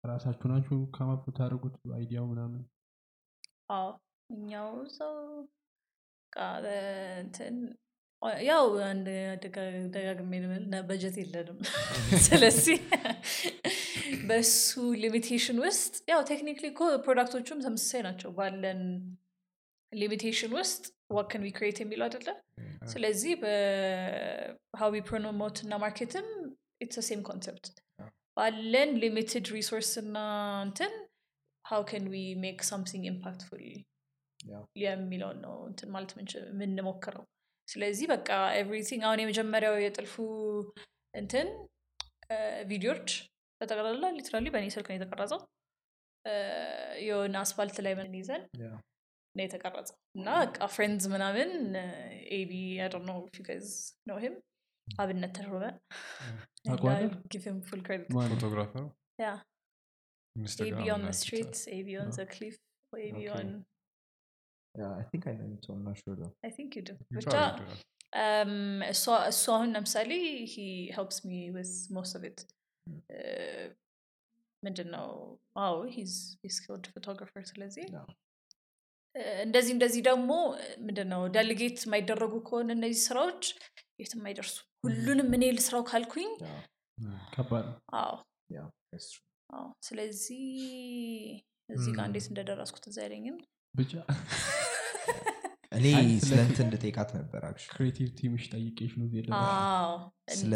ራሳችሁ ናችሁ come up ታደርጉት idea ው ምናምን? አዎ እኛው ሰው እንትን ያው አንድ ደጋ- ደጋግሜ እና በጀት የለንም። ስለዚህ በሱ limitation ውስጥ ያው technically እኮ product ኦቹም ተመሳሳይ ናቸው ባለን limitation ውስጥ what can we create የሚለው አይደለ? ስለዚህ በ how we promote እና market ም it's same concept ባለን limited resource እና እንትን how can we make something impactful. የሚለውን ነው እንትን ማለት የምንሞክረው። ስለዚህ በቃ everything አሁን የመጀመሪያው የጥልፉ እንትን ቪዲዮዎች በጠቅላላ literally በእኔ ስልክ ነው የተቀረጸው። የሆነ አስፋልት ላይ ምን ይዘን. ነው የተቀረጸው። እና በቃ friends ምናምን ኤቢ I know if you guys know him አብነት ተሾመ ታውቀዋለህ? give him full credit ማን ነው? photographer ኡ ያ ኢንስታግራም ኤቢ ኦን ላይ ስትሪት ኤቢ ኦን ዘ ክሊፍ ኤቢ Okay. ኦን Yeah, I think I know it, so I'm not sure though. አይ ቲንክ ዩ ዱ You ብቻ probably do that. um, እሷ እሱ አሁን ለምሳሌ ሂ ሄልፕስ ሚ ዊዝ ሞስት ኦፍ ኢት ምንድን ነው አዎ ሂዝ ስኪልድ ፎቶግራፈር ስለዚህ Yeah. እ፣ እንደዚህ እንደዚህ ደግሞ ምንድን ነው ደልጌት የማይደረጉ ከሆነ እነዚህ ስራዎች የትም አይደርሱ ሁሉንም እኔ ልስራው ካልኩኝ ስለዚህ እዚህ ጋር. እንዴት እንደደረስኩት እዛ አይለኝም ብቻ እኔ ስለ እንትን እንድጠይቃት ነበር. creative team ሽ ጠይቄሽ ነው እዚህ የደረስኩት። አዎ። ስለ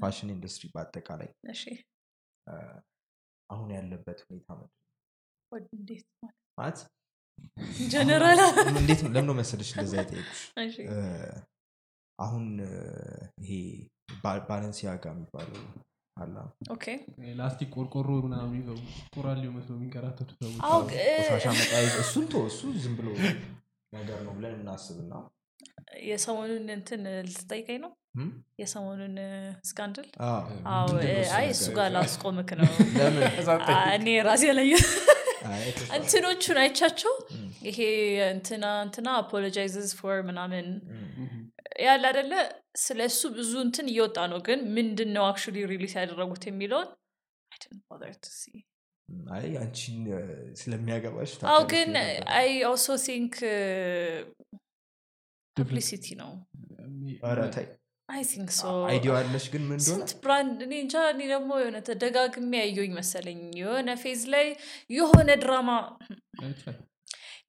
fashion industry በአጠቃላይ አሁን ያለበት ሁኔታ እንዴት ማለት? ጀነራል እንዴት ነው- ለምን ነው መሰለሽ እንደዛ የጠየቁሽ? እሺ። እ፣ አሁን ይሄ Balenciaga የሚባለው አላ ላስቲክ ቆርቆሮ ምናምን ይዘው መስሎ የሚንከራተቱ ሰዎች አዎ አሉ። ግ- ቆሻሻ መጣያ እሱን ቶ እሱ ዝም ብሎ ነገር ነው ብለን እናስብና የሰሞኑን እንትን ልትጠይቀኝ ነው? የሰሞኑን scandal? አይ? እሱ ጋር ላስቆምክ ነው። እኔ ራሴ ላይ እንትኖቹን አይቻቸው? ይሄ እንትና እንትና apologizes for ምናምን ያለ አደለ ስለ እሱ ብዙ እንትን እየወጣ ነው። ግን ምንድን ነው actually release ያደረጉት የሚለውን? I didn't bother to see. አይ አንቺን ስለሚያገባሽ አዎ ታውቂያለሽ ግን I also think publicity ነው። I think so idea አለሽ ግን ምን ስንት brand እኔ እንጃ እኔ ደግሞ የሆነ ተደጋግሜ ያየሁኝ መሰለኝ። የሆነ phase ላይ የሆነ ድራማ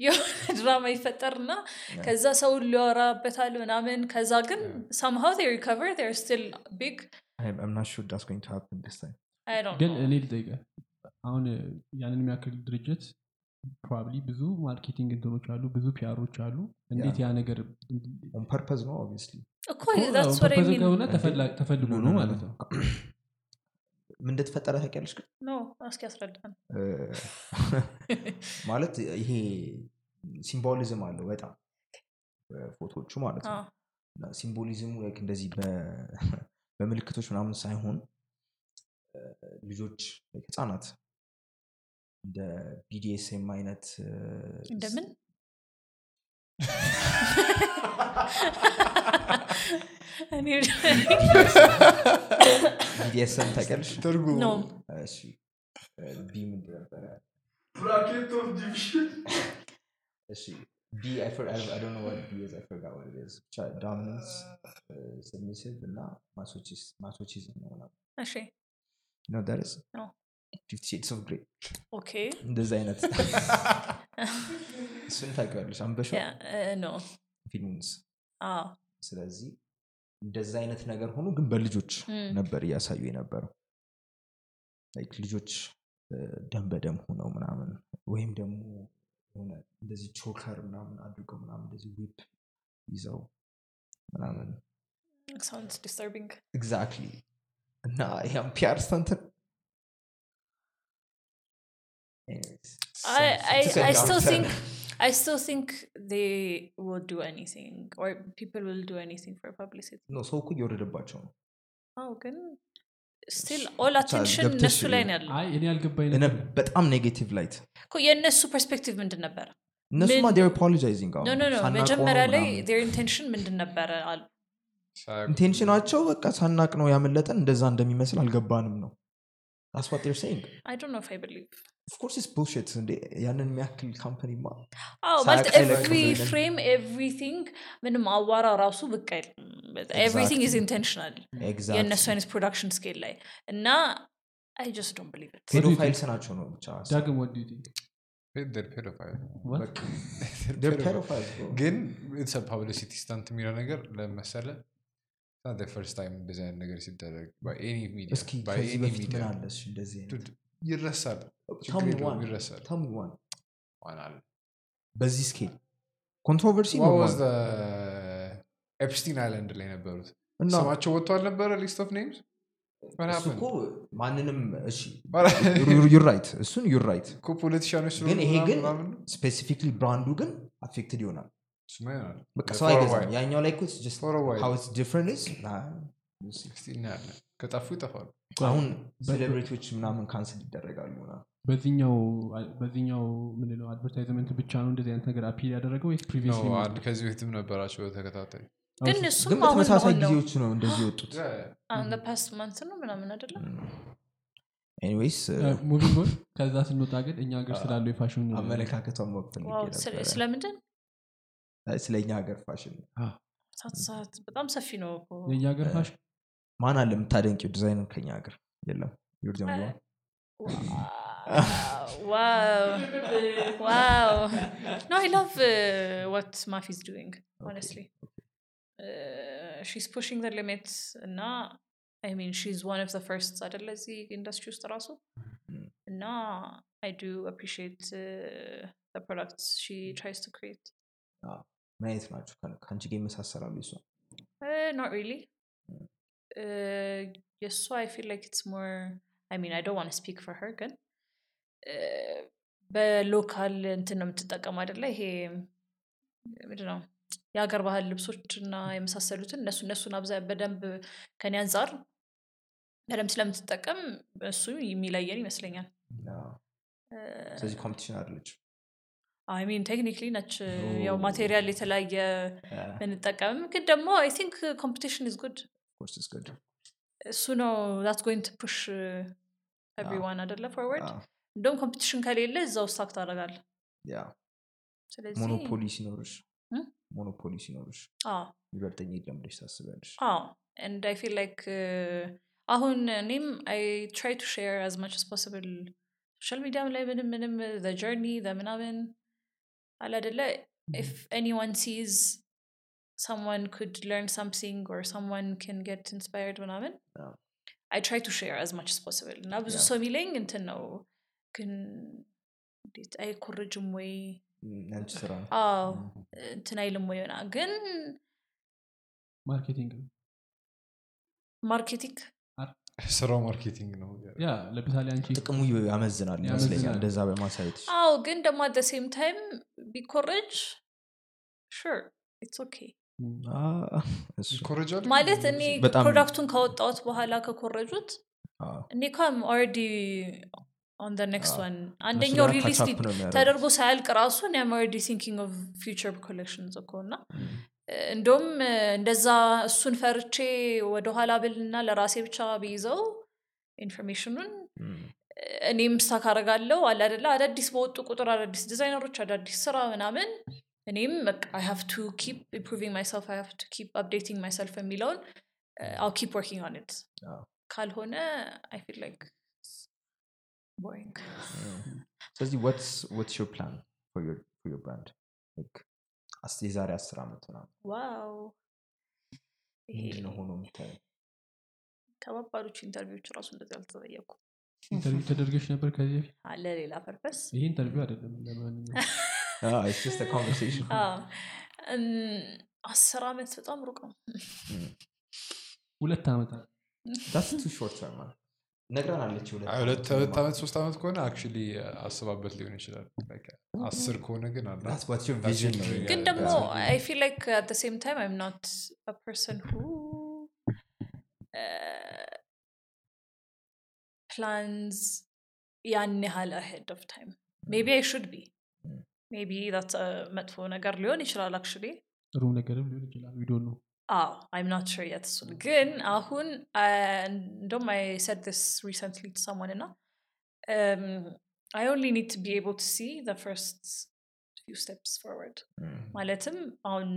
የሆነ ድራማ ይፈጠርና ከዛ ሰውን ሊያወራበታል ምናምን ከዛ ግን ሰምሃው they recover they're still big I'm, I'm not sure that's going to happen this time. I don't ግን እኔ ልጠይቀ አሁን ያንን የሚያክል ድርጅት probably ብዙ marketing እንትኖች አሉ ብዙ PR ኦች አሉ እንዴት ያ ነገር On purpose, no, obviously. እኮ that's what I purpose ከሆነ? ተፈላ- ተፈልጎ ነው ማለት. ነው ምን እንደተፈጠረ ታውቂያለሽ ግን? እስኪ ያስረዳን ማለት ይሄ symbolism አለው በጣም ፎቶዎቹ ማለት ነው። symbolism ኡ እንደዚህ በምልክቶች ምናምን ሳይሆን ልጆች ህፃናት እንደ BDSM አይነት እ፣ እንደምን እኔ BDSM ታውቂያለሽ ትርጉሙ no እሺ እ፣ B ምንድን ነበረ እሺ B I for- I I don't know what B is I forgot what it is ብቻ dominance submissive እና masochism masochism ነው ምናምን እሺ you know that is No. Fifty Shades of Grey okay እንደዚህ አይነት እሱን ታውቂዋለሽ? አንብበሻል ፊልሙንስ አዎ። ስለዚህ እንደዛ አይነት ነገር ሆኖ ግን በልጆች ነበር እያሳዩ የነበረው። ልጆች ደም በደም ሆነው ምናምን ወይም ደግሞ የሆነ እንደዚህ choker ምናምን አድርገው ምናምን እንደዚህ whip ይዘው ምናምን exactly እና ያም PR stunt ን I, I, I still think I still think they will do anything or people will do anything for publicity. ነው ሰው እኮ እየወረደባቸው ነው Oh, ግን still all ብቻ attention ገብተሽ እነሱ ላይ ነው ያለው አይ እኔ ያልገባኝ እነ ነገር በጣም negative light እኮ የእነሱ perspective ምንድን ነበረ እነሱማ ምን- they're apologizing no no no መጀመሪያ ላይ their intention ምንድን ነበረ አሉ intention ኣቸው በቃ ሳናቅ ነው ያመለጠን እንደዛ እንደሚመስል አልገባንም ነው That's what they're saying. I don't know if I believe of course it's bullshit እንዴ ያንን የሚያክል company ማ አዎ ማለት every frame everything ምንም አዋራ ራሱ ብቅ አይልም። everything is Exactly. intentional የእነሱ አይነት production scale ላይ እና I just don't believe it pedophiles ናቸው ነው ብቻ ዳግም ወድ pedophiles, bro. ግን publicity stunt የሚለው ነገር ለመሰለ first time እንደዚህ አይነት ነገር ሲደረግ ሚዲያ ይረሳል. ይረሳል። በዚህ scale controversy Epstein island ላይ ነበሩት። ስማቸው ወጥቶ አልነበረ? list of names እኮ ማንንም እሺ What you're right እሱን you're right እኮ politician ኦች ግን ይሄ ግን specifically brand ኡ ግን affected ይሆናል። በቃ ሰው አይገዛም. ያኛው ላይ እናያለን ከጠፉ ይጠፋሉ። አሁን celebrity ዎች ምናምን cancel ይደረጋሉ ምናምን። በዚህኛው ምንለው advertisement ብቻ ነው እንደዚህ አይነት ነገር appeal ያደረገው ወይስ previously ከዚህ በፊትም ነበራቸው ተከታታይ ግን እሱም ነው። ጊዜዎች ነው እንደዚህ የወጡት። አሁን past month ነው ምናምን አይደለም anyways moving on ከዛ ስንወጣ ግን እኛ ሀገር ስላለው የፋሽን አመለካከቷን ነበረ። ስለምንድን? ስለ እኛ ሀገር ፋሽን በጣም ሰፊ ነው እኮ የእኛ ሀገር ፋሽን ማን አለ የምታደንቂው ዲዛይነር ከኛ ሀገር የለም you're the only one? wow wow no i love uh, what Mafi's doing honestly uh, she's pushing the limits እና i mean she's one of the first አይደለ እዚህ ኢንዱስትሪ ውስጥ ራሱ Mm. እና i do appreciate uh, the products she tries to create ምን አይነት ናቸው ከአንቺ ጋር ይመሳሰላሉ Uh, not really. I feel like it's more. I mean, I don't want to speak for her, ግን uh, በሎካል እንትን ነው የምትጠቀም አይደለ? ይሄ ምንድን ነው የሀገር ባህል ልብሶች እና የመሳሰሉትን እነሱ እነሱን አብዛ በደንብ ከኔ አንጻር በደንብ ስለምትጠቀም እሱ የሚለየን ይመስለኛል። ስለዚህ competition አለች I mean technically ነች ያው material የተለያየ ብንጠቀምም ግን ደግሞ I think competition is good እሱ ነው that's going to push everyone አደለ forward እንደውም competition ከሌለ እዛው stuck ታደርጋል ስለዚህ monopoly ሲኖርሽ Hmm? monopoly ሲኖርሽ አዎ። ይበልጠኝ የለም ብለሽ ታስቢያለሽ? አዎ። and I feel like አሁን እኔም I try to share as much as possible social media ም ላይ ምንም ምንም journey ምናምን አለ አደለ if anyone sees someone could learn something or someone can get inspired ምናምን try to share as much as possible እና ብዙ. ሰው የሚለኝ እንትን ነው። ግን እንዴት አይኮርጅም ወይ? ስራ እንትን አይልም ወይ ሆና ግን marketing ነው። marketing? ስራው marketing ነው። yeah ለምሳሌ አንቺ ጥቅሙ ያመዝናል ይመስለኛል እንደዛ በማሳየት አዎ ግን ደግሞ at same time ቢኮረጅ sure it's okay ማለት እኔ product ኡን ካወጣሁት በኋላ ከኮረጁት እኔ I'm already on the next one አንደኛው released ተደርጎ ሳያልቅ ራሱ እኔም already thinking of future collections እኮ እና እንደውም እንደዛ እሱን ፈርቼ ወደኋላ ብልና ለራሴ ብቻ ቢይዘው information ኡን እኔም stuck አረጋለው አለ አደለ አዳዲስ በወጡ ቁጥር አዳዲስ ዲዛይነሮች አዳዲስ ስራ ምናምን እኔም I have to keep improving myself I have to keep updating myself የሚለውን I'll keep working on it አዎ። ካልሆነ I feel like boring ስለዚህ what's your plan your brand የዛሬ አስር ዓመት ምናምን wow ይሄ ምንድነው ሆኖ የምታየው ከባባዶች interview ዎች ራሱ እንደዚህ አልተጠየቁ interview ተደርገሽ ነበር ከዚህ በፊት አለ ሌላ purpose ይሄ interview አይደለም ለማንኛውም Ah, it's just a conversation. አስር ዓመት በጣም ሩቅ ነው ሁለት ዓመታት That's too short term, man. ነግረናለች አይ፣ ሁለት ሁለት ዓመት ሶስት ዓመት ከሆነ actually አስባበት ሊሆን ይችላል Like, አስር ከሆነ ግን አለ That's what your That's vision your ነው። dream. ግን Yeah, ደግሞ that's what I feel like at the same time I'm not a person who plans ያን ያህል ahead of time maybe I should be Mm. maybe that መጥፎ ነገር ሊሆን ይችላል actually ጥሩ ነገርም ሊሆን ይችላል ቪዲዮ ነው አዎ I'm not sure የት እሱን ግን አሁን እንደም I said this recently ሰሞን እና I only need to be able to see the first few steps forward. ማለትም አሁን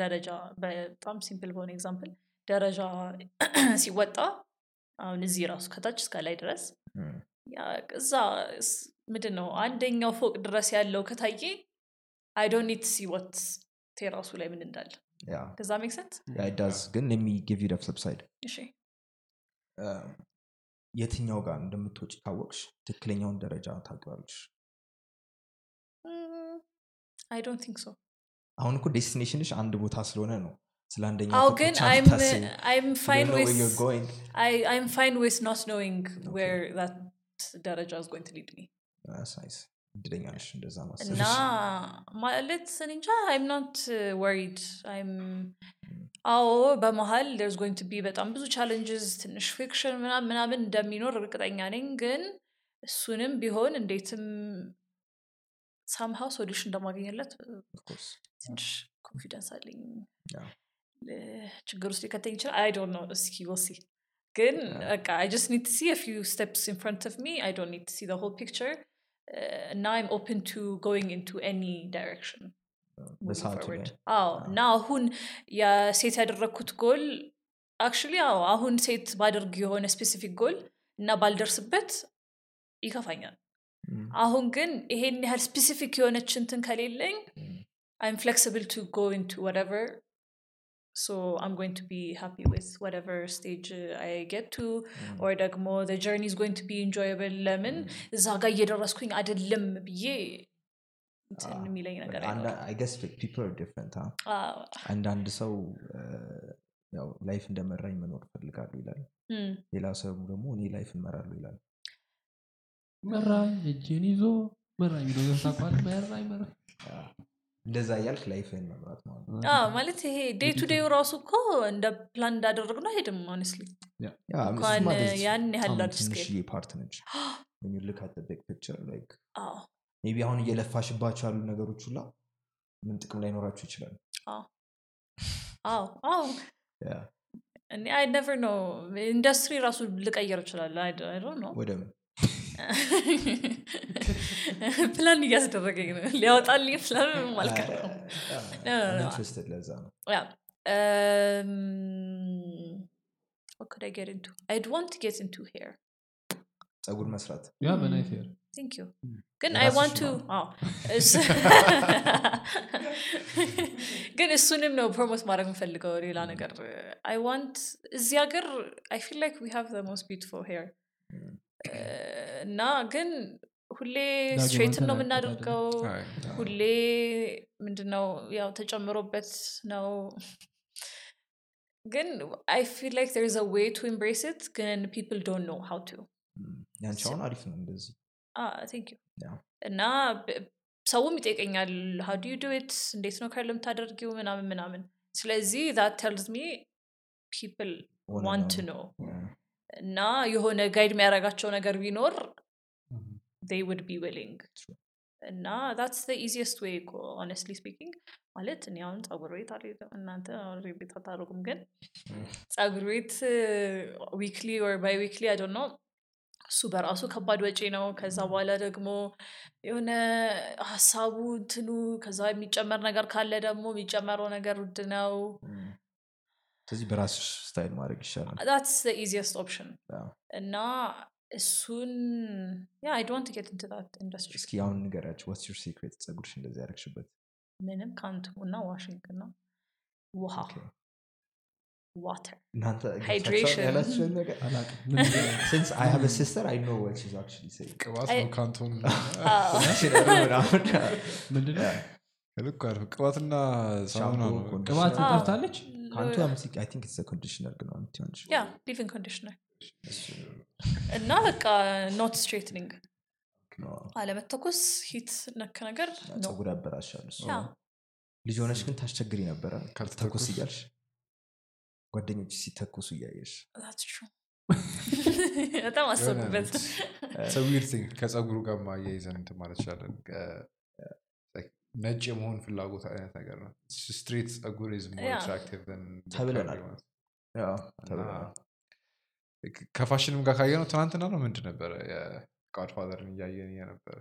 ደረጃ በጣም simple በሆነ example ደረጃ ሲወጣ አሁን እዚህ ራሱ ከታች እስከ ላይ ድረስ እዛ ስ- ምንድን ነው አንደኛው ፎቅ ድረስ ያለው ከታየ I don't need see what ቴራሱ ላይ ምን እንዳለ። ከዛ make sense does ግን me give you flip side እሺ። የትኛው ጋር እንደምትወጭ ካወቅሽ ትክክለኛውን ደረጃ ታውቂዋለሽ? I don't think so አሁን እኮ destination ሽ አንድ ቦታ ስለሆነ ነው። ስለ አንደኛው ግን fine with not knowing where that ደረጃ going to lead me That's nice. እድለኛ ነሽ እንደዛ እና ማሰብሽ ማለት እኔ እንጃ I'm not uh, worried. I'm አዎ በመሀል there's going to be በጣም ብዙ challenges ትንሽ friction ምናምን ምናምን እንደሚኖር እርግጠኛ ነኝ ግን እሱንም ቢሆን እንዴትም somehow solution እንደማገኝለት Of course. ትንሽ confidence አለኝ Yeah. ለ- ችግር ውስጥ ሊከተኝ ይችላል? አይ ዶንት ኖ እስኪ we'll see. ግን Yeah. በቃ i just need to see a few steps in front of me. I don't need to see the whole picture uh, and now i'm open to going into any direction moving በሰዓቱ ላይ forward አዎ እና አሁን የሴት ያደረግኩት ጎል አክቹሊ አዎ አሁን ሴት ባደርግ የሆነ ስፔሲፊክ ጎል እና ባልደርስበት ይከፋኛል Mm. አሁን ግን ይሄን ያህል ስፔሲፊክ የሆነች እንትን ከሌለኝ Mm. I'm flexible to go into whatever. So I'm going to be happy with whatever stage uh, I get to, Mm. or ደግሞ the journey is going to be enjoyable. ለምን እዛ ጋር እየደረስኩኝ አይደለም ብዬ እንትን Ah, የሚለኝ ነገር And አይኖርም። I guess like, people are different. Huh? አዎ። አንዳንድ ሰው ያው life እንደመራኝ መኖር ይፈልጋሉ ይላል እም፣ ሌላ ሰው ደግሞ እኔ life እመራለሁ ይላል መራኝ እጄን ይዞ መራኝ ብሎ ታቋል መራኝ መራኝ ያ። እንደዛ እያልክ ላይፍን መምራት ማለት ነው። አዎ፣ ማለት ይሄ ዴይ ቱ ዴይ ራሱ እኮ እንደ ፕላን እንዳደረግ ነው አይሄድም ሆነስሊ እንኳን ያን ያህል ፓርት ነች። big picture like አዎ ሜቢ አሁን እየለፋሽባቸው ያሉ ነገሮች ሁላ ምን ጥቅም ላይኖራቸው ይችላል? እኔ አይ ነቨር ነው ኢንዱስትሪ ራሱ ልቀየር ይችላል ወደ ምን ፕላን እያስደረገኝ ነው ሊያወጣልኝ ፕላን አልቀረም ለዛ ነው what could I get into? I'd want to get into hair. ፀጉር መስራት ያ በናይት ር Thank you. Mm. ግን I የራስሽ want to ነው። አዎ፣ እስ- ግን እሱንም ነው promote ማድረግ የምፈልገው ሌላ ነገር I want እዚህ ሀገር I feel like we have most beautiful hair. እና ግን ሁሌ straight ን ነው የምናደርገው። ሁሌ ምንድነው ያው ተጨምሮበት ነው። ግን I feel like there a way to embrace it ግን people don't know how to አሁን አሪፍ ነው እንደዚህ. እና ሰውም ይጠይቀኛል how do do it እንዴት ነው curl የምታደርጊው? ምናምን ምናምን። ስለዚህ that tells me people want know. እና የሆነ guide የሚያደርጋቸው ነገር ቢኖር. They would be willing. እና that's the easiest way እኮ honestly speaking. ማለት እኔ አሁን ፀጉር ቤት አልሄድም። እናንተ ቤት አታደርጉም ግን ፀጉር ቤት weekly or biweekly አይ ነው እሱ በራሱ ከባድ ወጪ ነው። ከዛ በኋላ ደግሞ የሆነ ሀሳቡ እንትኑ ከዛ የሚጨመር ነገር ካለ ደግሞ የሚጨመረው ነገር ውድ ነው. ስለዚህ በራስሽ style ማድረግ ይሻላል። Option. Yeah. እና እሱን yeah I don't get into that industry እስኪ አሁን ንገሪያቸው what's your secret ፀጉርሽ እንደዚህ ያደረግሽበት ምንም ከንቱ እና washing እና ውሃ Okay. ዋተር እናንተ Hydration. ያላችሁን ነገር አላቅም ምን since I have a sister, I know what she's actually saying. ቅባት አይ- ነው ካንቶን ምንድነው ልክ አልኩ። ቅባትና ሳሙና ነው ሻምፖ፣ ቅባት አዎ። ጠርታለች ካንቱ አምሲ- I think it's a conditioner ግን አሁን ትሆንሽ። ያ ሊቪንግ ኮንዲሽነር እና በቃ ኖት ስትሬትኒንግ አለመተኮስ ሂት ነክ ነገር ነው ፀጉር ያበላሻል እሱ። ያ ልጅ ሆነሽ ግን ታስቸግሪ ነበረ ካልተተኮስ? እያልሽ ጓደኞች ሲተኩሱ እያየሽ that's true በጣም አስብበት ከፀጉሩ ጋር ማያይዘን እንትን ማለት like ነጭ የመሆን ፍላጎት አይነት ነገር ነው straight ፀጉር is more Yeah. attractive than the ተብለናል። curly ones. ያው እና ተብለናል። ከፋሽንም ጋር ካየ ነው ትናንትና ነው ምንድን ነበረ? Godfather ን እያየን ነበረ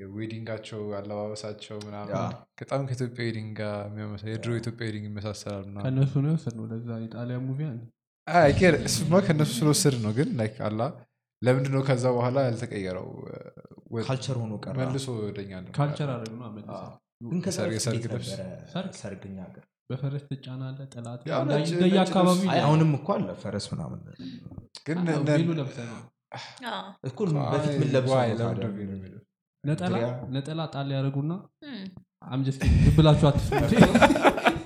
የዌዲንጋቸው አለባበሳቸው ምናምን በጣም ከኢትዮጵያ ዌዲንግ ጋር የሚያመሳ የድሮ ኢትዮጵያ ዌዲንግ ይመሳሰላል ከእነሱ ነው የወሰድነው። ለዛ የጣሊያን ሙቪ እሱማ ከእነሱ ስለወሰድ ነው ግን ላይክ አላ ለምንድን ነው ከዛ በኋላ ያልተቀየረው? ካልቸር ሆኖ ቀረ። መልሶ ወደኛ ነው ካልቸር አድርግ ነው እንዴት ልብስ። ነበረ? ሰርግ? ሰርግኛ በፈረስ ትጫናለ ጠላት አካባቢ አሁንም እኮ አለ ፈረስ ምናምን። ግን በፊት ምን? ነጠላ ጣል ያደረጉና አምጀስ ብላችሁ አትስሙ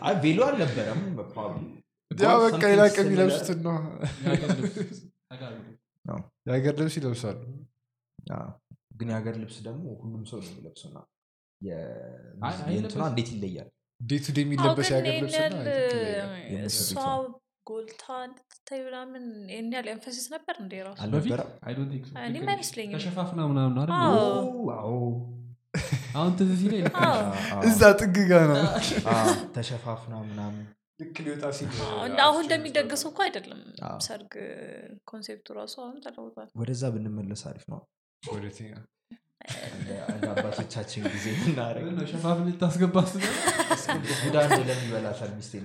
አይ ቬሎ አልነበረም በቃ similar. የሚለብሱትን ነው። የሀገር ልብስ ይለብሳሉ? አዎ። ግን የሀገር ልብስ ደግሞ ሁሉም ሰው ነው የሚለብሰው እና የ- አይ፣ የእንትኗ አይለበስም። እንዴት ይለያል ዴይ ቱ ዴይ አዎ፣ የሚለበስ የሀገር ልብስ ጎልታ እንድትታይ ምናምን ይህን ያህል ኤንፈሲስ ነበር እንዴ ራሱ በፊት አልነበረም I don't think so። እኔም ልክ ነሽ። አይመስለኝም። ተሸፋፍና ምናምን ነው አይደል? አዎ። ኦ፣ አዎ። አሁን ትዝ ሲለኝ እዛ ጥግ ጋ ነው አዎ፣ ተሸፋፍና ምናምን ልክ ሊወጣ ሲል አዎ፣ እንደ አሁን እንደሚደግሰው እኮ አይደለም ሰርግ concept ኡ ራሱ አሁን ተለውጧል ወደዛ ብንመለስ አሪፍ ነው? እንደ- እንደ አባቶቻችን ጊዜ ሸፋፍነህ ልታስገባ ቡዳ ይበላታል ሚስቴን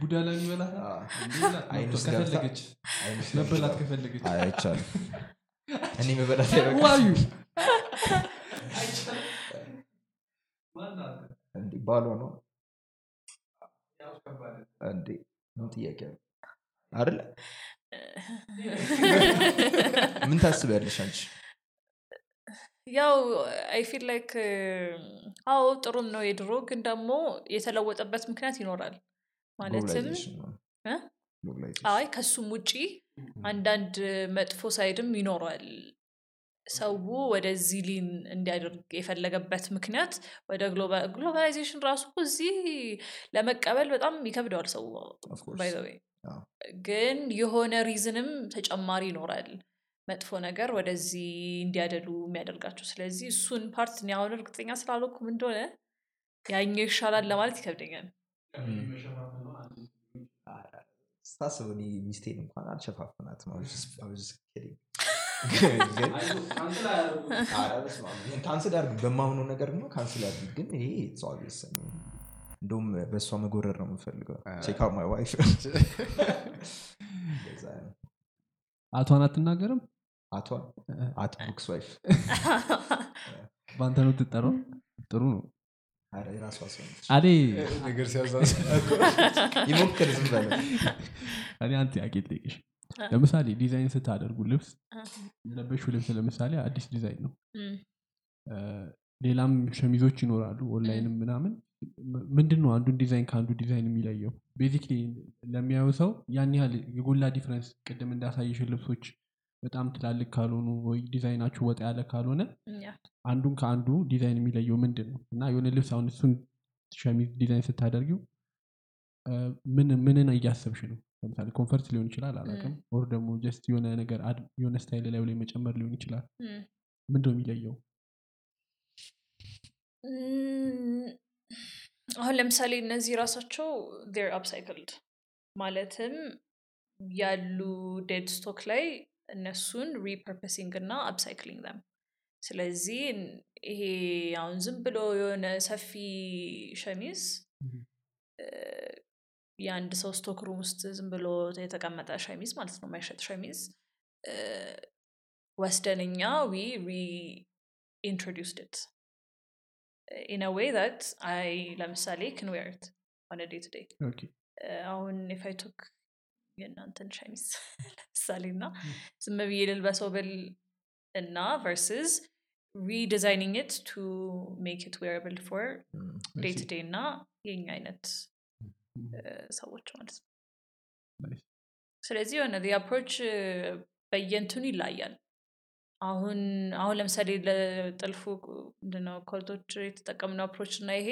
ቡዳ ላይ የሚበላት አዎ። እንዲህ አይን ውስጥ ከፈለገች። አይነት መበላት ከፈለገች። አይ፣ አይቻልም። እኔ መበላት ዋዩ! ባሏ ነው? እንዴ ምን ጥያቄ ነው? አይደለ? ምን ታስቢያለሽ አንቺ ያው I feel like አዎ ጥሩም ነው የድሮ ግን ደግሞ የተለወጠበት ምክንያት ይኖራል። ማለትም አይ ከሱም ውጪ አንዳንድ መጥፎ side ም ይኖረዋል። ሰው ወደዚህ lean እንዲያደርግ የፈለገበት ምክንያት ወደ globalization ራሱ እዚህ ለመቀበል በጣም ይከብደዋል ሰው። ግን የሆነ reason ም ተጨማሪ ይኖራል መጥፎ ነገር ወደዚህ እንዲያደሉ የሚያደርጋቸው። ስለዚህ እሱን part እኔ አሁን እርግጠኛ ስላልኩም እንደሆነ ያኛው ይሻላል ለማለት ይከብደኛል። ስታስብ እኔ ሚስቴን እንኳን አልሸፋፍናትም። cancel አድርግ። በማምነው ነገር ነው cancel አድርግ። ግን ይሄ obvious። እንደውም በእሷ መጎረር ነው የምፈልገው። check out my wife አቷን አትናገርም? አቷ አት ቡክስ wife። በአንተ ነው ትጠራው ጥሩ ነው። ነገር ዝም አንድ ጥያቄ ልጠይቅሽ። ለምሳሌ ዲዛይን ስታደርጉ ልብስ የለበሹ ልብስ ለምሳሌ አዲስ ዲዛይን ነው። ሌላም ሸሚዞች ይኖራሉ ኦንላይንም ምናምን ምንድን ነው አንዱን ዲዛይን ከአንዱ ዲዛይን የሚለየው? basically ለሚያዩ ሰው ያን ያህል የጎላ difference ቅድም እንዳሳየሽን ልብሶች በጣም ትላልቅ ካልሆኑ ወይ ዲዛይናችሁ ወጣ ያለ ካልሆነ አንዱን ከአንዱ ዲዛይን የሚለየው ምንድን ነው እና የሆነ ልብስ አሁን እሱን ሸሚዝ ዲዛይን ስታደርጊው ምንን እያሰብሽ ነው? ለምሳሌ comfort ሊሆን ይችላል አላውቅም or ደግሞ just የሆነ ነገር የሆነ style ላይ ላይ መጨመር ሊሆን ይችላል እም። ምንድን ነው የሚለየው አሁን ለምሳሌ እነዚህ ራሳቸው are upcycled ማለትም ያሉ dead stock ላይ እነሱን repurposing እና upcycling them ስለዚህ ይሄ አሁን ዝም ብሎ የሆነ ሰፊ ሸሚዝ የአንድ ሰው stock room ውስጥ ዝም ብሎ የተቀመጠ ሸሚዝ ማለት ነው የማይሸጥ ሸሚዝ ወስደን እኛ we reintroduced it in way ት አይ ለምሳሌ ክን ዌርት ኦን ዴይ ቱ ዴይ ኦኬ አሁን የፋይቶክ የእናንተን ሸሚዝ ለምሳሌ እና ዝም ብዬ ልልበሰው ብል እና ቨርስስ ሪዲዛይኒንግ ኢት ቱ ሜክ ኢት ዌረብል ፎር ዴይ ቱ ዴይ እና የኛ አይነት እ፣ ሰዎች ማለት ነው. Nice. ስለዚህ የሆነ አፕሮች በየንትኑ ይለያል አሁን አሁን ለምሳሌ ለጥልፉ ምንድነው ኮልቶች የተጠቀምነው approach እና ይሄ.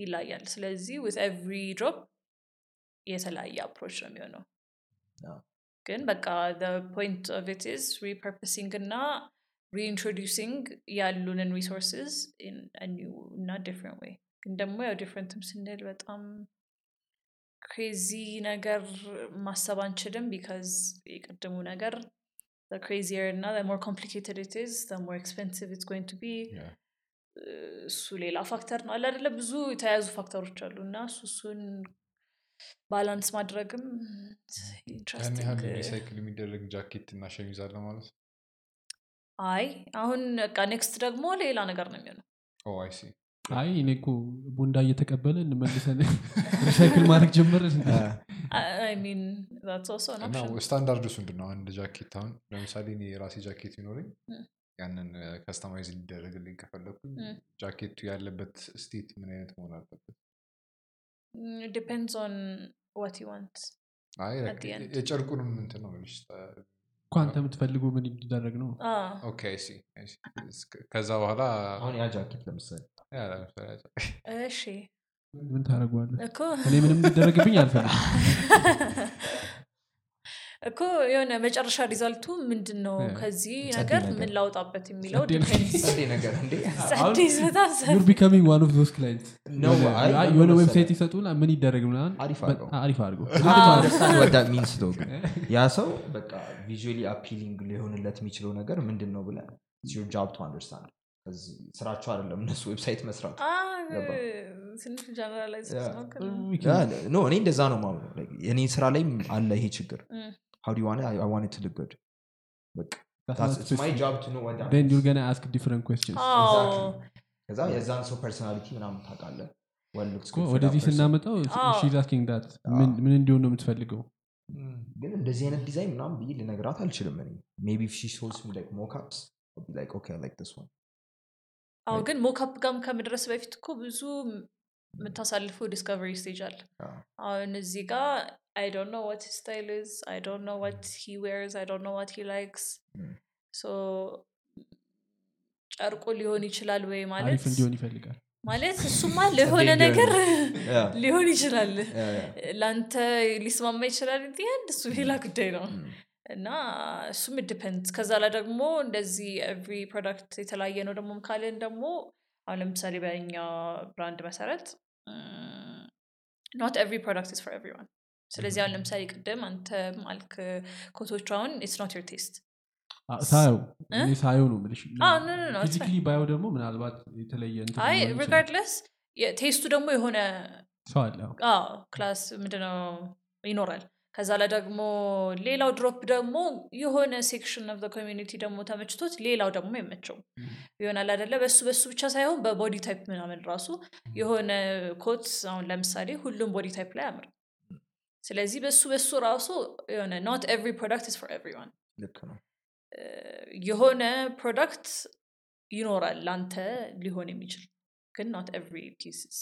ይለያል ስለዚህ with every drop የተለያየ approach ነው የሚሆነው ግን በቃ point of it is repurposing እና reintroducing ያሉንን resources new እና different way ግን ደግሞ ያው different ም ስንል በጣም crazy ነገር ማሰብ አንችልም because የቅድሙ ነገር the crazier እና the more complicated it is the more expensive it's going to be. Yeah. እሱ ሌላ factor ነው አለ ብዙ የተያያዙ factor ኦች አሉ እና እሱ እሱን balance ማድረግም ያን ያህል interesting recycle የሚደረግ ጃኬት እና ሸሚዝ አለ ማለት አይ አሁን በቃ next ደግሞ ሌላ ነገር ነው የሚሆነው። ሲ አይ እኔ እኮ ቡንዳ እየተቀበለ እንመልሰን recycle ማድረግ ጀመረ ስታንዳርድ ውስጥ ምንድን ነው አንድ ጃኬት አሁን ለምሳሌ እኔ የራሴ ጃኬት ቢኖረኝ ም። ያንን customize ሊደረግልኝ ከፈለግኩኝ ም። ጃኬቱ ያለበት state ምን አይነት መሆን አለበት it depends on what you want አይ At the end. የጨርቁንም እንትን ነው እኮ አንተ የምትፈልጉ ምን እንዲደረግ ነው? ከዛ በኋላ አሁን ያ ጃኬት ለምሳሌ። እሺ። ምን ታደረጓለ እኔ ምንም እንዲደረግብኝ አልፈልግም እኮ የሆነ መጨረሻ ሪዛልቱ ምንድን ነው ከዚህ ነገር ምን ላውጣበት የሚለው ቢካሚንግ ዋን ኦፍ ዞስ ክላይንት የሆነ? ዌብሳይት ይሰጡና ምን ይደረግ ምናምን? አሪፍ በ- አድርገው። አሪፍ አድርገው። አንደርስታንድ ወዳ ሚንስ ዶ ግን ያ ሰው በቃ visually appealing ሊሆንለት የሚችለው ነገር ምንድን ነው ብለ job to understand ስራቸው አይደለም እነሱ website መስራት. ነው። እኔ እንደዛ ነው ማምነው Like, የኔ ስራ ላይም አለ ይሄ ችግር. How do you want it? I, I want it to look good በቃ That's that's, not it's my specific. job to know what that then means. you're gonna ask different questions አዎ Exactly. ከዛ የዛን ሰው personality ምናምን ታውቃለህ what looks እኮ good for that ወደዚህ person. ስናመጣው አዎ። she's asking that አዎ። ምን እንዲሆን ነው የምትፈልገው Mm. ግን እንደዚህ አይነት ዲዛይን ምናምን ብዬ ልነግራት አልችልም እኔ maybe she shows me like mockups like okay like this one አዎ ግን mockup ጋም ከመድረስ በፊት እኮ ብዙ የምታሳልፈው discovery stage አለ አሁን እዚህ ጋር I don't know what style is I don't know what he wears I don't know what he likes Mm. so ጨርቁ ሊሆን ይችላል ወይ ማለት አሪፍ እንዲሆን ይፈልጋል። ማለት እሱማ ለሆነ እንዲሆን ነገር Yeah. ሊሆን ይችላል። Yeah, yeah. ለአንተ ሊስማማ ይችላል እንዲያንድ እሱ ሌላ ጉዳይ ነው። Mm. እና እሱም depend ከዛ ላይ ደግሞ እንደዚህ every product የተለያየ ነው ደግሞ ካለን ደግሞ አሁን ለምሳሌ በእኛ brand መሰረት not every product is for everyone ስለዚህ አሁን ለምሳሌ ቅድም አንተ ማልክ ኮቶቹ አሁን it's not your taste ሳየው ነው physically ባየው ደግሞ ምናልባት የተለየ regardless taste ኡ ደግሞ የሆነ class ምንድነው ይኖራል። ከዛ ላይ ደግሞ ሌላው drop ደግሞ የሆነ section of community ደግሞ ተመችቶት ሌላው ደግሞ ያልተመቸው ይሆናል አደለ በሱ በሱ ብቻ ሳይሆን በ body type ምናምን ራሱ የሆነ ኮት አሁን ለምሳሌ ሁሉም body type ላይ አያምርም ስለዚህ በሱ በሱ ራሱ የሆነ not every product is for everyone ልክ ነው። የሆነ product ይኖራል ለአንተ ሊሆን የሚችል ግን not every pieces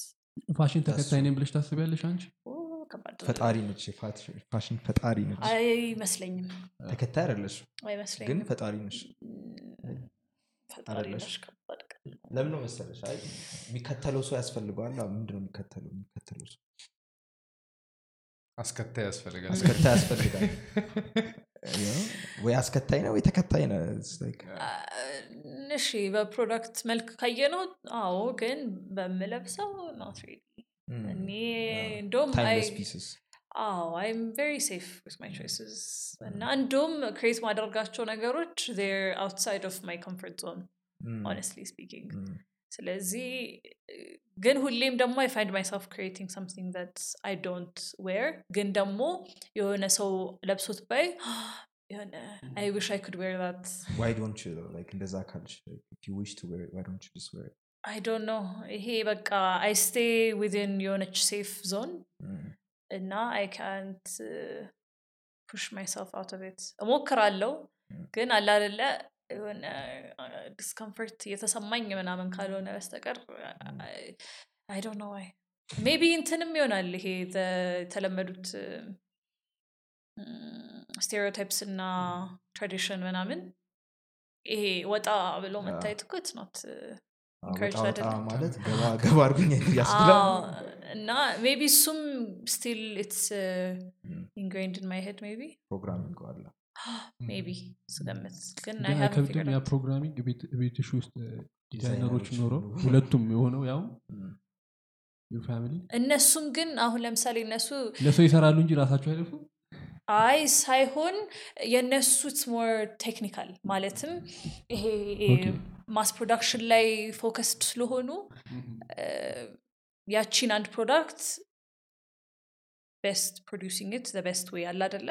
fashion ተከታይ ነኝ ብለሽ ታስቢያለሽ አንቺ? ፈጣሪ ነች ፋሽን ፈጣሪ ነች። አይመስለኝም። ተከታይ አይደለሽ? ግን ፈጣሪ ነች ለምን ነው መሰለሽ? አይ የሚከተለው ሰው ያስፈልገዋል። አዎ፣ ምንድነው የሚከተለው? የሚከተለው ሰው አስከታይ ያስፈልጋል። አስከታይ ያስፈልጋል። You know? ወይ አስከታይ ነው ወይ ተከታይ ነው? It's like, አ- እሺ በ product መልክ ካየ ነው አዎ ግን በምለብሰው not እኔ. እንደውም አዎ I'm very safe with my choices እና እንደውም create ማደርጋቸው ነገሮች are outside of my comfort zone honestly speaking ስለዚህ ግን ሁሌም ደግሞ I find myself creating something that I don't wear ግን ደግሞ የሆነ ሰው ለብሶት ባይ የሆነ I wish I could wear that why don't you though? like እንደዛ ካልሽ like, if you wish to wear it why don't you just wear it? I don't know ይሄ በቃ I stay within የሆነች safe zone Mm, እና አይ ካንት ፑሽ ማይሰልፍ አውት ኦፍ ኢት እሞክራለው Mm. ግን አለ አይደለ የሆነ discomfort እየተሰማኝ ምናምን ካልሆነ በስተቀር I don't know why maybe እንትንም ይሆናል ይሄ የተለመዱት stereotypes እና tradition ምናምን። ይሄ ወጣ ብሎ መታየት እኮ አይደለም። ማለት ገባ እና maybe እሱም still it's. ingrained in my head maybe programming አለ maybe ስገምት ግን figured yeah. programming ቤት- ቤትሽ ውስጥ ዲዛይነሮች ኖረው ሁለቱም የሆነው ያው እነሱም ግን አሁን ለምሳሌ እነሱ ለሰው ይሰራሉ እንጂ ራሳቸው አይለፉ አይ ሳይሆን የእነሱ it's more technical ማለትም ይሄ. mass production ላይ focused ስለሆኑ ያቺን አንድ product best producing it best ወይ አለ አደለ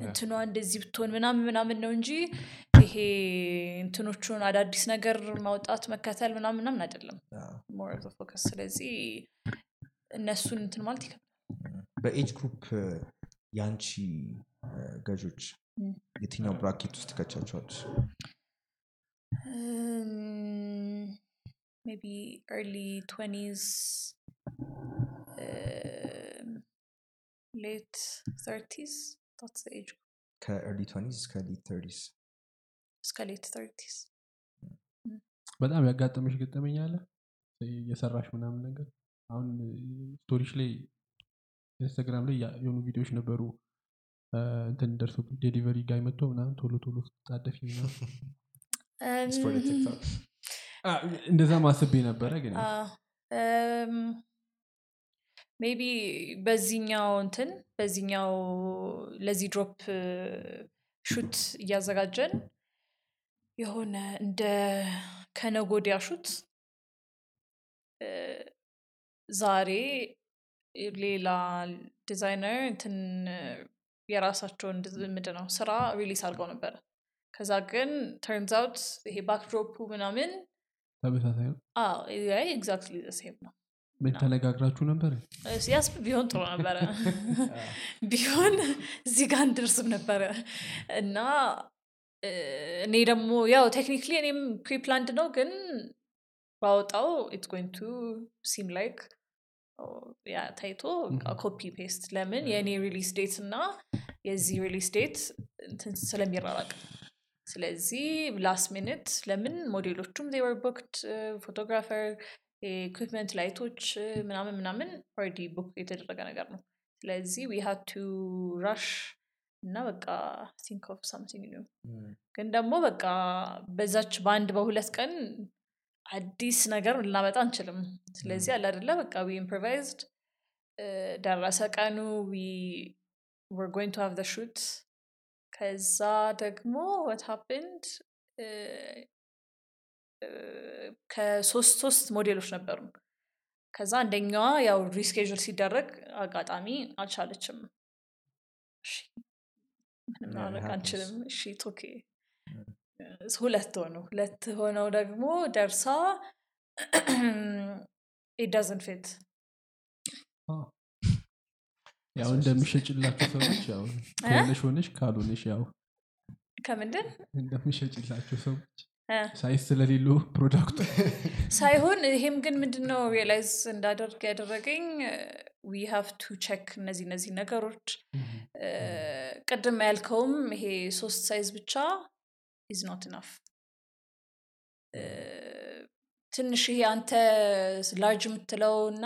እንትኗ እንደዚህ ብትሆን ምናምን ምናምን ነው እንጂ ይሄ እንትኖቹን አዳዲስ ነገር ማውጣት መከተል ምናምን ምናምን አይደለም። more focus ስለዚህ እነሱን እንትን ማለት ይከብዳል። በ age group የአንቺ ገዦች የትኛው bracket ውስጥ ከቻቸዋለች maybe early twenties late thirties that's age ከ early twenties እስከ late thirties እስከ late thirties በጣም ያጋጠመሽ ገጠመኝ አለ? የሰራሽ ምናምን ነገር? አሁን stories ላይ ኢንስታግራም ላይ የሆኑ ቪዲዮዎች ነበሩ። እንትን ደርሶ delivery guy መጥቶ ምናምን ቶሎ ቶሎ ስትጣደፊ ምናምን። እንደዛ ማስቤ ነበረ ግን ሜቢ በዚህኛው እንትን በዚህኛው ለዚህ ድሮፕ ሹት እያዘጋጀን የሆነ እንደ ከነጎዲያ ሹት እ፣ ዛሬ ሌላ ዲዛይነር እንትን የራሳቸውን ምንድን ነው ስራ ሪሊስ አድርገው ነበረ ከዛ ግን turns out ይሄ backdrop ኡ ምናምን ተመሳሳይ ነው? exactly same ነው ምን ተነጋግራችሁ ነበር? ያስ ቢሆን ጥሩ ነበረ። ቢሆን እዚህ ጋር እንደርስም ነበረ። እና እኔ ደግሞ ያው technically እኔም preplanned ነው ግን ባወጣው it's going to seem like ያ ታይቶ copy paste ለምን የእኔ release date እና የዚህ release date ስለሚራራቅ። ስለዚህ last minute ለምን model ኦቹም they were booked photographer equipment light ኦች ምናምን ምናምን already book የተደረገ ነገር ነው። ስለዚህ we had to rush እና በቃ think of something new ግን ደግሞ በቃ በዛች በአንድ በሁለት ቀን አዲስ ነገር ልናመጣ አንችልም። ስለዚህ አለ አደለ በቃ we improvised ደረሰ ቀኑ we're going to have shoot ከዛ ደግሞ what happened ከሶስት ሶስት ሞዴሎች ነበሩ። ከዛ አንደኛዋ ያው reschedule ሲደረግ አጋጣሚ አልቻለችም። ምንም ማድረግ. አንችልም። እሺ okay። ሁለት ሆኑ። ሁለት ሆነው ደግሞ ደርሳ it doesn't fit ያው እንደሚሸጭላቸው ሰዎች ያው ከሆነሽ ሆነሽ ካልሆነሽ ያው ከምንድን? እንደሚሸጭላቸው ሰዎች size ስለሌሉ product ኡ ሳይሆን ይሄም ግን ምንድነው realize እንዳደርግ ያደረገኝ? we have to check እነዚህ እነዚህ ነገሮች። ቅድም ያልከውም ይሄ ሶስት size ብቻ is not enough ትንሽ ይሄ አንተ large የምትለው እና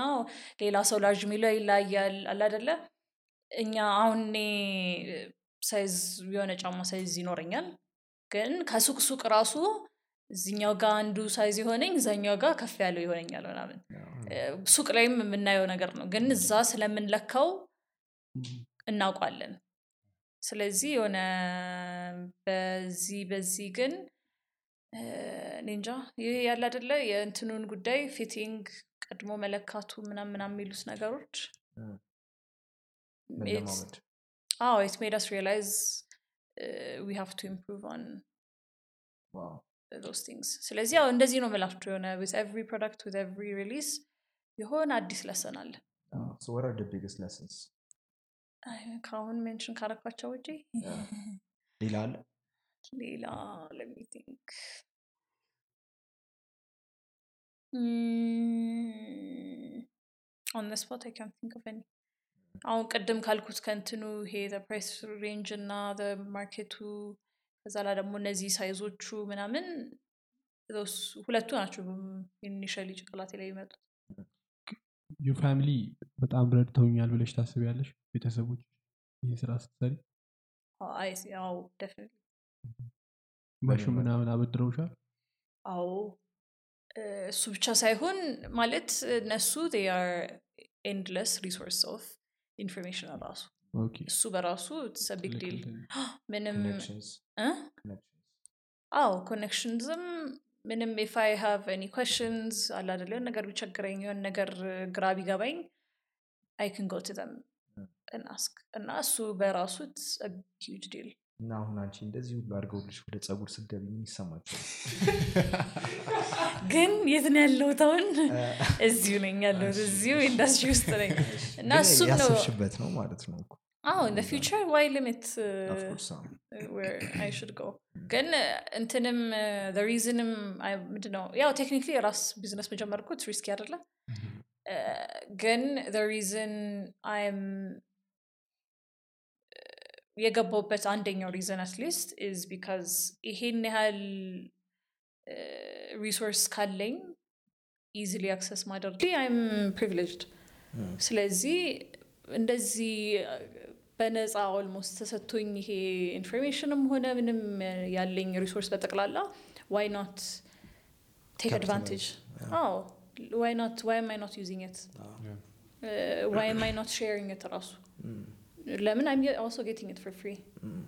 ሌላ ሰው large የሚለው ይለያያል አለ አደለ እኛ አሁን size የሆነ ጫማ size ይኖረኛል። ግን ከሱቅ ሱቅ ራሱ እዚኛው ጋር አንዱ size የሆነኝ እዛኛው ጋር ከፍ ያለው ይሆነኛል ምናምን። ሱቅ ላይም የምናየው ነገር ነው። ግን እዛ ስለምንለካው እናውቋለን ስለዚህ የሆነ በዚህ በዚህ ግን እንጃ። ይህ ያለ አደለ የእንትኑን ጉዳይ fitting ቀድሞ መለካቱ ምናም ምናም የሚሉት ነገሮች አዎ it made us realize we have to improve on those things ስለዚህ ያው እንደዚህ ነው ምላችሁ የሆነ with every product with every release የሆነ አዲስ lesson አለ አይ፣ ከአሁን mention ካረኳቸው ውጪ ሌላ አለ ሌላ Mm, the spot I can't think of any አሁን ቅድም ካልኩት ከንትኑ ይሄ price range እና market ኡ ከዛ ላይ ደግሞ እነዚህ size ኦቹ ምናምን ሁለቱ ናቸው initially ጭንቅላቴ ላይ የመጡት your family በጣም ረድተውኛል ብለሽ ታስቢያለሽ? ቤተሰቦች ይህ ስራ ስትሰሪ? ማሽን ምናምን አበድረውሻል? አዎ። እሱ ብቻ ሳይሆን ማለት እነሱ endless resource of information ራሱ እሱ በራሱ big deal ምንም. አዎ connections ም ምንም if I have any questions አለ ነገር ቢቸግረኝ የሆነ ነገር ግራ ቢገባኝ I can go to them and ask እና እሱ በራሱ huge deal እና አሁን አንቺ እንደዚህ ሁሉ አድርገውልሽ ወደ ጸጉር ስትገቢ ምን ይሰማቸዋል ግን የት ነው ያለሁት አሁን እዚሁ ነኝ ያለሁት እዚሁ ኢንዱስትሪ ውስጥ ነኝ። እና እሱም ነው ያሰብሽበት ነው ማለት ነው አዎ in future why limit I should go. ግን እንትንም reason ም ምንድነው? ያው technically የራስ ቢዝነስ መጀመር እኮ risky አይደለ? ግን reason I'm የገባውበት አንደኛው reason at least is because ይሄን ያህል resource ካለኝ easily access ማድረግ I'm privileged Mm. ስለዚህ እንደዚህ በነፃ almost ተሰጥቶኝ ይሄ information ም ሆነ ምንም ያለኝ resource በጠቅላላ why not Take Capitalize. advantage አዎ. why not why am I not using it why am I not sharing it ራሱ Mm. ለምን I'm also getting it for free Mm.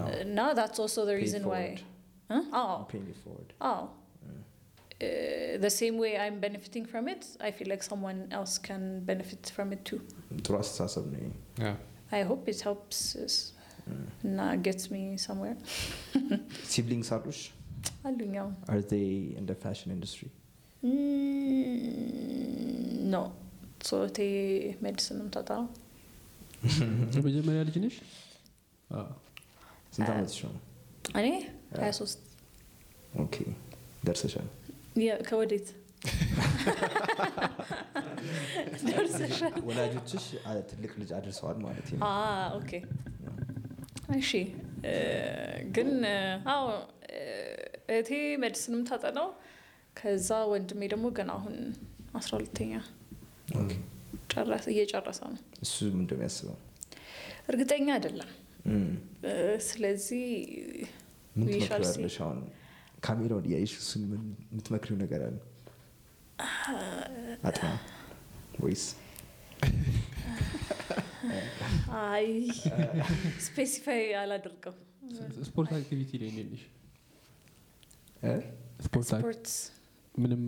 አዎ። እና that's also the Pay reason why forward. አዎ Paying it forward. Oh. Uh, the same way I'm benefiting from it, I feel like someone else can benefit from it too. ጥሩ አስተሳሰብ ነው ይሄ። Yeah. I hope it helps us Mm. and uh, gets me somewhere. siblings አሉሽ አሉኝ አዎ። are they in the fashion industry Mm, no. እህቴ medicine ምታጠና ነው የመጀመሪያ ልጅ ነሽ? አዎ። ስንት ዓመትሽ ነው? እኔ ሀያ ሶስት። Okay። ደርሰሻል? ከወዴት? ደርሰሻል። ወላጆችሽ ትልቅ ልጅ አድርሰዋል ማለት ነው። Ah, okay. እሺ እ፣ ግን አዎ እህቴ medicine የምታጠናው ከዛ ወንድሜ ደግሞ ገና አሁን አስራ ሁለተኛ Okay። ጨረሰ እየጨረሰ ነው። እሱ ምን እንደሚያስበው እርግጠኛ አይደለም። ስለዚህ ምን ትመክሪያለሽ አሁን? ካሜራውን እያየሽ እሱን ምን የምትመክሪው ነገር አለ? አጥና ወይስ? አይ specify አላደርገው ስፖርት activity ላይ እ? ስፖርት ምንም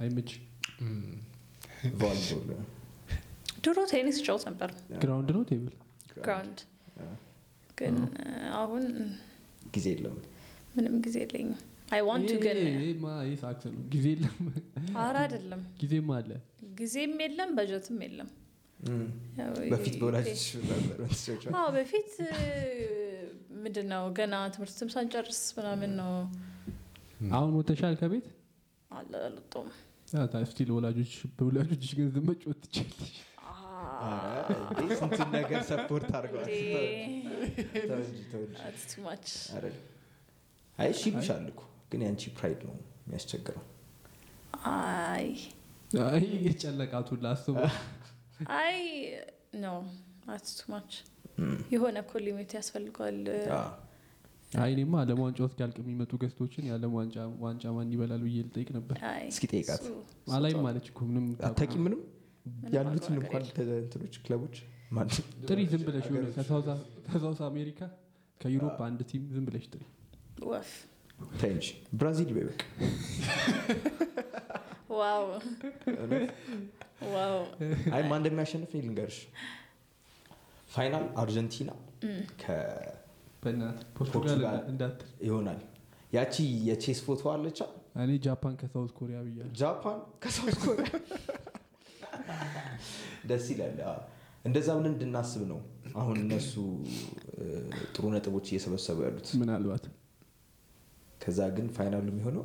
አይመች. ቮሊቦል ድሮ ቴኒስ ጫወት ነበር። ground ነው table? ground። ግን አሁን ጊዜ የለም ምንም ጊዜ የለኝም። I want ግን ጊዜ የለም። አረ አይደለም። ጊዜም አለ። ጊዜም የለም በጀትም የለም። በፊት በወላጆች ነበር ወንድቶቿ? አዎ በፊት ምንድን ነው ገና ትምህርትም ሳንጨርስ ምናምን ነው። አሁን ወተሻል ከቤት? አልወጣሁም። still ወላጆች በወላጆች ገንዘብ መጫወት ትችላለሽ ስንቱን ነገር support አድርገዋል። ተው እንጂ፣ ተው እንጂ። much አይደል? አይ እሺ ይሉሻል እኮ። ግን ያንቺ pride ነው የሚያስቸግረው። አይ። አይ የጨለቃቱን ላስበው አይ no that's much የሆነ እኮ limit ያስፈልገዋል። አይ እኔማ ዓለም ዋንጫ ውስጥ ያልቅ የሚመጡ guest ኦችን የዓለም ዋንጫ ዋንጫ ማን ይበላል ብዬ ልጠይቅ ነበር። እስኪ ጠይቃት። አላይም ማለች እኮ ምንም አታውቂ ምንም ምንም ያሉትን እንኳን እንትኖች ክለቦች ጥሪ ዝም ብለሽ ከሳውዝ- ከሳውዝ አሜሪካ ከዩሮፕ አንድ team ዝም ብለሽ ጥሪ። እንጂ። ብራዚል wow። አይ ማን እንደሚያሸንፍ እኔ ልንገርሽ። final አርጀንቲና ከ- በእናትህ ፖርቱጋል ፖርቱጋል። እንዳትል። ይሆናል። ያቺ የቼስ ፎቶ አለቻ እኔ ጃፓን ከሳውዝ ኮሪያ ብያለሁ። ጃፓን ከሳውት ኮሪያ ደስ ይላል። እንደዛ ብለን እንድናስብ ነው አሁን እነሱ ጥሩ ነጥቦች እየሰበሰቡ ያሉት? ምናልባት። ከዛ ግን final ኡ የሚሆነው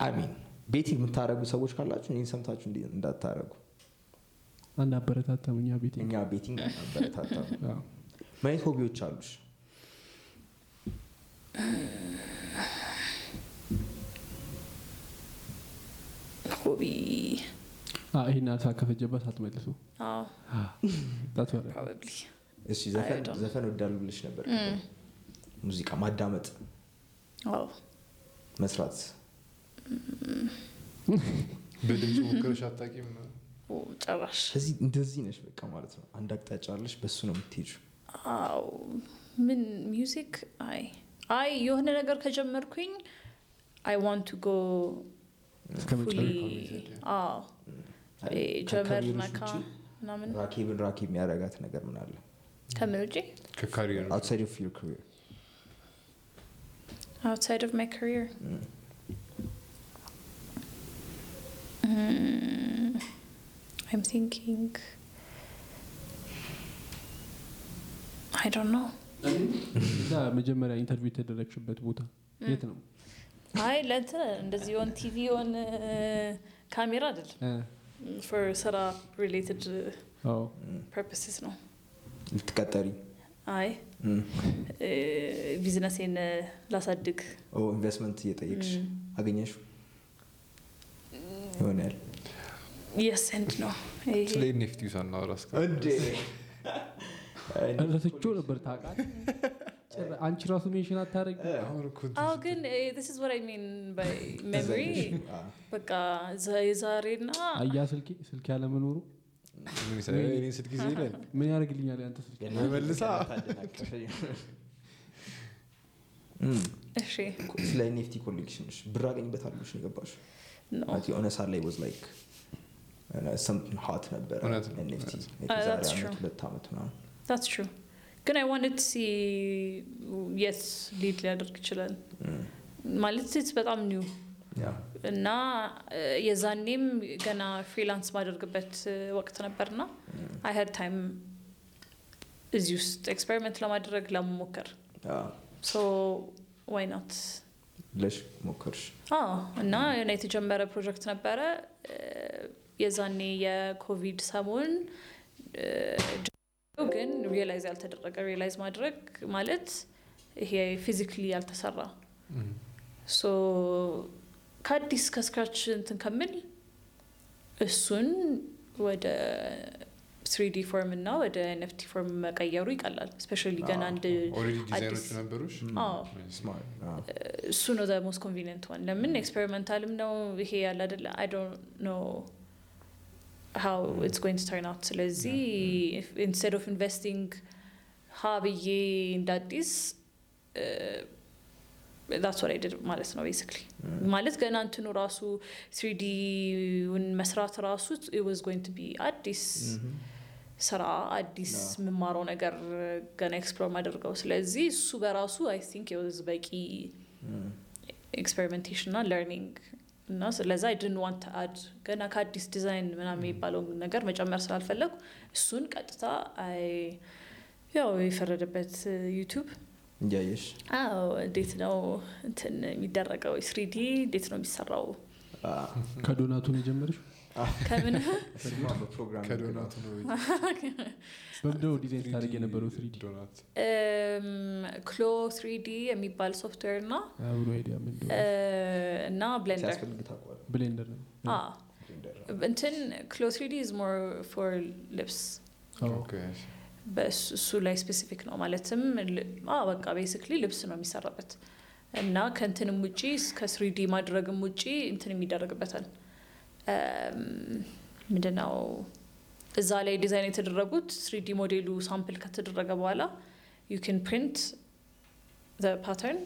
I mean betting የምታደረጉ ሰዎች ካላችሁ ይህን ሰምታችሁ እንዳታረጉ አንድ አበረታታም እኛ ቤት እኛ betting አበረታታ አዎ። ምን አይነት hobby ዎች አሉሽ? ሆቢ አ፣ ይሄን አሳ ከፈጀባት አትመልሱ። እሺ ዘፈን ወዳሉ ብለሽ ነበር ሙዚቃ ማዳመጥ አዎ። መስራት በድምፅ ሞክረሽ አታውቂም? ኦ፣ ጨራሽ ስለዚህ እንደዚህ ነሽ በቃ ማለት ነው። አንድ አቅጣጫ አለሽ በሱ ነው የምትሄጂው። ምን music አይ አይ የሆነ ነገር ከጀመርኩኝ I want to go ጀመር ከ career ሽ ነካ ውጪ ምናምን? ራኬብን ራኬ የሚያደርጋት ነገር ምን አለ? ከምን ውጪ? ከ career outside of your career. Outside of my career? Mm, I'm thinking I don't know. እዛ መጀመሪያ interview የተደረግሽበት ቦታ የት ነው? አይ ለእንትን እንደዚህ on TV on camera አይደለም። እ፣ for ስራ related purposes ነው ልትቀጠሪ? አይ. ቢዝነሴን ላሳድግ። ኢንቨስትመንት እየጠየቅሽ አገኘሽ ይሆናል። yes ነው ስለ NFT ሳናወራ ነበር ታውቃለህ አንቺ ራሱ mention አታደረግ ግን this is what I mean by memory. በቃ የዛሬና አያ ስልኬ ስልክ ያለመኖሩ? ምን ስልክ ያደርግልኛል ያንተ ስልክ? መልሳ እሺ። ስለ NFT collection ሽ ብር አገኝበታለሽ ነው የገባሽ? የሆነ ሰዓት ላይ was like something hot ነበረ. ሁለት ዓመት ምናምን። That's true ግን wanted to see የት lead ሊያደርግ ይችላል. ማለት it's በጣም new እና የዛኔም ገና freelance ማደርግበት ወቅት ነበርና I had time እዚህ ውስጥ experiment ለማድረግ ለመሞከር. so why not ብለሽ ሞከርሽ? እና የሆነ የተጀመረ ፕሮጀክት ነበረ። የዛኔ የኮቪድ ሰሞን ግን realize ያልተደረገ realize ማድረግ ማለት ይሄ physically ያልተሰራ so ከአዲስ ከ scratch እንትን ከምል እሱን ወደ 3D form እና ወደ NFT form መቀየሩ ይቀላል። especially ገና አንድ እሱ ነው most convenient one ለምን? experimental ም ነው ይሄ ያለ አደለ I don't know how it's going to turn out ስለዚህ instead of investing ሀ ብዬ እንደ አዲስ that's where I did ማለት ነው basically ማለት ገና እንትኑ ራሱ 3D ውን መስራት ራሱ was going to be አዲስ ስራ አዲስ የምማረው ነገር ገና explore ማደርገው ስለዚህ እሱ በራሱ I think it was በቂ experimentation እና learning እና ስለዛ didn't want add ገና ከአዲስ ዲዛይን ምናምን የሚባለውን ነገር መጨመር ስላልፈለጉ እሱን ቀጥታ አይ ያው የፈረደበት YouTube እያየሽ? አዎ። እንዴት ነው እንትን የሚደረገው? 3D እንዴት ነው የሚሰራው? ከዶናቱን የጀመርሽ ዲዛይን ታደርግ CLO 3D የሚባል ሶፍትዌር እና እና Blender እንትን CLO 3D is more for ልብስ በእሱ እሱ ላይ specific ነው ማለትም በቃ basically ልብስ ነው የሚሰራበት እና ከእንትንም ውጪ ከ 3D ማድረግም ውጪ እንትን የሚደረግበታል ምንድነው? እዛ ላይ ዲዛይን የተደረጉት 3D ሞዴሉ sample ከተደረገ በኋላ you can print pattern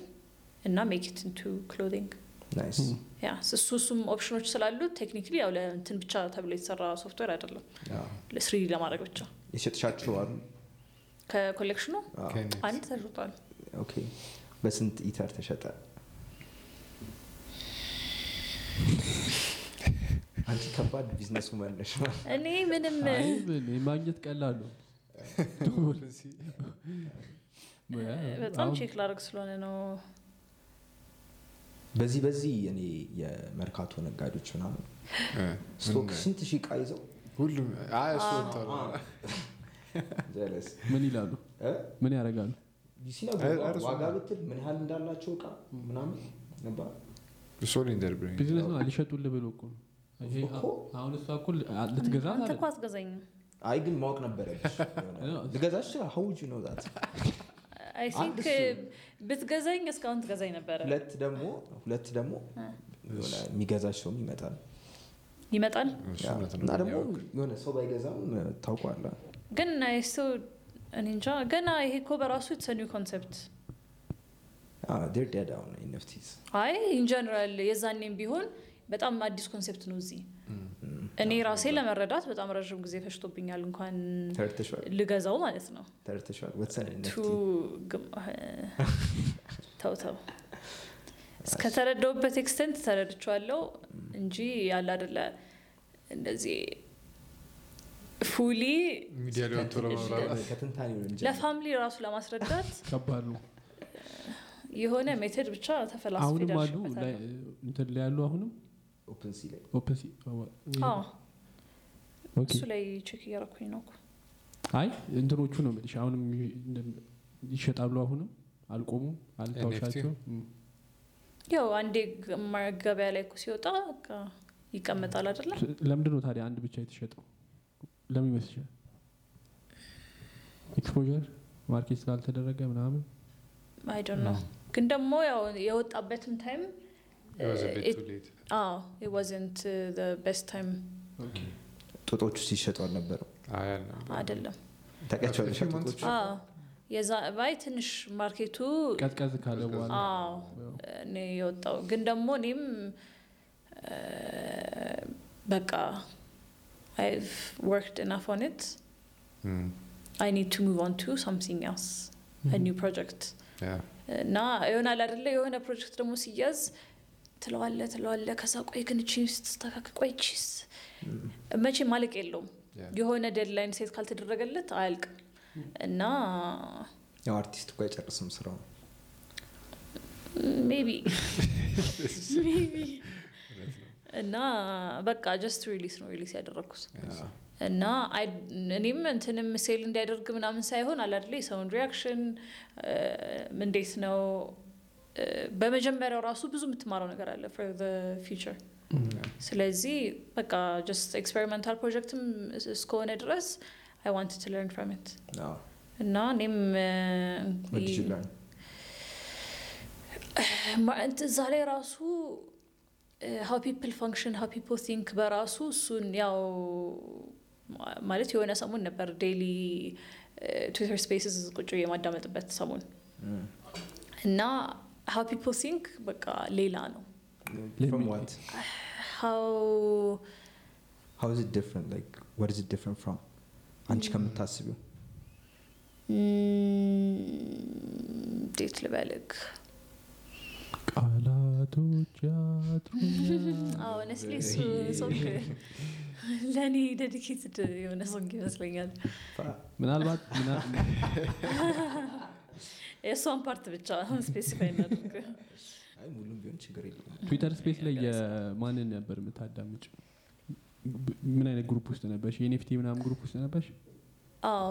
እና make it into clothing እሱ እሱም ኦፕሽኖች ስላሉት technically ያው ለእንትን ብቻ ተብሎ የተሰራ ሶፍትዌር አይደለም። ለ 3D ለማድረግ ብቻ። የሸጥሻቸው አሉ? ከ collection ኡ? አንድ ተሽጧል okay። በስንት ether ተሸጠ አንቺ ከባድ business woman ነሽ እኔ ምንም ማግኘት ቀላል ነው። በጣም check ላደርግ ስለሆነ ነው። በዚህ በዚህ እኔ የመርካቶ ነጋዴዎች ምናምን stock ስንት ሺህ እቃ ይዘው? ሁሉም ምን ይላሉ? ምን ያደርጋሉ? ዋጋ ብትል ምን ያህል እንዳላቸው እቃ ምናምን ቢዝነስ ነው? ሊሸጡልህ ብሎ እኮ ነው አሁን እሷ እኮ ልትገዛ አንተ እኮ አትገዛኝም። አይ ግን ማወቅ ነበረብሽ። የሆነ ልገዛሽ ሀውጅ ነው ዛት አይ ቲንክ ብትገዛኝ እስካሁን ትገዛኝ ነበረ። ሁለት ደግሞ ሁለት ደግሞ የሚገዛሽ ሰውም ይመጣል። ይመጣል? እና ደግሞ የሆነ ሰው ባይገዛም ታውቋለ ግን አይሱ እኔ እንጃ። ገና ይሄ እኮ በራሱ የተሰኒው ኮንሰፕት ኤንኤፍቲስ አይ ኢንጀነራል የዛኔም ቢሆን በጣም አዲስ concept ነው እዚህ። እኔ ራሴ ለመረዳት በጣም ረዥም ጊዜ ፈጅቶብኛል። እንኳን ልገዛው ማለት ነው። ተረድተሽዋል ወትሰን ቱ ግም- ተው ተው። እስከተረዳውበት extent ተረድቼዋለሁ እንጂ ያለ አደለ እንደዚህ fully ለ family ራሱ ለማስረዳት ከባድ ነው። የሆነ method ብቻ ተፈላስፎ አሁንም አሉ እንትን ላይ ያሉ አሁንም OpenSea ላይ OpenSea- አዎ። Okay። እሱ ላይ check እያረኩኝ ነው እኮ። አይ እንትኖቹ ነው የምልሽ። አሁንም ይሸጣሉ አሁንም? አልቆሙም? አልታውሻቸው ያው አንዴ ገበያ ላይ እኮ ሲወጣ ይቀመጣል አይደለ? ለምንድን ነው ታዲያ አንድ ብቻ የተሸጠው? ለምን ይመስልሻል? Exposure market ስላልተደረገ ምናምን? I don't know ግን ደግሞ ያው የወጣበትም time was a bit too late. አዎ it wasn't uh, the best time ጦጦቹ ሲሸጡ አልነበረም አይ አልነበረም። አይደለም ታውቂያቸዋለሽ After a few months ጦጦቹ አዎ የዛ ባይ ትንሽ ማርኬቱ ቀዝቀዝ ካለ በኋላ አዎ እኔ የወጣው ግን ደግሞ እኔም እ፣ በቃ I've worked enough on it Mm. I need to move on to something else a new project Yeah. እና ይሆናል አይደለ የሆነ ፕሮጀክት ደግሞ ሲያዝ ትለዋለ ትለዋለ ከዛ ቆይ ግን እቺ ስትስተካከል ቆይ ቺስ መቼ ማለቅ የለውም. የሆነ deadline set ካልተደረገለት አያልቅም። እና ያው አርቲስት እኮ አይጨርስም ስራው። Maybe maybe እና በቃ just release ነው release ያደረግኩት እና እኔም እንትንም sell እንዲያደርግ ምናምን ሳይሆን አላደለ የሰውን reaction እንዴት ነው በመጀመሪያው ራሱ ብዙ የምትማረው ነገር አለ for future ስለዚህ በቃ just experimental ፕሮጀክትም እስከሆነ ድረስ I want to learn from it እና እኔም እ፣ What did you learn? ማ- እንት- እዛ ላይ ራሱ how people function how people think በራሱ እሱን ያው ማለት የሆነ ሰሞን ነበር daily Twitter spaces ቁጭ የማዳመጥበት ሰሞን. እና how people think በቃ ሌላ ነው From what? How How is it different? Like, what is it different from? አንቺ ከምታስቢው እንዴት ልበልግ ቃላቶች ያጥሩኛል honestly እሱ song ለእኔ dedicated የሆነ song ይመስለኛል ምናልባት ምና- የእሷን part ብቻ specify እናድርግ አይ ሙሉም ቢሆን ችግር የለውም Twitter space ላይ የማንን ነበር የምታዳምጭ ምን አይነት group ውስጥ ነበርሽ የ NFT ምናምን group ውስጥ ነበርሽ አዎ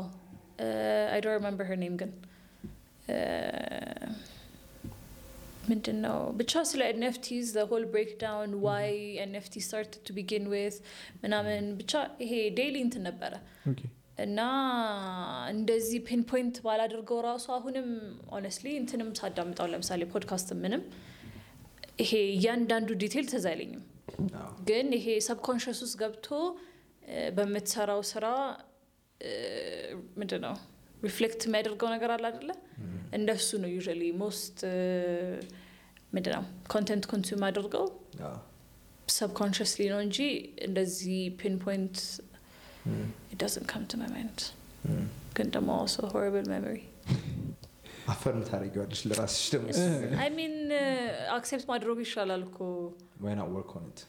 I don't remember her name ግን ምንድን ነው ብቻ ስለ NFTs whole breakdown why NFT start to begin with ምናምን ብቻ ይሄ daily እንትን ነበረ okay እና እንደዚህ pinpoint ባላደርገው ራሱ አሁንም honestly እንትንም ሳዳምጠው ለምሳሌ ፖድካስት ምንም ይሄ እያንዳንዱ detail ትዝ አይለኝም። ግን ይሄ subconscious ውስጥ ገብቶ በምትሰራው ስራ ምንድን ነው reflect የሚያደርገው ነገር አለ አደለ እንደሱ ነው usually most ምንድን ነው content consume አድርገው subconsciously ነው እንጂ እንደዚህ pinpoint Mm. it doesn't come to my mind Mm. ግን ደግሞ also horrible memory አፈርም ታደርጊዋለሽ ለራስሽ ደግሞ I mean አክሴፕት ማድረጉ ይሻላል እኮ why not work on it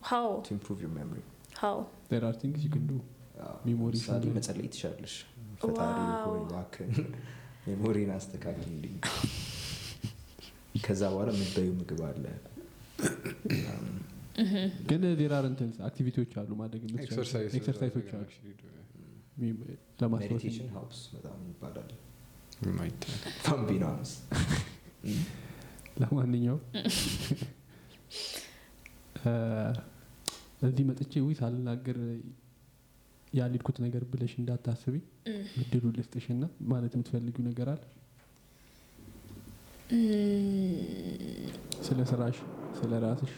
how to improve your memory how there are things you can do አዎ። Memory ለምሳሌ ሲኖር- መጸለይ ትችላለሽ ፈጣሪ ዋው። ሆይ እባክህን ሜሞሪን አስተካክልልኝ ከዛ በኋላ የምትበዩ ምግብ አለ ግን አር እንትን አክቲቪቲዎች አሉ ማድረግ Exercise- ኤክሰርሳይሶች አሉ ሀውስ በጣም ይባላል ለማንኛውም እዚህ መጥቼ ውይ ሳልናገር ያልሄድኩት ነገር ብለሽ እንዳታስቢ። እድሉ ልስጥሽና ማለት የምትፈልጊው ነገር አለ? ስለ ስራሽ ስለ ራስሽ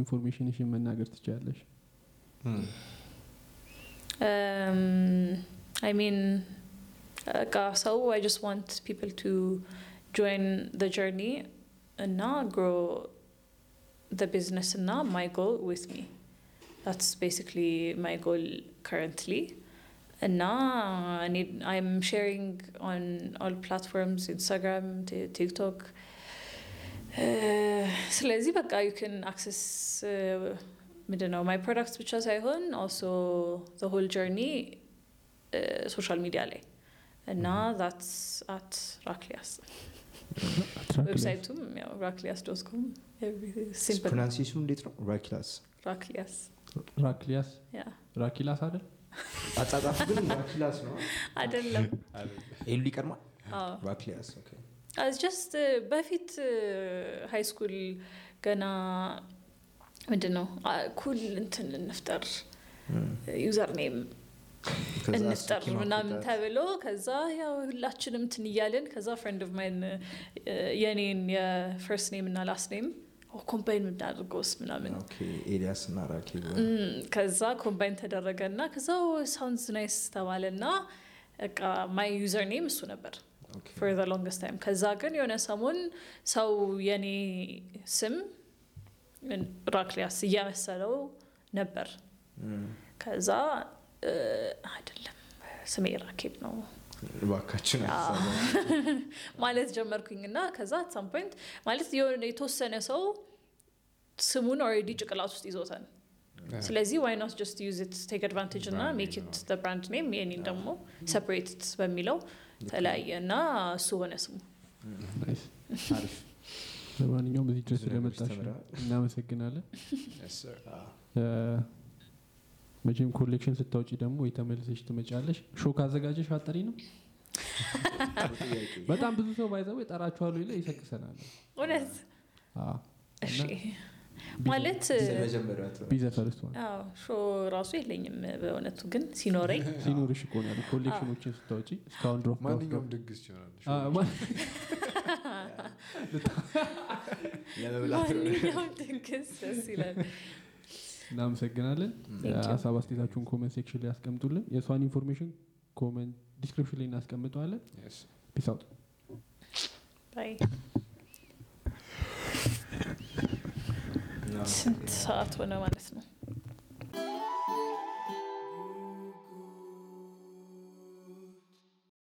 information ሽን መናገር ትችላለሽ Um, I mean, በቃ ሰው I just want people to join the journey እና grow the business እና my goal with me. That's basically my goal currently. እና እኔ I'm sharing on all platforms, Instagram, Ti- TikTok. Uh, ስለዚህ በቃ you can access uh, ምንድን ነው ማይ ፕሮዳክት ብቻ ሳይሆን ኦልሶ the whole journey social media ላይ እና that's at ራክሊያስ website ኡም ያው ራክሊያስ dot com simple pronunciation ኡ እንዴት ነው? ራኪላስ ራክሊያስ ራክሊያስ yeah ራኪላስ አይደል? አጻጻፉ ግን ራኪላስ ነው? አይደለም. L ኡ ይቀድማል? አዎ. ራኪላስ okay just በፊት high school ገና ምንድን ነው cool እንትን እንፍጠር username እንፍጠር ምናምን. ተብሎ ከዛ ያው ሁላችንም እንትን እያልን ከዛ friend of mine የኔን የ first name እና last name combine የምናደርገውስ ምናምን ኤልያስ እና ራኬብ ከዛ combine ተደረገ እና ከዛ sounds nice ተባለ እና በቃ my username እሱ ነበር for the longest time ከዛ ግን የሆነ ሰሞን ሰው የኔ ስም ራክሊያስ እየመሰለው ነበር። ከዛ አይደለም ስሜ ራኬብ ነው። አትሳሳቱ። ማለት ጀመርኩኝ እና ከዛ some point ማለት የሆነ የተወሰነ ሰው ስሙን already ጭንቅላት ውስጥ ይዞታል። ስለዚህ why not just use it take advantage እና make it brand name የኔን ደግሞ separated በሚለው ተለያየ እና እሱ ሆነ ስሙ ለማንኛውም እዚህ ድረስ ስለመጣሽ እናመሰግናለን። መቼም ኮሌክሽን ስታውጪ ደግሞ የተመልሰሽ ትመጫለሽ። ሾ ካዘጋጀሽ አጠሪ ነው? በጣም ብዙ ሰው ባይዘው ይጠራችኋሉ ይለ ይሰክሰናል። እውነት? አዎ። እሺ። እና ማለት ስለመጀመሪያው አትበል። ቢዘ ፈርስት ዋን አዎ ሾ ራሱ የለኝም በእውነቱ ግን ሲኖረኝ። ሲኖርሽ እኮ ነው ያለው collection ኦችን ስታውጪ እስካሁን drop ማንኛውም ድግስ ይሆናል ለመብላት ነው። ማንኛውም ድግስ ደስ ይላል። እናመሰግናለን. ሀሳብ አስተያየታችሁን comment section ላይ ያስቀምጡልን የእሷን information comment description ላይ እናስቀምጠዋለን. peace out Sint sa att hon var ledsen.